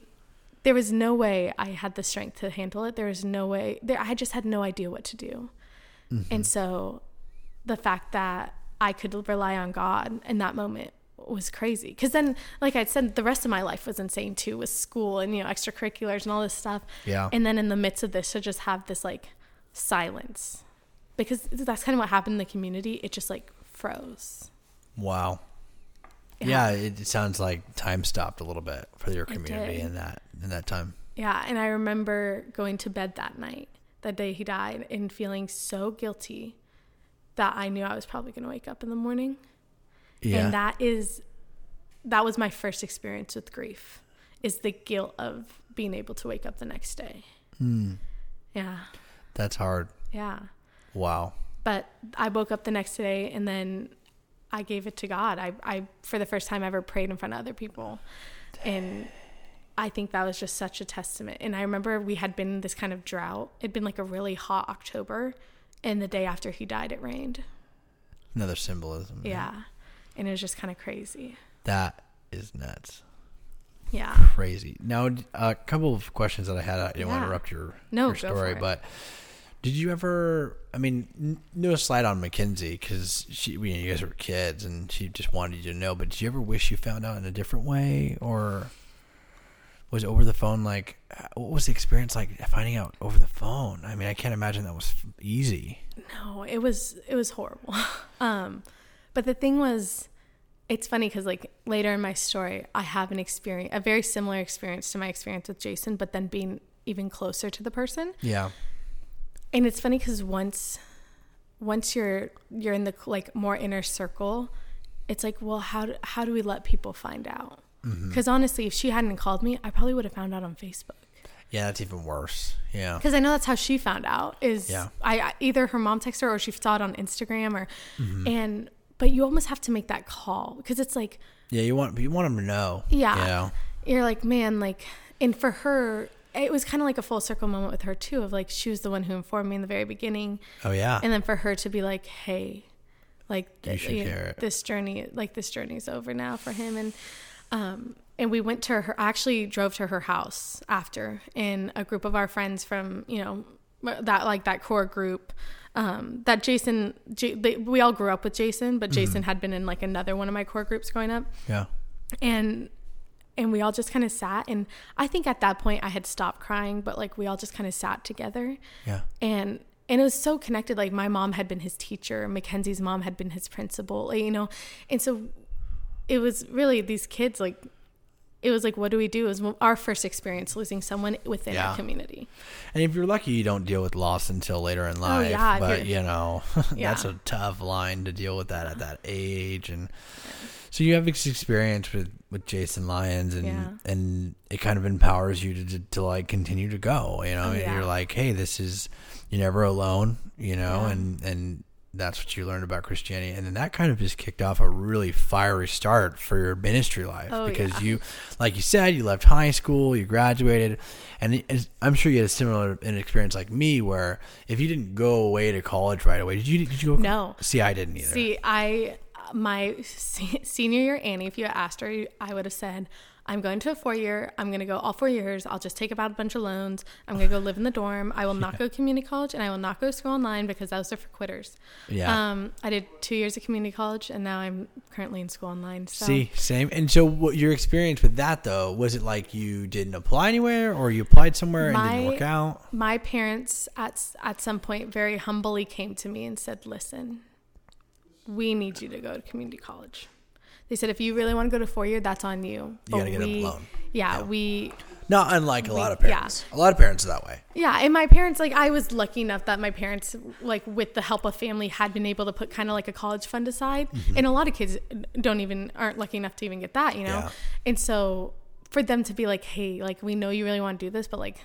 there was no way I had the strength to handle it. There was no way there, I just had no idea what to do. Mm-hmm. And so the fact that I could rely on God in that moment was crazy. Cause then, like I said, the rest of my life was insane too with school and, you know, extracurriculars and all this stuff. Yeah. And then in the midst of this, to just have this like silence because that's kind of what happened in the community. It just like froze. Wow. Yeah, yeah it sounds like time stopped a little bit for your community in that in that time. Yeah, and I remember going to bed that night, that day he died, and feeling so guilty that I knew I was probably going to wake up in the morning. Yeah. And that is that was my first experience with grief is the guilt of being able to wake up the next day. Mm. Yeah. That's hard. Yeah. Wow. But I woke up the next day and then I gave it to God. I, I for the first time ever prayed in front of other people. Dang. And I think that was just such a testament. And I remember we had been in this kind of drought. It'd been like a really hot October. And the day after he died, it rained. Another symbolism. Yeah. And it was just kind of crazy. That is nuts. Yeah. Crazy. Now, a couple of questions that I had. I didn't yeah. want to interrupt your, no, your story, but Did you ever? I mean, n- no slight on Mackenzie because she, you, know, you guys were kids and she just wanted you to know. But did you ever wish you found out in a different way, or was over the phone like? What was the experience like finding out over the phone? I mean, I can't imagine that was easy. No, it was it was horrible. um, but the thing was, it's funny because like later in my story, I have an experience, a very similar experience to my experience with Jason, but then being even closer to the person. Yeah. And it's funny because once, once you're you're in the like more inner circle, it's like, well, how do, how do we let people find out? Because mm-hmm. honestly, if she hadn't called me, I probably would have found out on Facebook. Yeah, that's even worse. Yeah. Because I know that's how she found out. Is yeah. I, I either her mom texted her or she saw it on Instagram or, mm-hmm. and but you almost have to make that call because it's like. Yeah, you want you want them to know. Yeah. You know? You're like, man, like, and for her, it was kind of like a full circle moment with her too of like she was the one who informed me in the very beginning oh yeah and then for her to be like hey like you should know, this journey like this journey's over now for him and um and we went to her actually drove to her house after and a group of our friends from you know that like that core group um, that Jason, J- they, we all grew up with Jason, but mm-hmm. Jason mm-hmm. had been in like another one of my core groups growing up. Yeah. And and we all just kind of sat and i think at that point i had stopped crying but like we all just kind of sat together. Yeah. And and it was so connected like my mom had been his teacher mackenzie's mom had been his principal you know? And so it was really these kids like it was like what do we do? It was our first experience losing someone within yeah. our community. And if you're lucky you don't deal with loss until later in oh, life oh, yeah, but you know yeah. that's a tough line to deal with that at that age and so you have this experience with, with Jason Lyons, and yeah. and it kind of empowers you to, to, to like continue to go. You know, oh, yeah. you're like, hey, this is you're never alone. You know, yeah. and and that's what you learned about Christianity, and then that kind of just kicked off a really fiery start for your ministry life oh, because you, like you said, you left high school, you graduated, and I'm sure you had a similar an experience like me, where if you didn't go away to college right away, did you? Did you go? No. See, I didn't either. See, I my senior year Ani, if you asked her, I would have said, I'm going to a four year. I'm going to go all four years. I'll just take about a bunch of loans. I'm going to go live in the dorm. I will not yeah. go community college and I will not go school online because those are for quitters. Yeah. Um, I did two years of community college and now I'm currently in school online. So. See, same. And so, what your experience with that though was it like you didn't apply anywhere or you applied somewhere my, and didn't work out? My parents at at some point very humbly came to me and said, "Listen, we need you to go to community college. They said if you really want to go to four year, that's on you. You gotta get we, a loan. Yeah, yeah, we. Not unlike a lot of parents. Yeah. A lot of parents are that way. Yeah, and my parents, like, I was lucky enough that my parents, like, with the help of family, had been able to put kind of like a college fund aside. Mm-hmm. And a lot of kids don't even aren't lucky enough to even get that, you know. Yeah. And so for them to be like, hey, like, we know you really want to do this, but like,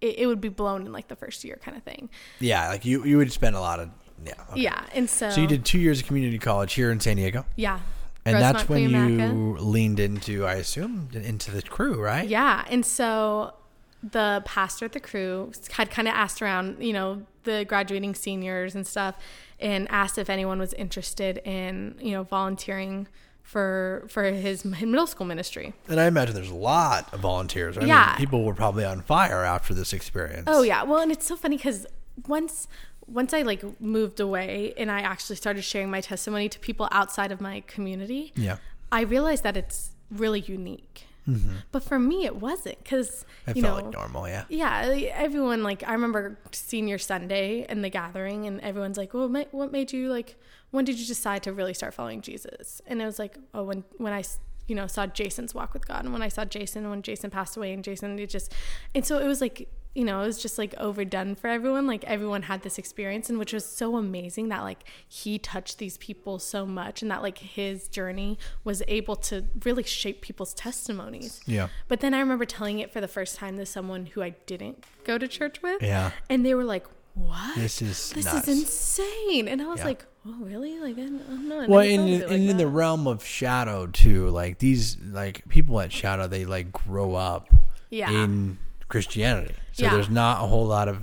it, it would be blown in like the first year, kind of thing. Yeah, like you you would spend a lot of yeah. Okay. Yeah, and so So you did two years of community college here in San Diego. Yeah. And that's when you leaned into, I assume, into the crew, right? Yeah, and so the pastor at the crew had kind of asked around, you know, the graduating seniors and stuff, and asked if anyone was interested in, you know, volunteering for for his middle school ministry. And I imagine there's a lot of volunteers. I yeah, mean, people were probably on fire after this experience. Oh yeah, well, and it's so funny because once once I like moved away and I actually started sharing my testimony to people outside of my community, yeah, I realized that it's really unique. Mm-hmm. But for me, it wasn't because you felt know, like normal, yeah. Yeah, everyone like I remember senior Sunday and the gathering, and everyone's like, "Well, what made you like? When did you decide to really start following Jesus?" And it was like, "Oh, when when I." You know, saw Jason's walk with God, and when I saw Jason, when Jason passed away, and Jason, it just, and so it was like you know, it was just like overdone for everyone. Like everyone had this experience, and which was so amazing that like he touched these people so much, and that like his journey was able to really shape people's testimonies. Yeah. But then I remember telling it for the first time to someone who I didn't go to church with. Yeah. And they were like, "What? This is this nuts. is insane!" And I was yeah. like, "Oh, really? Like, I don't know." well, in in, like in the realm of shadow too, like these like people at shadow, they like grow up. Yeah. In Christianity. So yeah. there's not a whole lot of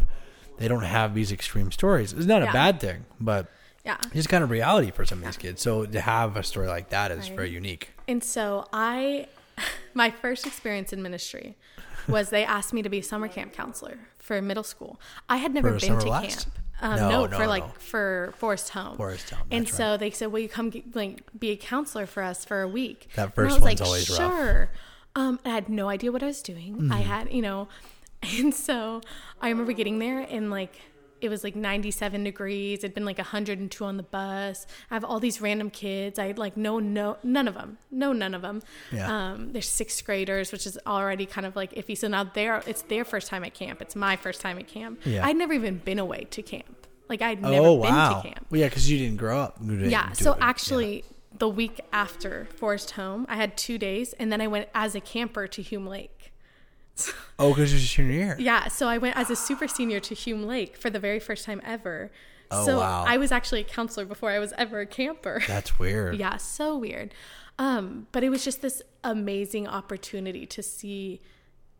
they don't have these extreme stories. It's not yeah. a bad thing, but yeah, it's kind of reality for some of these kids. So to have a story like that is right. very unique. And so I my first experience in ministry was they asked me to be a summer camp counselor for middle school. I had never For been to Blast? camp. Um, No, no, no, for no. like for Forest Home. Forest Home, And so they said, "Will you come get, like be a counselor for us for a week?" That And I first was one's like, always rough. Um, I had no idea what I was doing. Mm-hmm. I had, you know, and so I remember getting there and like it was like 97 degrees. It'd been like 102 on the bus. I have all these random kids. I like no, no, none of them. No, none of them. Yeah. Um, they're sixth graders, which is already kind of like iffy. So now they're, it's their first time at camp. It's my first time at camp. Yeah. I'd never even been away to camp. Like I'd never oh been to camp. Well, yeah, because you didn't grow up. Didn't Yeah. So it. actually, the week after Forest Home, I had two days, and then I went as a camper to Hume Lake. Oh, because you're junior year. Yeah, so I went as a super senior to Hume Lake for the very first time ever. Oh, so wow. I was actually a counselor before I was ever a camper. That's weird. yeah, so weird. Um, but it was just this amazing opportunity to see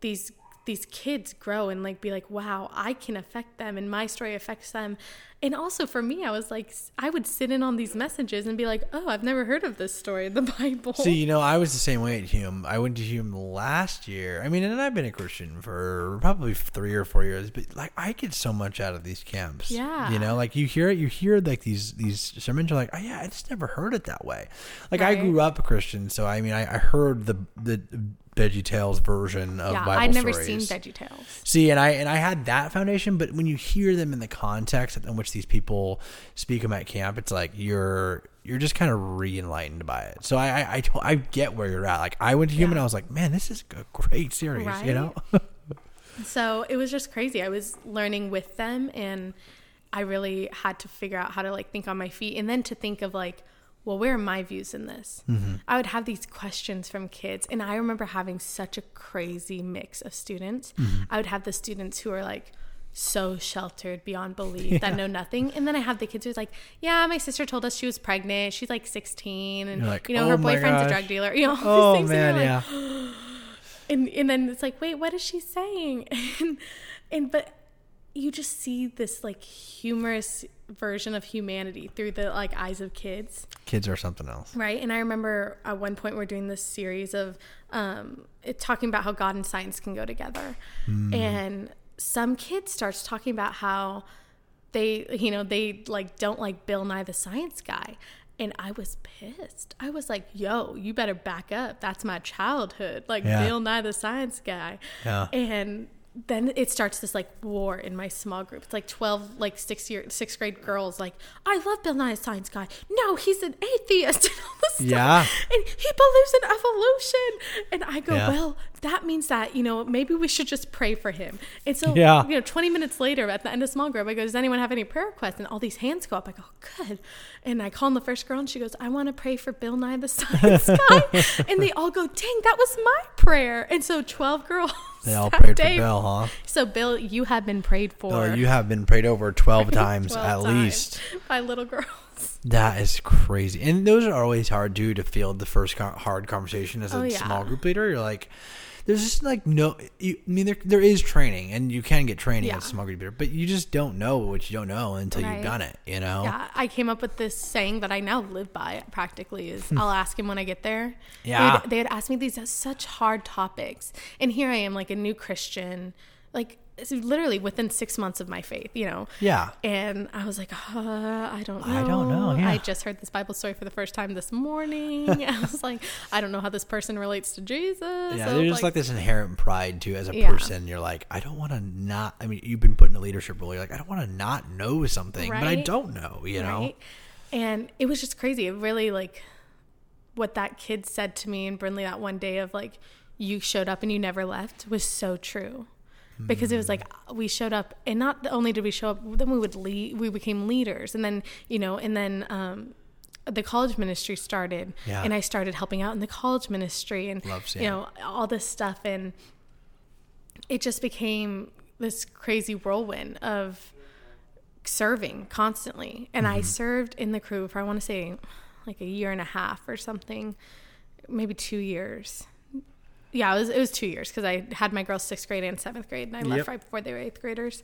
these these kids grow and like be like, wow, I can affect them and my story affects them. And also for me, I was like, I would sit in on these messages and be like, oh, I've never heard of this story in the Bible. See, you know, I was the same way at Hume. I went to Hume last year. I mean, and I've been a Christian for probably three or four years, but like I get so much out of these camps. Yeah. you know, like you hear it, you hear like these these sermons. You're like, oh yeah, I just never heard it that way. Like I grew up a Christian, so I mean, I, I heard the the Veggie Tales version of yeah, Bible I'd never stories. seen Veggie Tales. See, and I and I had that foundation, but when you hear them in the context in which these people speak them at camp, it's like you're you're just kind of re-enlightened by it. So I I, I, I get where you're at. Like I went to Hume, Yeah. I was like, man, this is a great series. You know? So it was just crazy. I was learning with them and I really had to figure out how to like think on my feet and then to think of like, well, where are my views in this? Mm-hmm. I would have these questions from kids and I remember having such a crazy mix of students. Mm-hmm. I would have the students who are like so sheltered beyond belief that know nothing. And then I have the kids who's like, yeah, my sister told us she was pregnant. She's like 16 and like, you know, "Oh her boyfriend's a drug dealer. You know, all these oh things. and you're like, yeah. and and then it's like wait what is she saying and and but you just see this like humorous version of humanity through the like eyes of kids Kids are something else. right and i remember at one point we're doing this series of um it, talking about how god and science can go together and some kid starts talking about how they you know they like don't like bill nye the science guy and i was pissed i was like yo you better back up that's my childhood like Yeah. bill nye the science guy Yeah. and then it starts this like war in my small group. It's like twelve like six year sixth grade girls like I love Bill Nye the Science Guy. No, he's an atheist and all this Yeah. stuff. And he believes in evolution. And I go, Yeah. well, that means that you know maybe we should just pray for him. And so Yeah. you know, twenty minutes later at the end of small group, I go, does anyone have any prayer requests? And all these hands go up. I go, oh, good. And I call on the first girl, and she goes, I want to pray for Bill Nye the Science Guy. and they all go, dang, that was my prayer. And so twelve girls. They all prayed for Bill, huh? so, Bill, you have been prayed for. Or you have been prayed over twelve times 12 at times least. by little girls. That is crazy, and those are always hard too to field the first hard conversation as oh, a Oh, yeah. small group leader. You're like, there's just like no. You, I mean, there there is training, and you can get training Yeah. as a small group but you just don't know what you don't know until Right. you've done it. You know? Yeah, I came up with this saying that I now live by. Practically, is I'll ask him when I get there. Hmm. Yeah. they'd, they'd ask me these such hard topics, and here I am, like a new Christian, like literally within six months of my faith, you know. Yeah. And I was like, uh, I don't know. I don't know, yeah. I just heard this Bible story for the first time this morning. I was like, I don't know how this person relates to Jesus. Yeah, So, there's just like this inherent pride too as a Yeah. person. You're like, I don't want to not. I mean, you've been put in a leadership role. You're like, I don't want to not know something, but I don't know. You know? And it was just crazy. It really like what that kid said to me in Brinley that one day of like, you showed up and you never left was so true. Because it was like we showed up, and not only did we show up, then we would lead. We became leaders, and then you know, and then um, the college ministry started, Yeah. and I started helping out in the college ministry, and Love you know all this stuff, and it just became this crazy whirlwind of serving constantly. And I served in the crew for I want to say like a year and a half or something, maybe two years. Yeah, it was it was two years because I had my girls sixth grade and seventh grade, and I left Yep. right before they were eighth graders.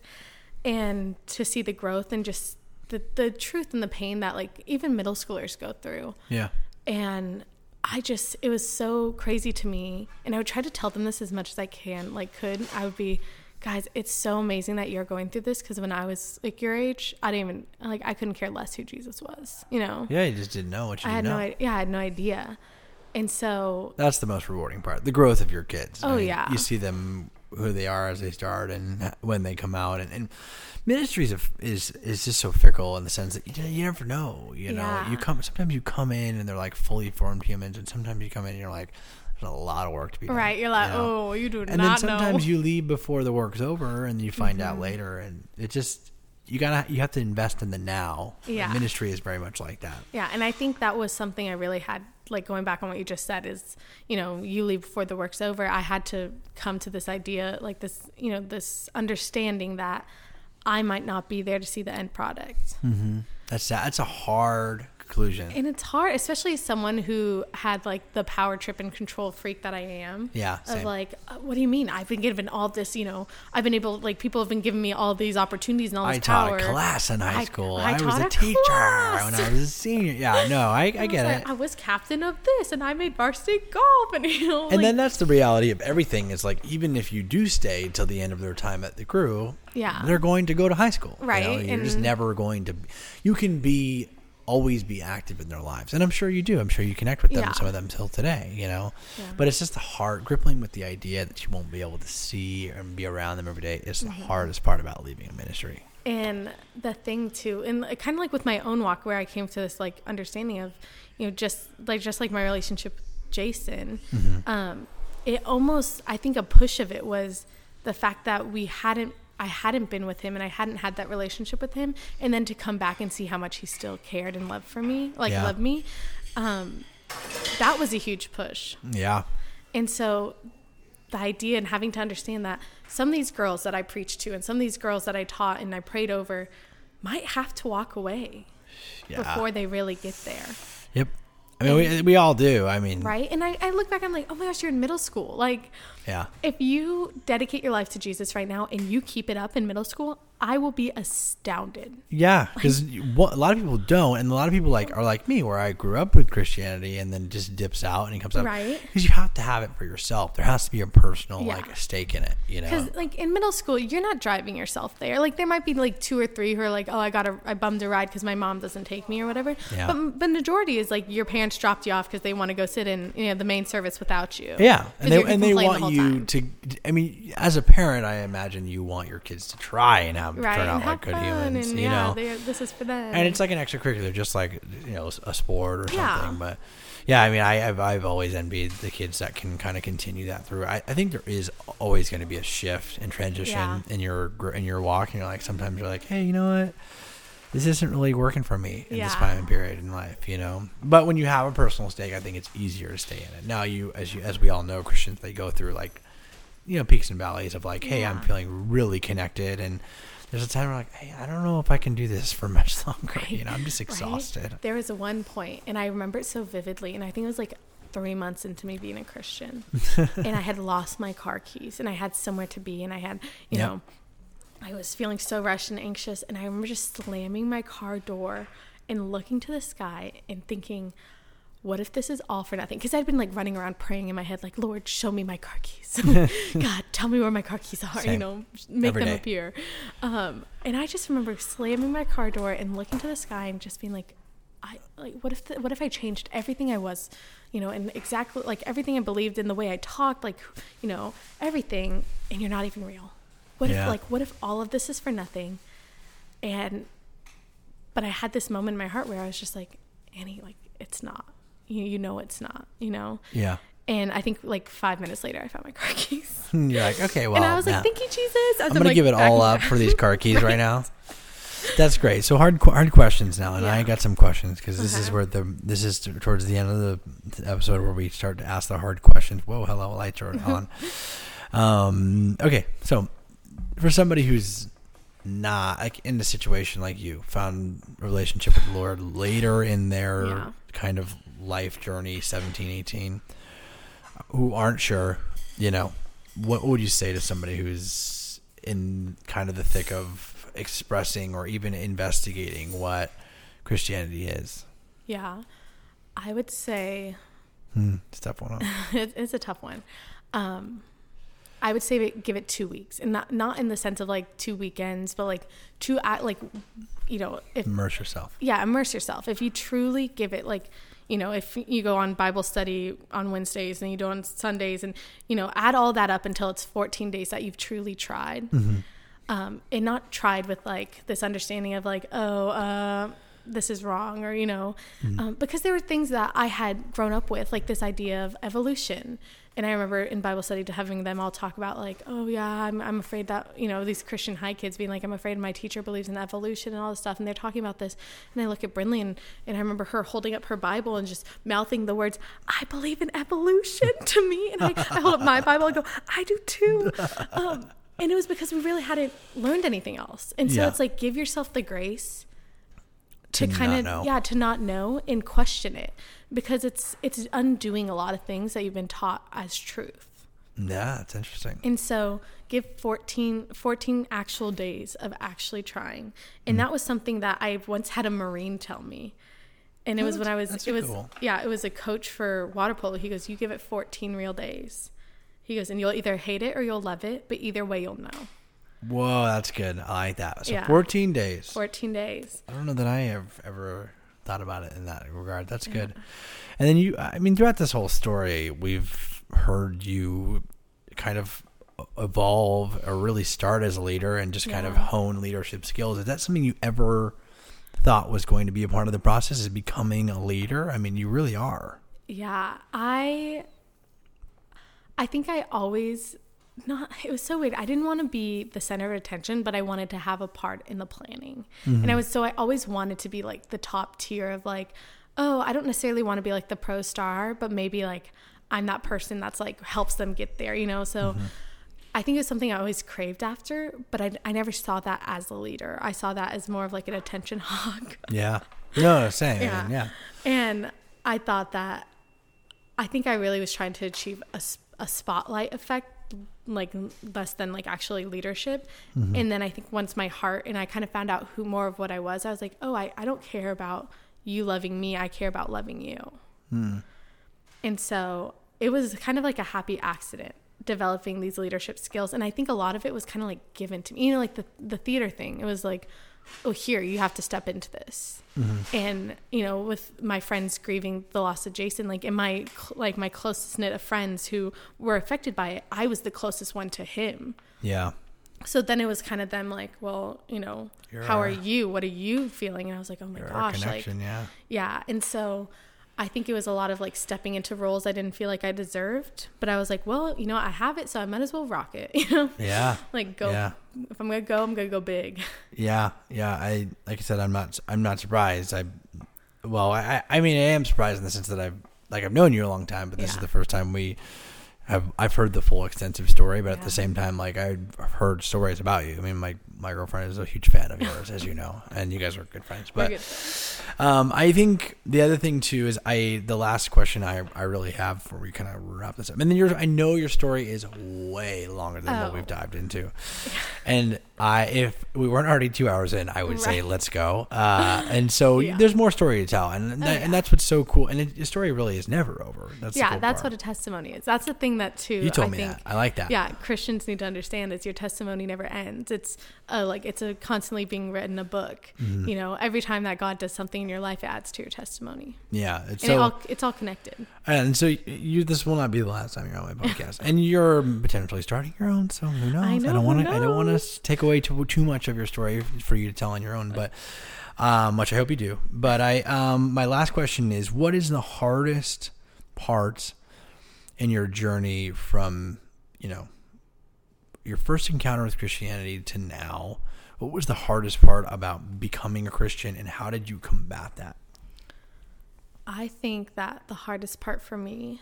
And to see the growth and just the the truth and the pain that like even middle schoolers go through, Yeah. and I just it was so crazy to me, and I would try to tell them this as much as I can, like could. I would be, guys, it's so amazing that you're going through this because when I was like your age, I didn't even like I couldn't care less who Jesus was, you know. Yeah, you just didn't know what you I had no know. idea. Yeah, I had no idea, and so That's the most rewarding part. The growth of your kids. Oh, yeah. You see them who they are as they start and when they come out and, and ministry is, is is just so fickle in the sense that you, you never know, you know. Yeah. You come sometimes you come in and they're like fully formed humans and sometimes you come in and you're like there's a lot of work to be done. right, you're like, you know? oh, you do and then sometimes know. you leave before the work's over and you find Mm-hmm. out later and it just you gotta you have to invest in the now Yeah. ministry is very much like that Yeah, and I think that was something I really had like going back on what you just said is, you know, you leave before the work's over. I had to come to this idea, like this, you know, this understanding that I might not be there to see the end product. Mm-hmm. that's that's a hard conclusion And it's hard, especially as someone who had like the power trip and control freak that I am. Yeah, Of like, uh, what do you mean? I've been given all this, you know, I've been able, like, people have been giving me all these opportunities and all this I taught power. a class in high I- school. I I, was a a teacher class. when I was a senior. Yeah, no, I, I I get like, it. I was captain of this and I made varsity golf and, you know, And like, then that's the reality of everything. Is like even if you do stay till the end of their time at the crew, Yeah. they're going to go to high school. you know? Right, You're just never going to. You can be always be active in their lives, and I'm sure you do. I'm sure you connect with them. Yeah. Some of them till today, you know. Yeah. But it's just the hard gripping with the idea that you won't be able to see and be around them every day. is the Mm-hmm. hardest part about leaving a ministry. And the thing too, and kind of like with my own walk, where I came to this like understanding of, you know, just like just like my relationship with Jason, um, it almost I think a push of it was the fact that we hadn't I hadn't been with him and I hadn't had that relationship with him, and then to come back and see how much he still cared and loved for me, like Yeah. loved me, um, that was a huge push. Yeah. And so the idea and having to understand that some of these girls that I preached to and some of these girls that I taught and I prayed over might have to walk away Yeah. before they really get there. Yep. I mean, we, we all do. I mean, Right. And I, I look back, I'm like, oh my gosh, you're in middle school. Like, yeah. if you dedicate your life to Jesus right now and you keep it up in middle school, I will be astounded. Yeah, because a lot of people don't, and a lot of people like are like me, where I grew up with Christianity and then just dips out and it comes up. Right. Because you have to have it for yourself. There has to be a personal Yeah. like stake in it. You know. Because like in middle school, you're not driving yourself there. Like there might be like two or three who are like, oh, I got a, I bummed a ride because my mom doesn't take me or whatever. Yeah. But the majority is like your parents dropped you off because they want to go sit in you know the main service without you. Yeah, and they and they complain the want you time. to. I mean, as a parent, I imagine you want your kids to try and have right turn out like good humans. and you yeah, know, this is for them. and it's like an extracurricular, just like you know a sport or something. Yeah. But yeah, I mean, I, I've I've always envied the kids that can kind of continue that through. I, I think there is always going to be a shift and transition Yeah. in your in your walk, and you're like sometimes you're like, hey, you know what? This isn't really working for me in this Yeah. time period in life, you know. But when you have a personal stake, I think it's easier to stay in it. Now, you as you as we all know, Christians they go through like you know peaks and valleys of like, hey, I'm feeling really connected, and there's a time where like, hey, I don't know if I can do this for much longer. You know, I'm just Right? exhausted. There was a one point, and I remember it so vividly, and I think it was like three months into me being a Christian, and I had lost my car keys, and I had somewhere to be, and I had, you Yep. know, I was feeling so rushed and anxious, and I remember just slamming my car door and looking to the sky and thinking. What if this is all for nothing? Because I'd been like running around praying in my head, like, Lord, show me my car keys. God, tell me where my car keys are. You know, make Every them day. appear. Um, and I just remember slamming my car door and looking to the sky and just being like, I like what if the, what if I changed everything I was, you know, and exactly like everything I believed in the way I talked, like you know everything, and you're not even real. What Yeah. if like what if all of this is for nothing, and but I had this moment in my heart where I was just like, Ani, like it's not. You you know it's not. You know. Yeah. And I think like five minutes later, I found my car keys, You're like, okay, well, and I was like, "Thank you, Jesus." As I'm gonna like, give it all up for these car keys right, Right. now. That's great. So hard, hard questions now, and I got some questions because this is where the this is towards the end of the episode where we start to ask the hard questions. Whoa, hello, lights are on. um, okay, so for somebody who's not like in a situation like you, found a relationship with the Lord later in their Yeah. kind of life journey, 17, 18, who aren't sure, you know, what would you say to somebody who's in kind of the thick of expressing or even investigating what Christianity is? Yeah. I would say Hmm, it's a tough one. Huh? it's a tough one. Um, I would say give it two weeks, and not not in the sense of like two weekends, but like two like, you know, if Immerse yourself. yeah, immerse yourself. If you truly give it like, you know, if you go on Bible study on Wednesdays and you do on Sundays, and you know, add all that up until it's 14 days that you've truly tried, um, and not tried with like this understanding of like, oh, uh, this is wrong, or you know, um, because there were things that I had grown up with, like this idea of evolution. And I remember in Bible study to having them all talk about like, oh yeah, I'm, I'm afraid that you know these Christian high kids being like, I'm afraid my teacher believes in evolution and all this stuff, and they're talking about this, and I look at Brinley and, and I remember her holding up her Bible and just mouthing the words, I believe in evolution to me, and I, I hold up my Bible and go, I do too, um, and it was because we really hadn't learned anything else, and so Yeah. it's like give yourself the grace to, To kind of know. yeah to not know and question it because it's it's undoing a lot of things that you've been taught as truth Yeah, it's interesting. and so give 14 14 actual days of actually trying and hmm. that was something that i once had a marine tell me and it Oh, was when i was it was cool. yeah it was a coach for water polo he goes you give it 14 real days he goes and you'll either hate it or you'll love it but either way you'll know Whoa, that's good. I like that. So Yeah. 14 days. 14 days I don't know that I have ever thought about it in that regard. That's good. And then you, I mean, throughout this whole story, we've heard you kind of evolve or really start as a leader and just kind of hone leadership skills. Is that something you ever thought was going to be a part of the process? Is becoming a leader? I mean, you really are. Yeah, I I think I always not it was so weird. I didn't want to be the center of attention, but I wanted to have a part in the planning. And I mm-hmm. was so I always wanted to be like the top tier of like, oh, I don't necessarily want to be like the pro star, but maybe like I'm that person that's like helps them get there, you know? So mm-hmm. I think it's something I always craved after, but I, I never saw that as a leader. I saw that as more of like an attention hog. Yeah. No, same. Yeah. Yeah. yeah. And I thought that I think I really was trying to achieve a, a spotlight effect, like less than like actually leadership. Mm-hmm. And then I think once my heart and I kind of found out who more of what I was, I was like, oh, I, I don't care about you loving me. I care about loving you. Hmm. And so it was kind of like a happy accident developing these leadership skills. And I think a lot of it was kind of like given to me, you know, like the, the theater thing. It was like, oh, here, you have to step into this. And, you know, with my friends grieving the loss of Jason, like in my, like my closest knit of friends who were affected by it, I was the closest one to him. Yeah. So then it was kind of them like, well, you know, You're how our- are you? What are you feeling? And I was like, oh my gosh, like, yeah. yeah. And so I think it was a lot of like stepping into roles I didn't feel like I deserved. But I was like, well, you know, I have it, so I might as well rock it. You know? Yeah. Like go Yeah. if I'm gonna go, I'm gonna go big. Yeah, yeah. I like I said, I'm not. I'm not surprised. I, well, I. I mean, I am surprised in the sense that I've like I've known you a long time, but this is the first time we have. I've heard the full extensive story, but at the same time, like I've heard stories about you. I mean, my my girlfriend is a huge fan of yours, as you know, and you guys are good friends. But good. um, I think the other thing too is I the last question I I really have before we kind of wrap this up, and then your I know your story is way longer than what Oh. we've dived into, and I if we weren't already two hours in, I would say let's go. Uh, and so Yeah. there's more story to tell, and that, yeah. and that's what's so cool. And the story really is never over. That's Yeah, cool that's part. what a testimony is. That's the thing that too you told I me think that. I like that. yeah christians need to understand is your testimony never ends it's uh, like it's a constantly being written a book Mm-hmm. you know every time that god does something in your life it adds to your testimony yeah. It's and it all, it's all connected and so you this will not be the last time you're on my podcast, and you're potentially starting your own. So who knows? I know, don't want to. I don't want to take away too too much of your story for you to tell on your own, but. Um, which I hope you do. But I, um, my last question is: What is the hardest part in your journey from, you know, your first encounter with Christianity to now? What was the hardest part about becoming a Christian, and how did you combat that? i think that the hardest part for me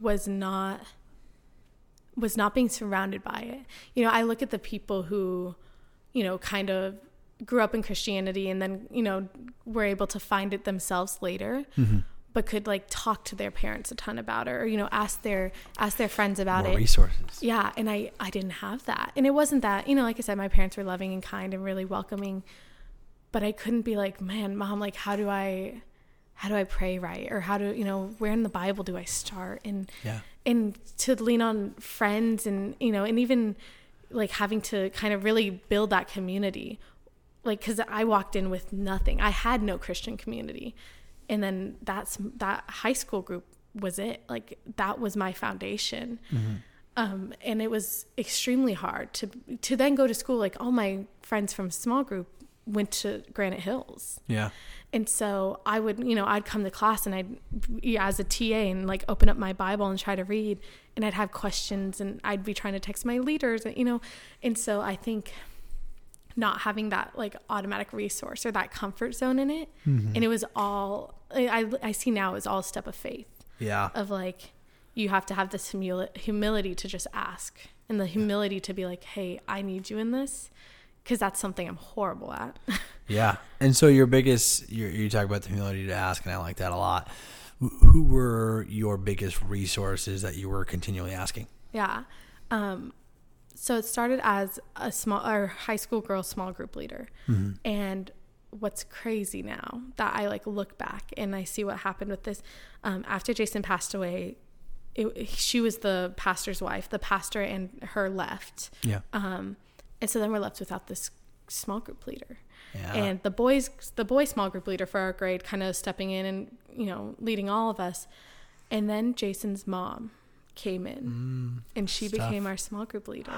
was not was not being surrounded by it. You know i look at the people who you know kind of grew up in christianity and then you know were able to find it themselves later mm-hmm. but could like talk to their parents a ton about it or you know ask their ask their friends about More it. resources. yeah and i i didn't have that. And it wasn't that you know like i said my parents were loving and kind and really welcoming but i couldn't be like man mom like how do i how do I pray right? or how do you know where in the Bible do I start? And Yeah. And to lean on friends and you know and even like having to kind of really build that community. Like because i walked in with nothing. I had no christian community. And then that's that high school group was it. Like that was my foundation. Um, and it was extremely hard to to then go to school like all my friends from small group went to granite hills. Yeah. and so I would, you know, I'd come to class and I'd, yeah, as a TA, and like open up my Bible and try to read, and I'd have questions, and I'd be trying to text my leaders, and, you know, and so I think not having that like automatic resource or that comfort zone in it, mm-hmm. and it was all I I see now is all a step of faith. Yeah. of like you have to have this humili- humility to just ask and the humility to be like, hey, I need you in this, because that's something I'm horrible at. Yeah. And so your biggest, you you talk about the humility to ask, and I like that a lot. Who were your biggest resources that you were continually asking? Yeah. Um, so it started as a small or high school girl small group leader. And what's crazy now that I like look back and I see what happened with this um, after Jason passed away. It, she was the pastor's wife. The pastor and her left, Yeah. um, and so then we're left without this small group leader. Yeah. And the boys, the boy small group leader for our grade, kind of stepping in and you know leading all of us. And then Jason's mom came in, mm, and she became our small group leader.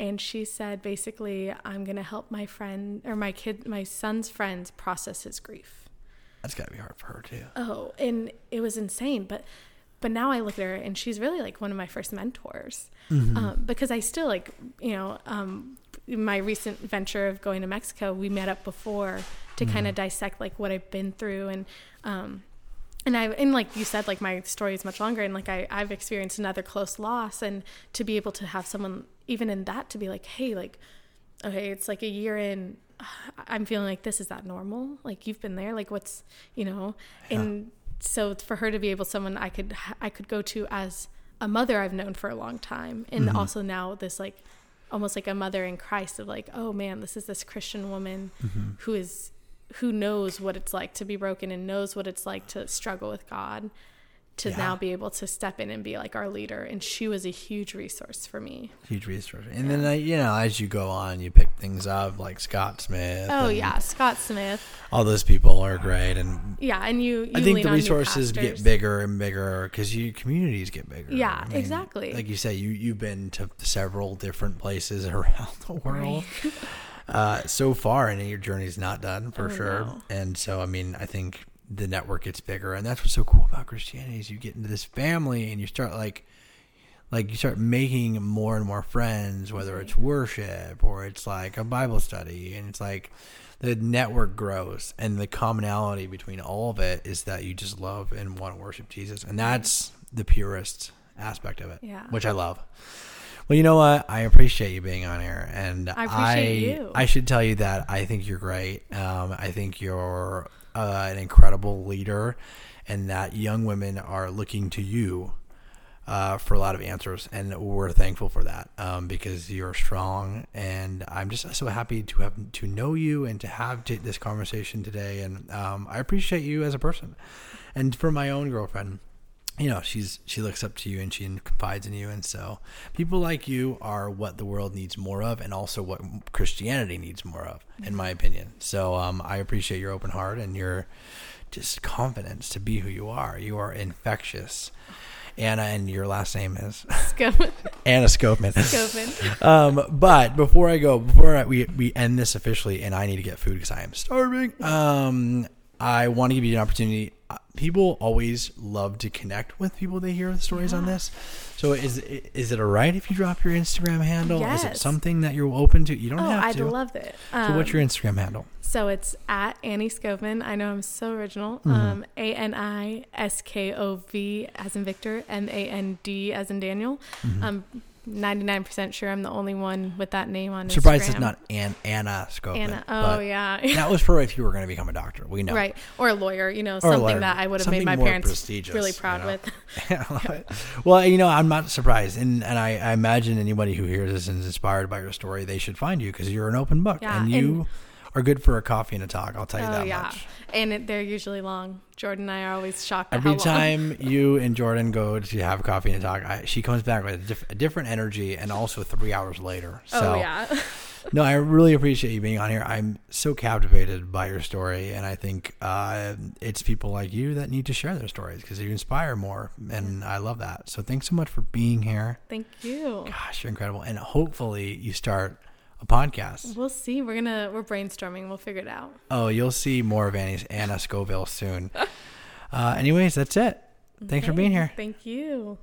And she said, basically, I'm gonna help my friend or my kid, my son's friends process his grief. That's got to be hard for her too. Oh, and it was insane. But but now I look at her and she's really like one of my first mentors um, because I still like you know um, my recent venture of going to Mexico. We met up before to kind of dissect like what I've been through and. Um, and I and like you said, like my story is much longer, and like I I've experienced another close loss, and to be able to have someone even in that to be like, hey, like, okay, it's like a year in, I'm feeling like this is that normal? Like you've been there, like what's you know, and so for her to be able someone I could I could go to as a mother I've known for a long time, and mm-hmm. also now this like almost like a mother in Christ of like, oh man, this is this Christian woman mm-hmm. who is who knows what it's like to be broken and knows what it's like to struggle with God to Yeah. now be able to step in and be like our leader and she was a huge resource for me. Huge resource. And then, uh, you know, as you go on, you pick things up like Scott Smith. Oh yeah, Scott Smith. All those people are great. And Yeah, and you, you I think the resources get bigger and bigger because you communities get bigger. Yeah, exactly. Like you say, you you've been to several different places around the world uh, so far, and your journey's not done for Oh, sure. no. And so, I mean, I think the network gets bigger, and that's what's so cool about Christianity is you get into this family and you start like. Like you start making more and more friends, whether it's worship or it's like a Bible study, and it's like the network grows, and the commonality between all of it is that you just love and want to worship Jesus, and that's the purest aspect of it, Yeah. which I love. Well, you know what? I appreciate you being on here, and I appreciate you. I should tell you that I think you're great. Um, I think you're uh, an incredible leader, and that young women are looking to you uh, for a lot of answers, and we're thankful for that um, because you're strong. And I'm just so happy to have to know you and to have this conversation today. And um, I appreciate you as a person. And for my own girlfriend, you know, she's she looks up to you and she confides in you, and so people like you are what the world needs more of, and also what Christianity needs more of, in my opinion. So um, I appreciate your open heart and your just confidence to be who you are. You are infectious. Anna, and your last name is Scopen. Anna Skovmond. Scopen. Um, but before I go, before I, we we end this officially, and I need to get food because I am starving. Um, I want to give you an opportunity. People always love to connect with people they hear the stories on this. So is is it alright if you drop your Instagram handle? Is it something that you're open to? You don't Oh, have I'd to. love it. so what's Um, your Instagram handle? So it's at Ani Skovmond. I know I'm so original. Mm-hmm. Um, A N I S K O V as in Victor, M A N D as in Daniel. Mm-hmm. I'm 99% sure I'm the only one with that name on Surprised Instagram. it's not An- Anna Skovmond. Anna. Oh, yeah. that was for if you were going to become a doctor. We know. Right. Or a lawyer, you know, Or something that I would have made my parents really you proud know? with. I love it. Well, you know, I'm not surprised, and and I, I imagine anybody who hears this and is inspired by your story, they should find you because you're an open book, Yeah, and you are good for a coffee and a talk. I'll tell you Oh that yeah, much. And it, they're usually long. Jordan and I are always shocked Every time you and Jordan go to have coffee and talk, I, she comes back with a, diff- a different energy, and also three hours later. So oh yeah, no, I really appreciate you being on here. I'm so captivated by your story, and I think uh, it's people like you that need to share their stories because you inspire more, and I love that. So thanks so much for being here. thank you. Gosh, you're incredible, and hopefully you start a podcast. We'll see. We're gonna we're brainstorming. We'll figure it out. Oh, you'll see more of Ani's Anna Skovmond soon. Uh, anyways, that's it. Thanks for being here. Thank you.